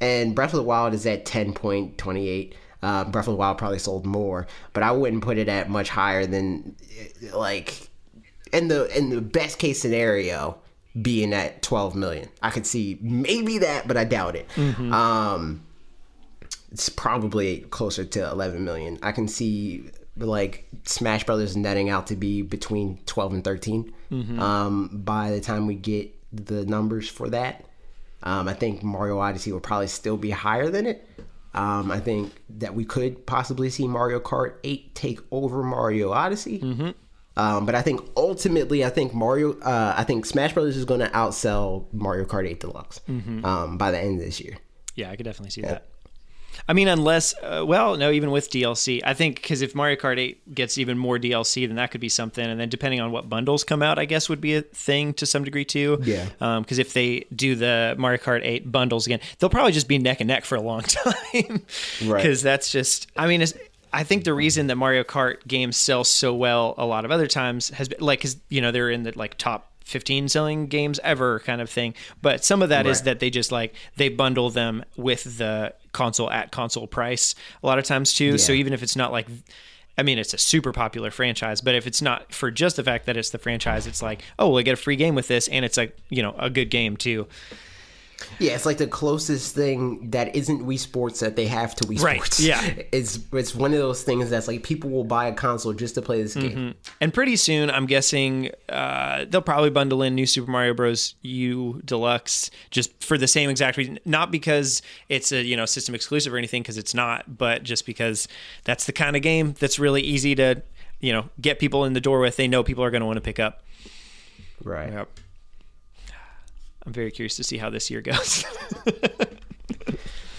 And Breath of the Wild is at 10.28. Uh, Breath of the Wild probably sold more, but I wouldn't put it at much higher than like in the in the best case scenario being at 12 million. I could see maybe that, but I doubt it. Um, it's probably closer to 11 million. I can see like Smash Brothers netting out to be between 12 and 13 um, by the time we get the numbers for that. Um, I think Mario Odyssey will probably still be higher than it. Um, I think that we could possibly see Mario Kart 8 take over Mario Odyssey. Um, but I think ultimately, I think Mario, uh, I think Smash Brothers is going to outsell Mario Kart 8 Deluxe Mm-hmm. um, by the end of this year. Yeah, I could definitely see that. I mean, unless, uh, well, no, even with DLC, I think because if Mario Kart 8 gets even more DLC, then that could be something. And then depending on what bundles come out, I guess would be a thing to some degree too. Yeah. Because if they do the Mario Kart 8 bundles again, they'll probably just be neck and neck for a long time. Right. Because that's just, I mean, it's, I think the reason that Mario Kart games sell so well a lot of other times has been like, because, you know, they're in the like top 15 selling games ever kind of thing. But some of that is Right. that they just like, they bundle them with the console at console price a lot of times too. So even if it's not like, I mean, it's a super popular franchise, but if it's not for just the fact that it's the franchise, it's like, oh, well, I get a free game with this, and it's like, you know, a good game too. Yeah, it's like the closest thing that isn't Wii Sports that they have to Wii Right, Sports. yeah. It's it's one of those things that's like people will buy a console just to play this game. And pretty soon, I'm guessing uh, they'll probably bundle in New Super Mario Bros. U Deluxe just for the same exact reason. Not because it's a you know system exclusive or anything, because it's not, but just because that's the kind of game that's really easy to you know get people in the door with. They know people are going to want to pick up. Right. Yep. I'm very curious to see how this year goes.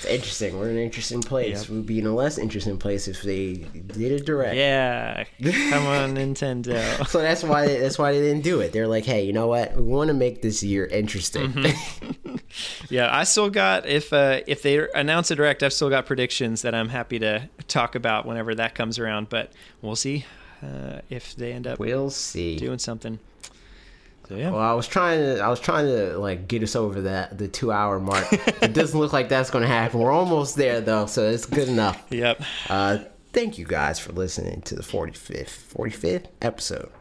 It's interesting. We're in an interesting place. We'd be in a less interesting place if they did it direct. yeah, come on, Nintendo. So that's why that's why they didn't do it. They're like, hey, you know what? We want to make this year interesting. Mm-hmm. Yeah, I still got if uh, if they announce a direct, I've still got predictions that I'm happy to talk about whenever that comes around. But we'll see uh, if they end up we'll see. doing something. So yeah, Well, I was trying to, I was trying to like get us over that the two hour mark. it doesn't look like that's going to happen. We're almost there though, so it's good enough. yep. Uh, thank you guys for listening to the 45th, 45th episode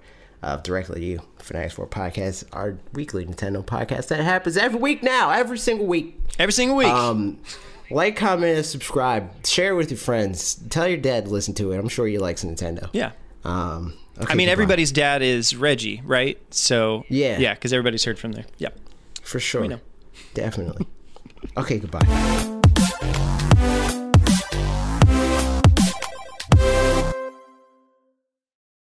of Directly to You Fanatics 4 Podcast, our weekly Nintendo podcast that happens every week now, every single week. Every single week. Um, like, comment, and subscribe. Share it with your friends. Tell your dad to listen to it. I'm sure he likes Nintendo. yeah. Um, okay, I mean, goodbye. everybody's dad is Reggie, right? So Yeah. yeah, because everybody's heard from there. Yep. For sure. know. Definitely. okay, goodbye.